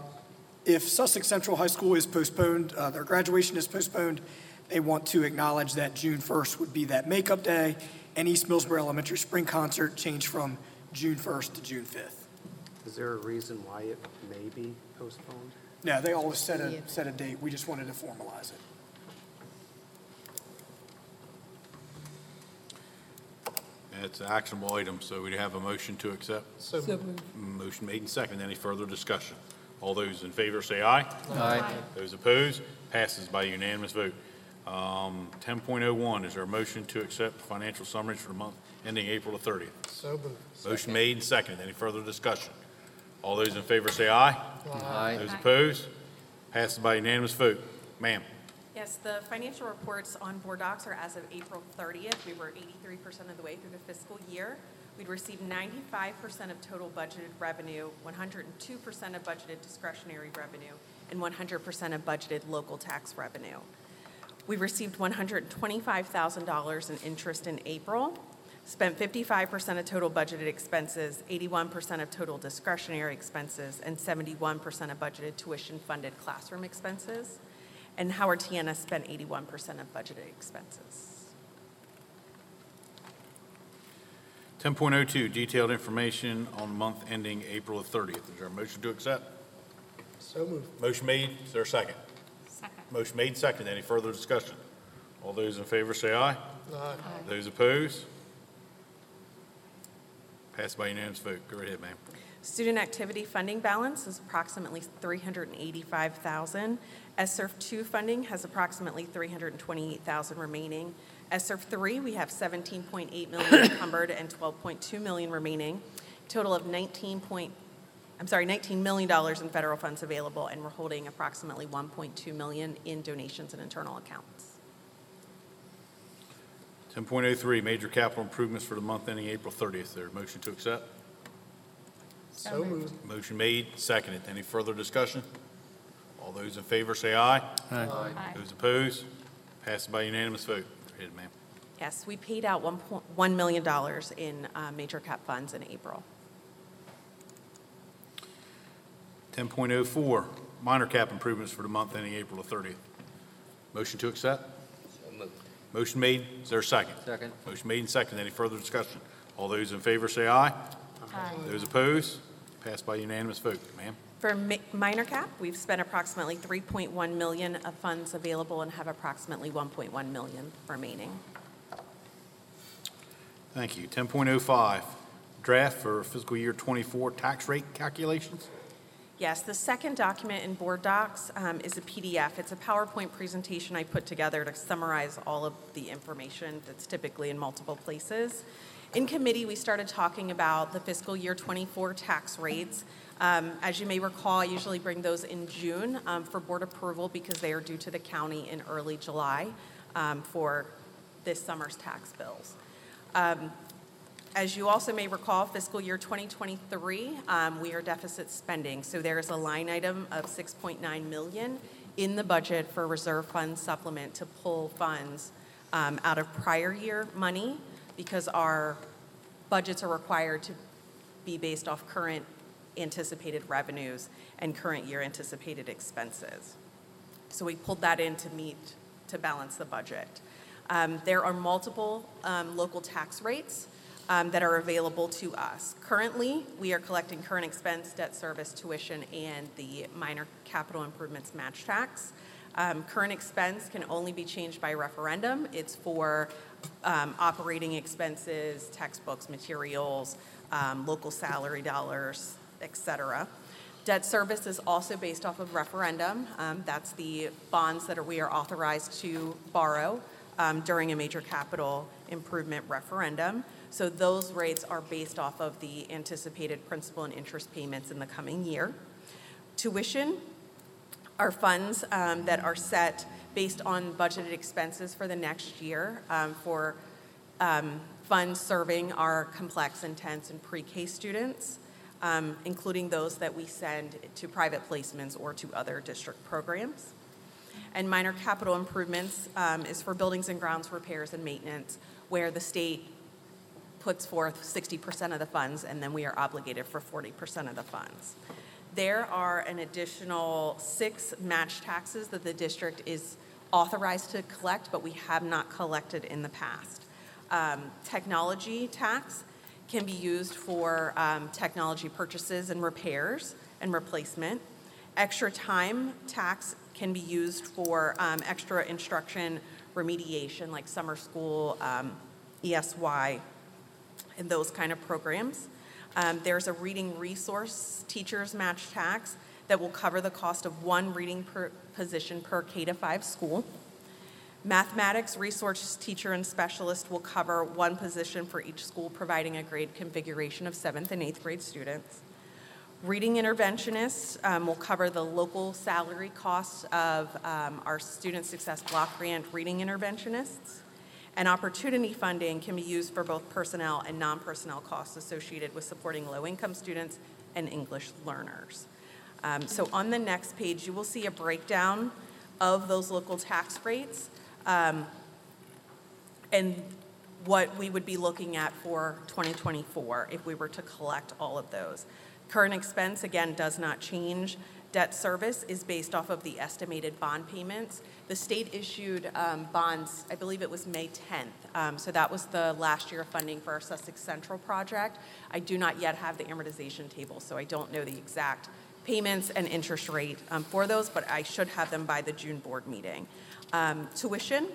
if Sussex Central High School is postponed, uh, their graduation is postponed, they want to acknowledge that June 1st would be that makeup day, and East Millsboro Elementary Spring Concert changed from June 1st to June 5th. Is there a reason why it may be postponed? No, they always set a, set a date, we just wanted to formalize it. It's an actionable item, so we have a motion to accept. So So moved. Motion made and seconded. Any further discussion? All those in favor say aye. Aye. Those opposed, passes by unanimous vote. Um, 10.01, is there a motion to accept financial summaries for the month ending April the 30th? So moved. Motion made and seconded. Any further discussion? All those in favor say aye. Aye. Those opposed, passes by unanimous vote. Ma'am. Yes, the financial reports on board docs are as of April 30th. We were 83% of the way through the fiscal year. We'd received 95% of total budgeted revenue, 102% of budgeted discretionary revenue, and 100% of budgeted local tax revenue. We received $125,000 in interest in April, spent 55% of total budgeted expenses, 81% of total discretionary expenses, and 71% of budgeted tuition-funded classroom expenses. And Howard T. Ennis spent 81% of budgeted expenses. 10.02, detailed information on month ending April 30th. Is there a motion to accept? So moved. Motion made, is there a second? Second. Motion made, second. Any further discussion? All those in favor say aye. Aye. Those opposed? Passed by unanimous vote. Go right ahead, ma'am. Student activity funding balance is approximately 385,000. ESSER 2 funding has approximately 328,000 remaining. ESSER 3, we have 17.8 million encumbered and 12.2 million remaining. Total of 19 point, I'm sorry, 19 million dollars in federal funds available, and we're holding approximately 1.2 million in donations and internal accounts. 10.03, major capital improvements for the month ending April 30th. There, motion to accept? So moved. Motion made, seconded. Any further discussion? All those in favor say aye. Aye. Those opposed? Passed by unanimous vote. Go ahead, ma'am. Yes, we paid out $1.1 million in uh, major cap funds in April. 10.04, minor cap improvements for the month ending April 30th. Motion to accept? Motion made. Is there a second? Second. Motion made and seconded. Any further discussion? All those in favor say aye. Aye. Those opposed? Passed by unanimous vote. Ma'am? For mi- minor cap, we've spent approximately 3.1 million of funds available and have approximately 1.1 million remaining. Thank you. 10.05, draft for fiscal year '24 tax rate calculations. Yes, the second document in Board Docs um, is a PDF. It's a PowerPoint presentation I put together to summarize all of the information that's typically in multiple places. In committee, we started talking about the fiscal year '24 tax rates. Um, As you may recall, I usually bring those in June um, for board approval because they are due to the county in early July um, for this summer's tax bills. Um, As you also may recall, fiscal year 2023, um, we are deficit spending. So there is a line item of 6.9 million in the budget for reserve fund supplement to pull funds um, out of prior year money because our budgets are required to be based off current anticipated revenues and current year anticipated expenses. So we pulled that in to meet, to balance the budget. Um, There are multiple um, local tax rates um, that are available to us. Currently, we are collecting current expense, debt service, tuition, and the minor capital improvements match tax. Um, Current expense can only be changed by referendum. It's for um, operating expenses, textbooks, materials, um, local salary dollars, et cetera. Debt service is also based off of referendum. Um, That's the bonds that are, we are authorized to borrow um, during a major capital improvement referendum. So those rates are based off of the anticipated principal and interest payments in the coming year. Tuition are funds um, that are set based on budgeted expenses for the next year um, for um, funds serving our complex, intense, and pre-K students, um, including those that we send to private placements or to other district programs. And minor capital improvements um, is for buildings and grounds repairs and maintenance, where the state puts forth 60% of the funds, and then we are obligated for 40% of the funds. There are an additional six match taxes that the district is authorized to collect, but we have not collected in the past. Um, Technology tax can be used for um, technology purchases and repairs and replacement. Extra time tax can be used for um, extra instruction remediation, like summer school, um, ESY, and those kind of programs. Um, There's a reading resource teachers match tax that will cover the cost of one reading per position per K to 5 school. Mathematics resource teacher and specialist will cover one position for each school, providing a grade configuration of seventh and eighth grade students. Reading interventionists um, will cover the local salary costs of um, our Student Success Block Grant reading interventionists. And opportunity funding can be used for both personnel and non-personnel costs associated with supporting low-income students and English learners. Um, So on the next page, you will see a breakdown of those local tax rates um, and what we would be looking at for 2024 if we were to collect all of those. Current expense, again, does not change. Debt service is based off of the estimated bond payments. The state issued um, bonds, I believe it was May 10th. Um, So that was the last year of funding for our Sussex Central project. I do not yet have the amortization table, so I don't know the exact payments and interest rate um, for those, but I should have them by the June board meeting. Um, Tuition,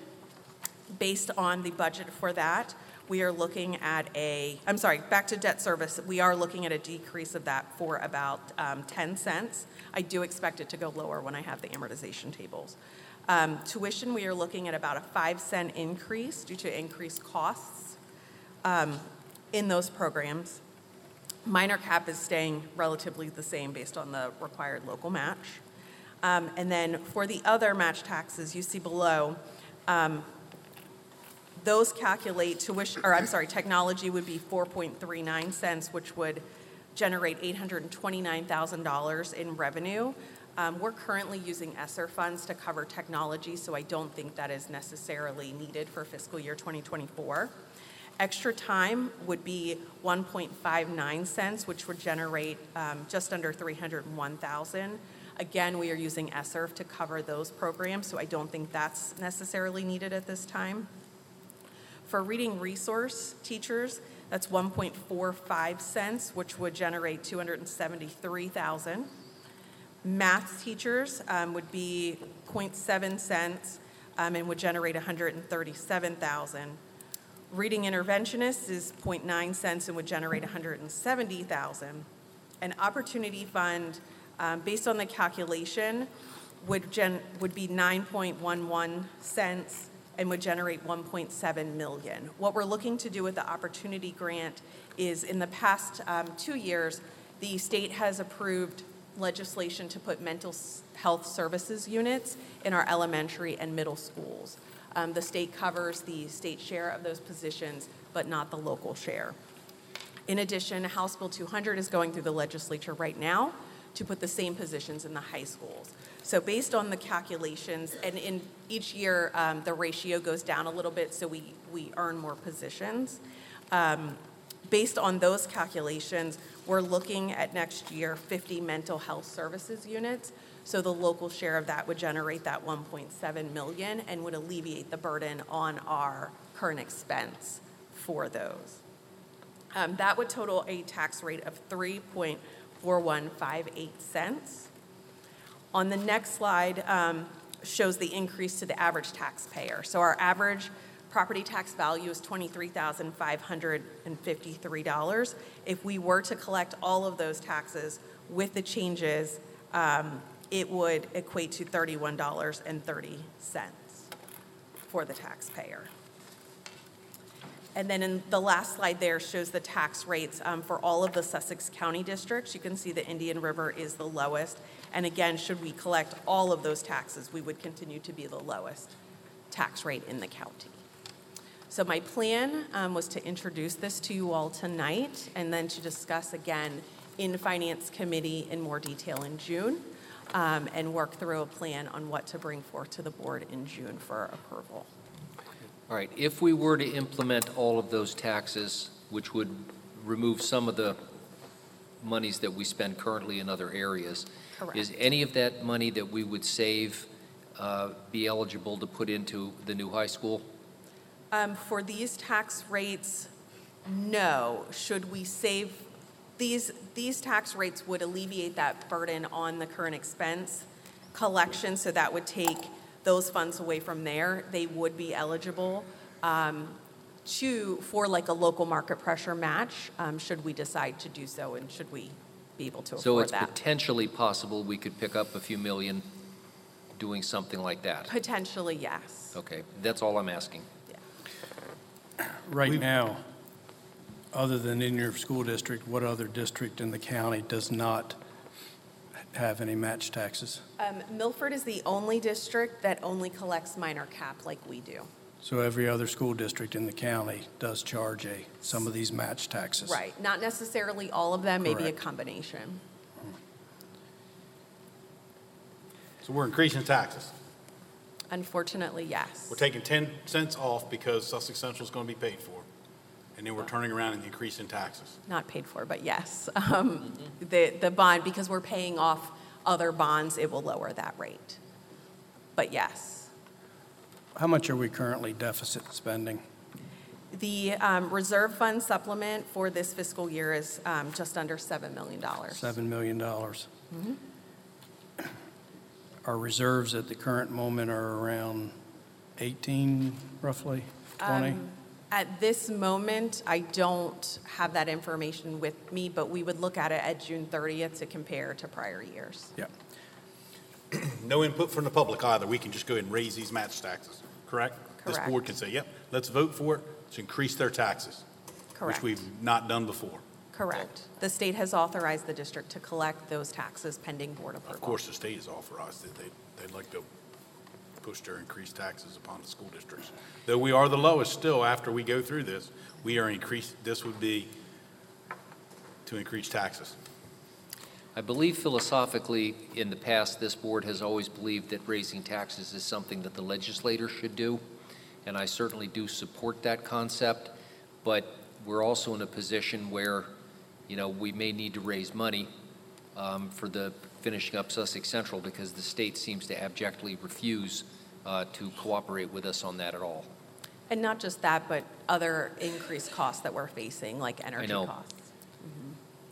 based on the budget for that, We are looking at a, I'm sorry, back to debt service, we are looking at a decrease of that for about um, 10 cents. I do expect it to go lower when I have the amortization tables. Um, Tuition, we are looking at about a 5 cent increase due to increased costs um, in those programs. Minor cap is staying relatively the same based on the required local match. Um, And then for the other match taxes, you see below, um, those calculate tuition, or I'm sorry, technology would be 4.39 cents, which would generate $829,000 in revenue. Um, We're currently using ESSER funds to cover technology, so I don't think that is necessarily needed for fiscal year 2024. Extra time would be 1.59 cents, which would generate um, just under 301,000. Again, we are using ESSER to cover those programs, so I don't think that's necessarily needed at this time. For reading resource teachers, that's 1.45 cents, which would generate 273,000. Math teachers um, would be 0.7 cents um, and would generate 137,000. Reading interventionists is 0.9 cents and would generate 170,000. An opportunity fund, um, based on the calculation, would gen, would be 9.11 cents and would generate 1.7 million. What we're looking to do with the opportunity grant is, in the past um, two years, the state has approved legislation to put mental health services units in our elementary and middle schools. Um, The state covers the state share of those positions, but not the local share. In addition, House Bill 200 is going through the legislature right now to put the same positions in the high schools. So based on the calculations, and in each year, um, the ratio goes down a little bit, so we, we earn more positions. Um, Based on those calculations, we're looking at next year 50 mental health services units. So the local share of that would generate that 1.7 million and would alleviate the burden on our current expense for those. Um, That would total a tax rate of 3.4158 cents. On the next slide um, shows the increase to the average taxpayer. So our average property tax value is $23,553. If we were to collect all of those taxes with the changes, um, it would equate to $31.30 for the taxpayer. And then in the last slide there shows the tax rates um, for all of the Sussex County districts. You can see the Indian River is the lowest. And again, should we collect all of those taxes, we would continue to be the lowest tax rate in the county. So my plan um, was to introduce this to you all tonight and then to discuss again in Finance Committee in more detail in June um, and work through a plan on what to bring forth to the board in June for approval. All right, if we were to implement all of those taxes, which would remove some of the monies that we spend currently in other areas, is any of that money that we would save uh, be eligible to put into the new high school? Um, For these tax rates, no. Should we save, these, these tax rates would alleviate that burden on the current expense collection, so that would take those funds away from there. They would be eligible um, to, for like a local market pressure match, um, should we decide to do so, and should we be able to So afford it's that. potentially possible we could pick up a few million doing something like that? Potentially, yes. Okay, that's all I'm asking. Right now, other than in your school district, what other district in the county does not have any match taxes? Um, Milford is the only district that only collects minor cap like we do. So every other school district in the county does charge a, some of these match taxes? Right, not necessarily all of them, maybe a Correct. combination. So we're increasing taxes. Unfortunately, yes. We're taking 10 cents off because Sussex Central is going to be paid for. And then we're turning around and increasing taxes. Not paid for, but yes. Um, The, the bond, because we're paying off other bonds, it will lower that rate. But yes. How much are we currently deficit spending? The um, reserve fund supplement for this fiscal year is um, just under $7 million. $7 million. Our reserves at the current moment are around 18, roughly, 20? Um, At this moment, I don't have that information with me, but we would look at it at June 30th to compare to prior years. Yeah. No input from the public either. We can just go ahead and raise these match taxes, correct? This board can say, yep, let's vote for it, to increase their taxes. Correct. Which we've not done before. Correct. The state has authorized the district to collect those taxes pending board approval. Of course, the state has authorized it. They, they'd like to push their increased taxes upon the school districts. Though we are the lowest still, after we go through this, we are increased, this would be to increase taxes. I believe philosophically, in the past, this board has always believed that raising taxes is something that the legislator should do, and I certainly do support that concept, but we're also in a position where, you know, we may need to raise money um, for the finishing up Sussex Central because the state seems to abjectly refuse uh, to cooperate with us on that at all. And not just that, but other increased costs that we're facing, like energy know. costs.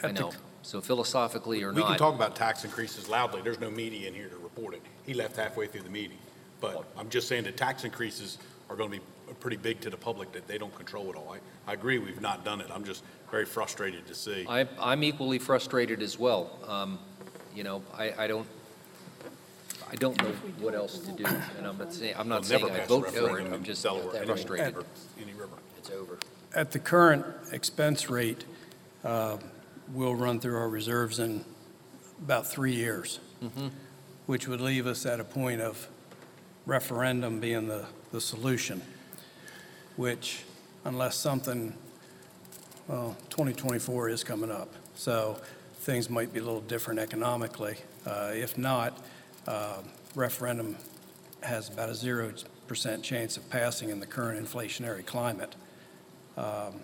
I know. So philosophically or We can not, talk about tax increases loudly. There's no media in here to report it. He left halfway through the meeting. But I'm just saying that tax increases are going to be pretty big to the public that they don't control it all. I, I agree, we've not done it. I'm just very frustrated to see. I, I'm equally frustrated as well. Um, You know, I, I don't, I don't know what else to do, and I'm not saying, I'm not We'll never saying I pass a vote for it, referendum I'm in just Delaware anyway. frustrated. Ever. Any river. It's over. At the current expense rate, uh, we'll run through our reserves in about three years, Mhm. which would leave us at a point of referendum being the, the solution, which unless something, well, 2024 is coming up, so things might be a little different economically. Uh, If not, uh, referendum has about a 0% chance of passing in the current inflationary climate. Um,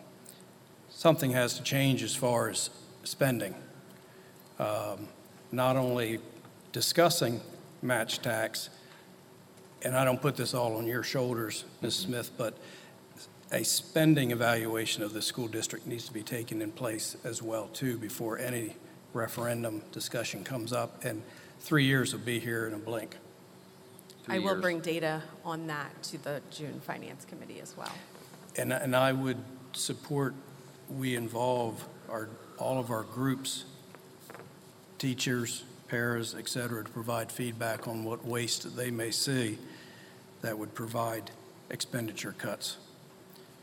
Something has to change as far as spending. Um, Not only discussing match tax, and I don't put this all on your shoulders, Ms. Smith, but a spending evaluation of the school district needs to be taken in place as well, too, before any referendum discussion comes up, and three years will be here in a blink. I will bring data on that to the June Finance Committee as well. And, and I would support we involve our, all of our groups, teachers, paras, et cetera, to provide feedback on what waste they may see that would provide expenditure cuts.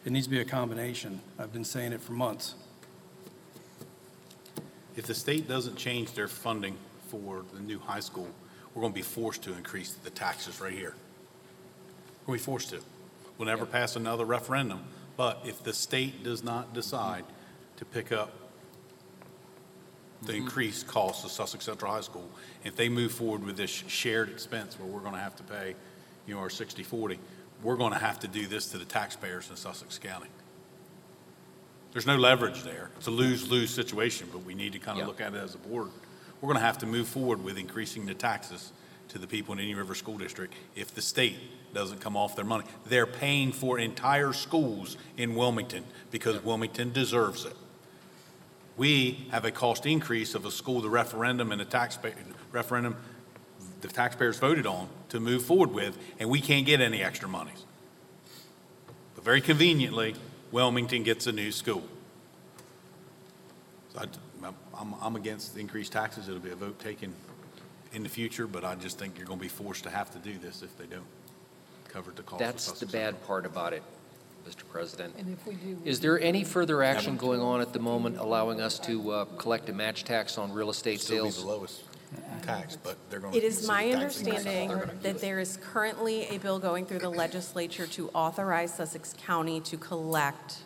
It needs to be a combination. I've been saying it for months. If the state doesn't change their funding for the new high school, we're going to be forced to increase the taxes right here. We're going to be forced to. We'll never pass another referendum, but if the state does not decide to pick up the mm-hmm. increased costs of Sussex Central High School, if they move forward with this shared expense where we're going to have to pay, you know, our 60/40, we're going to have to do this to the taxpayers in Sussex County. There's no leverage there. It's a lose-lose situation, but we need to kind Yeah. of look at it as a board. We're going to have to move forward with increasing the taxes to the people in Indian River School District if the state doesn't come off their money. They're paying for entire schools in Wilmington because Wilmington deserves it. We have a cost increase of a school, the referendum and the taxpayer, referendum, the taxpayers voted on to move forward with, and we can't get any extra monies. But very conveniently, Wilmington gets a new school. So I, I'm, I'm against increased taxes. It'll be a vote taken in the future, but I just think you're going to be forced to have to do this if they don't cover the cost of That's the Sussex. bad part about it, Mr. President. And if we do. Is there any further action going on at the moment allowing us to uh, collect a match tax on real estate Still be sales? the lowest tax, but they're going to. It is my understanding that there is currently a bill going through the legislature to authorize Sussex County to collect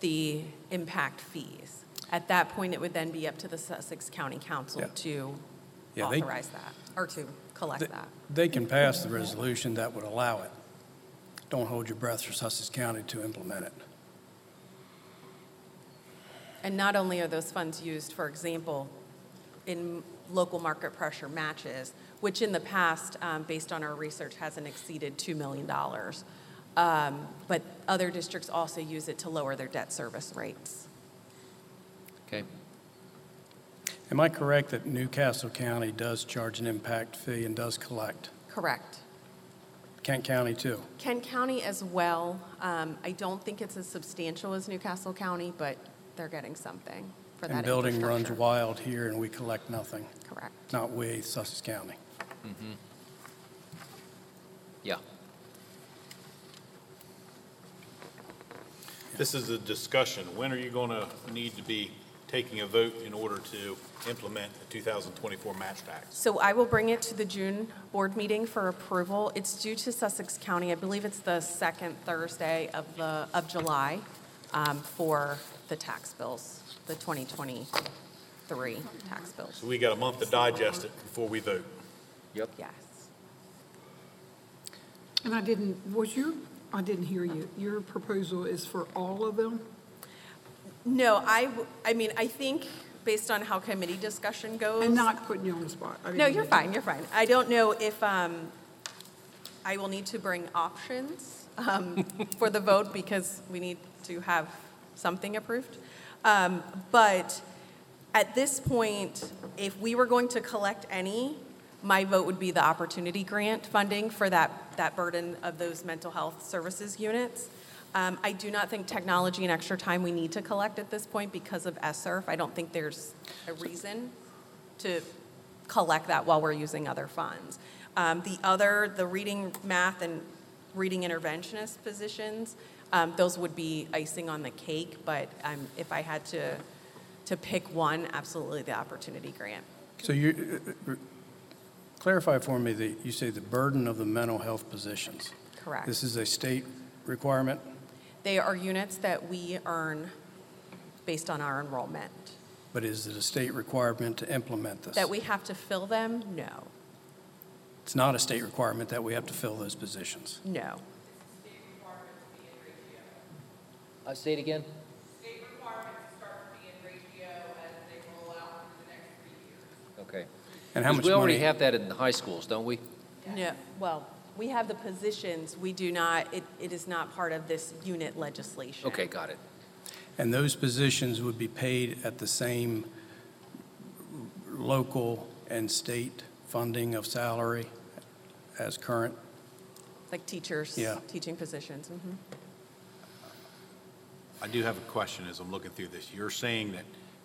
the impact fees. At that point, it would then be up to the Sussex County Council Yeah. to Yeah, they- authorize that, or to collect They- that. They can pass the resolution that would allow it. Don't hold your breath for Sussex County to implement it. And not only are those funds used, for example, in local market pressure matches, which in the past, um, based on our research, hasn't exceeded $2 million. Um, But other districts also use it to lower their debt service rates. Okay. Am I correct that New Castle County does charge an impact fee and does collect? Correct. Kent County too. Kent County as well. Um, I don't think it's as substantial as New Castle County, but they're getting something for that And building runs infrastructure. wild here, and we collect nothing. Correct. Not we, Sussex County. Mm-hmm. Yeah. This is a discussion. When are you going to need to be taking a vote in order to implement the 2024 match tax? So I will bring it to the June board meeting for approval. It's due to Sussex County. I believe it's the second Thursday of the, of July um, for the tax bills, the 2023 tax bills. So we got a month to digest it before we vote. Yep. Yes. And I didn't, was your, I didn't hear you. Your proposal is for all of them? No, I, w- I mean, I think based on how committee discussion goes. And not putting you on the spot. I didn't No, you're to- fine, you're fine. I don't know if, um, I will need to bring options, um, for the vote because we need to have something approved. Um, but at this point, if we were going to collect any, my vote would be the opportunity grant funding for that, that burden of those mental health services units. Um, I do not think technology and extra time we need to collect at this point because of ESSERF. I don't think there's a reason to collect that while we're using other funds. Um, The other, the reading, math, and reading interventionist positions, um, those would be icing on the cake, but um, if I had to, to pick one, absolutely the opportunity grant. So you, uh, uh, clarify for me that you say the burden of the mental health positions. Correct. This is a state requirement? They are units that we earn based on our enrollment. But is it a state requirement to implement this? That we have to fill them? No, It's not a state requirement that we have to fill those positions. no. Uh, say it again? Okay. And how 'Cause much We already money- have that in the high schools, don't we? No, well, we have the positions, we do not, it, it is not part of this unit legislation. Okay, got it. And those positions would be paid at the same local and state funding of salary as current? Like teachers, Yeah. teaching positions. mhm. I do have a question as I'm looking through this. You're saying that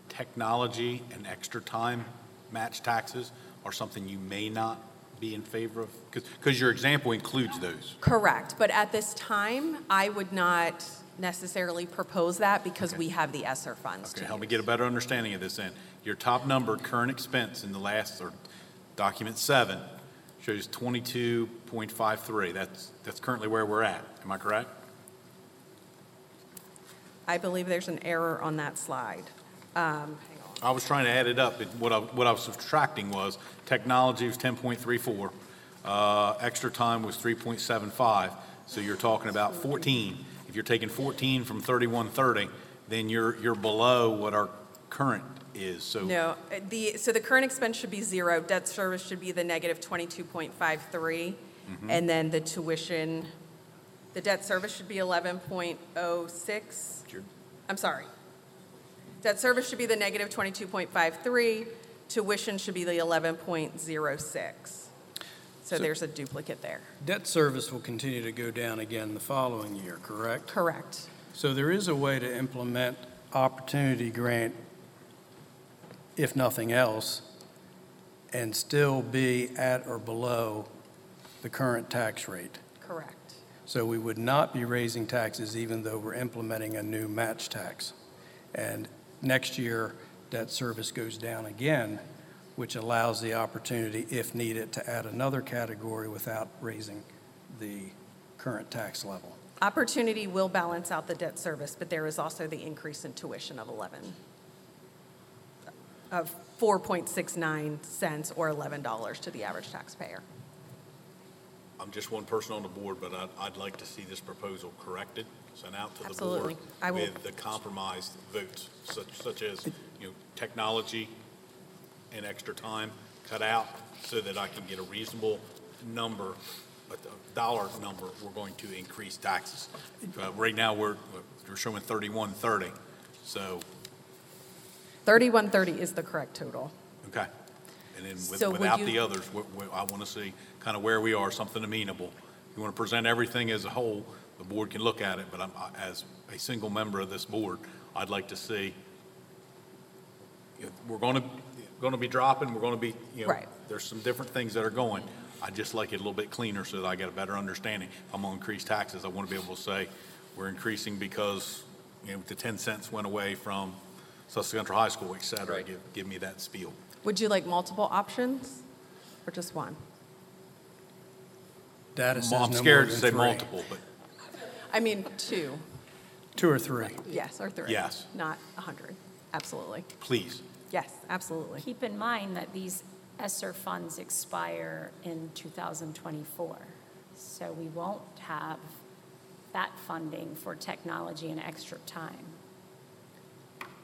technology and extra time match taxes are something you may not be in favor of? Because your example includes those. Correct, but at this time, I would not necessarily propose that because we have the ESSER funds Okay, to help me use. get a better understanding of this then. Your top number, current expense in the last, or document seven, shows 22.53. That's, that's currently where we're at. Am I correct? I believe there's an error on that slide. Um, I was trying to add it up, but what I, what I was subtracting was, technology was ten point three four, uh, extra time was three point seven five, so you're talking about fourteen. If you're taking fourteen from thirty-one thirty, then you're, you're below what our current is, so. No, uh, the, so the current expense should be zero, debt service should be the negative 22.53, Mhm. and then the tuition, the debt service should be 11.06. I'm sorry. Debt service should be the negative 22.53, tuition should be the 11.06. So So- there's a duplicate there. Debt service will continue to go down again the following year, correct? Correct. So there is a way to implement opportunity grant, if nothing else, and still be at or below the current tax rate. Correct. So we would not be raising taxes even though we're implementing a new match tax. And next year, debt service goes down again, which allows the opportunity, if needed, to add another category without raising the current tax level. Opportunity will balance out the debt service, but there is also the increase in tuition of 11, of 4.69 cents or $11 to the average taxpayer. I'm just one person on the board, but I'd, I'd like to see this proposal corrected, sent out to the board. I will- With the compromised votes, such, such as, you know, technology and extra time cut out, so that I can get a reasonable number, a a dollar number, we're going to increase taxes. Uh, right now, we're, we're showing thirty-one thirty, so, 3130 is the correct total. okay. And then with- So would without you- the others, we- we- I want to see kind of where we are, something amenable, you want to present everything as a whole, the board can look at it, but I'm, I- as a single member of this board, I'd like to see, if we're going to, going to be dropping, we're going to be, you know, Right. there's some different things that are going. I'd just like it a little bit cleaner so that I get a better understanding. If I'm going to increase taxes, I want to be able to say, we're increasing because, you know, the 10 cents went away from Sussex Central High School, et cetera. Give, give me that spiel. Would you like multiple options or just one? Data says I'm no more scared to than say three. multiple, but I mean, two, Two or three. yes, or three. Yes. Not a 100, absolutely. please. Yes, absolutely. Keep in mind that these ESSER funds expire in 2024, so we won't have that funding for technology and extra time.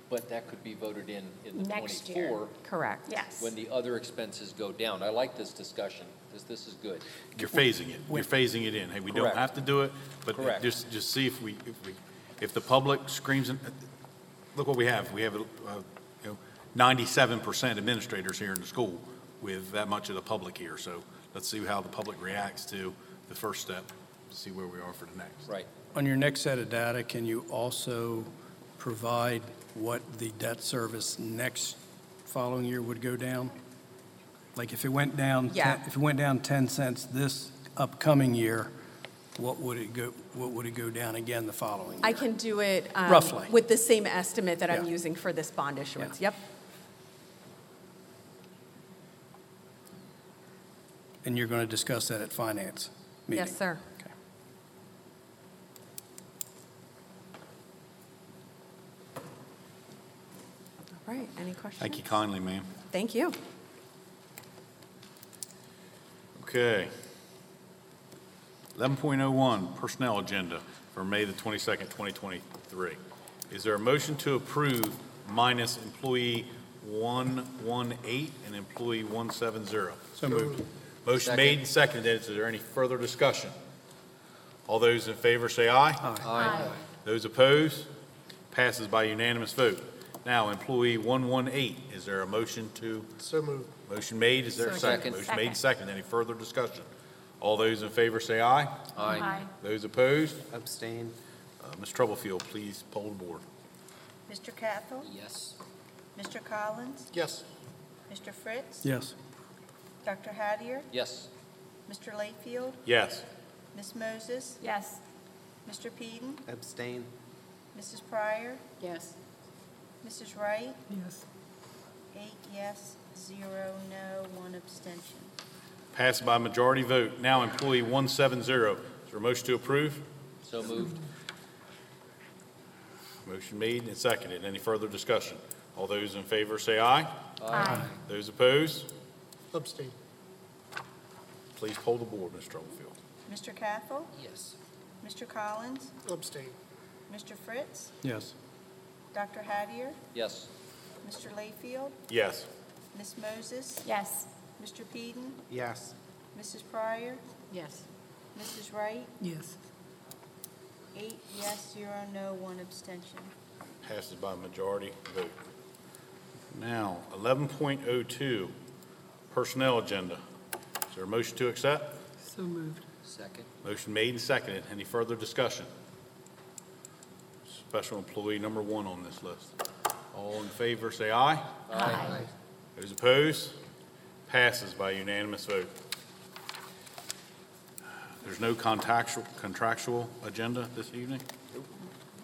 But that could be voted in in the Next year. 24. Correct. Yes. When the other expenses go down. I like this discussion, because this is good. You're phasing it. You're phasing it in. Hey, we don't Correct. have to do it, but Correct. just, just see if we, if we, if the public screams, and- look what we have. We have, uh, you know, ninety-seven percent administrators here in the school with that much of the public here. So let's see how the public reacts to the first step, to see where we are for the next. Right. On your next set of data, can you also provide what the debt service next following year would go down? Like if it went down, Yeah. ten- if it went down 10 cents this upcoming year, what would it go, what would it go down again the following year? I can do it. um, Roughly. With the same estimate that I'm Yeah. using for this bond issuance. Yep. And you're going to discuss that at finance meeting? Yes, sir. Right, any questions? Thank you kindly, ma'am. Thank you. Okay. 11.01, Personnel Agenda for May the 22nd, 2023. Is there a motion to approve minus employee 118 and employee 170? So moved. Motion Second. made and seconded. Is there any further discussion? All those in favor say aye. Aye. Those opposed? Passes by unanimous vote. Now, employee 118, is there a motion to, So moved. motion made, is there a second? Second. Motion made second. Any further discussion? All those in favor say aye. Aye. Those opposed? Abstain. Uh, Ms. Stubblefield, please poll the board. Mr. Cathell? Yes. Mr. Collins? Yes. Mr. Fritz? Yes. Dr. Hattier? Yes. Mr. Layfield? Yes. Ms. Moses? Yes. Mr. Peden? Abstain. Mrs. Pryor? Yes. Mrs. Wright? Yes. Eight yes, zero no, one abstention. Passed by majority vote. Now, employee 170, is there a motion to approve? So moved. Motion made and seconded. Any further discussion? All those in favor say aye. Aye. Those opposed? Abstain. Please poll the board, Mr. Stubblefield. Mr. Cathell? Yes. Mr. Collins? Abstain. Mr. Fritz? Yes. Dr. Hattier? Yes. Mr. Layfield? Yes. Ms. Moses? Yes. Mr. Peden? Yes. Mrs. Pryor? Yes. Mrs. Wright? Yes. Eight yes, zero no, one abstention. Passes by majority vote. Now, 11.02, Personnel Agenda. Is there a motion to accept? So moved. Second. Motion made and seconded. Any further discussion? Special employee number one on this list. All in favor, say aye. Aye. Those opposed? Passes by unanimous vote. There's no contractual, contractual agenda this evening?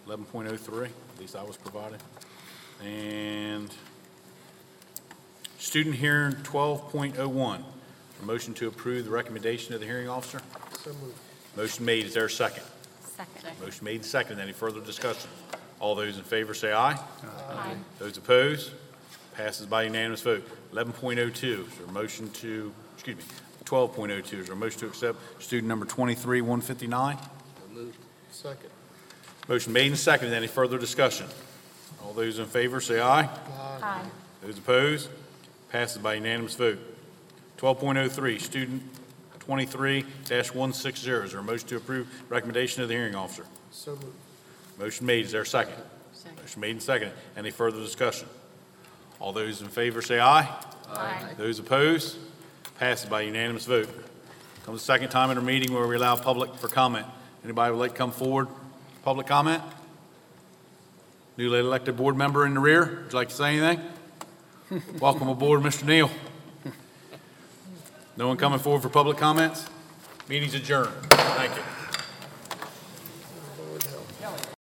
11.03, at least I was provided. And student hearing 12.01. A motion to approve the recommendation of the hearing officer? So moved. Motion made, is there a second? Second. Motion made and seconded. Any further discussion? All those in favor say aye. Aye. Those opposed? Passes by unanimous vote. 11.02, is there a motion to, excuse me, 12.02, is there a motion to accept student number 23-159? Second. Motion made and seconded. Any further discussion? All those in favor say aye. Aye. Those opposed? Passes by unanimous vote. 12.03, student 23 160. Is there a motion to approve recommendation of the hearing officer? So moved. Motion made. Is there a second? Second. Motion made and seconded. Any further discussion? All those in favor say aye. Aye. Those opposed? Passes by unanimous vote. Comes the second time in our meeting where we allow public for comment. Anybody would like to come forward? Public comment? Newly elected board member in the rear, would you like to say anything? Welcome aboard, Mr. Neal. No one coming forward for public comments? Meeting's adjourned. Thank you.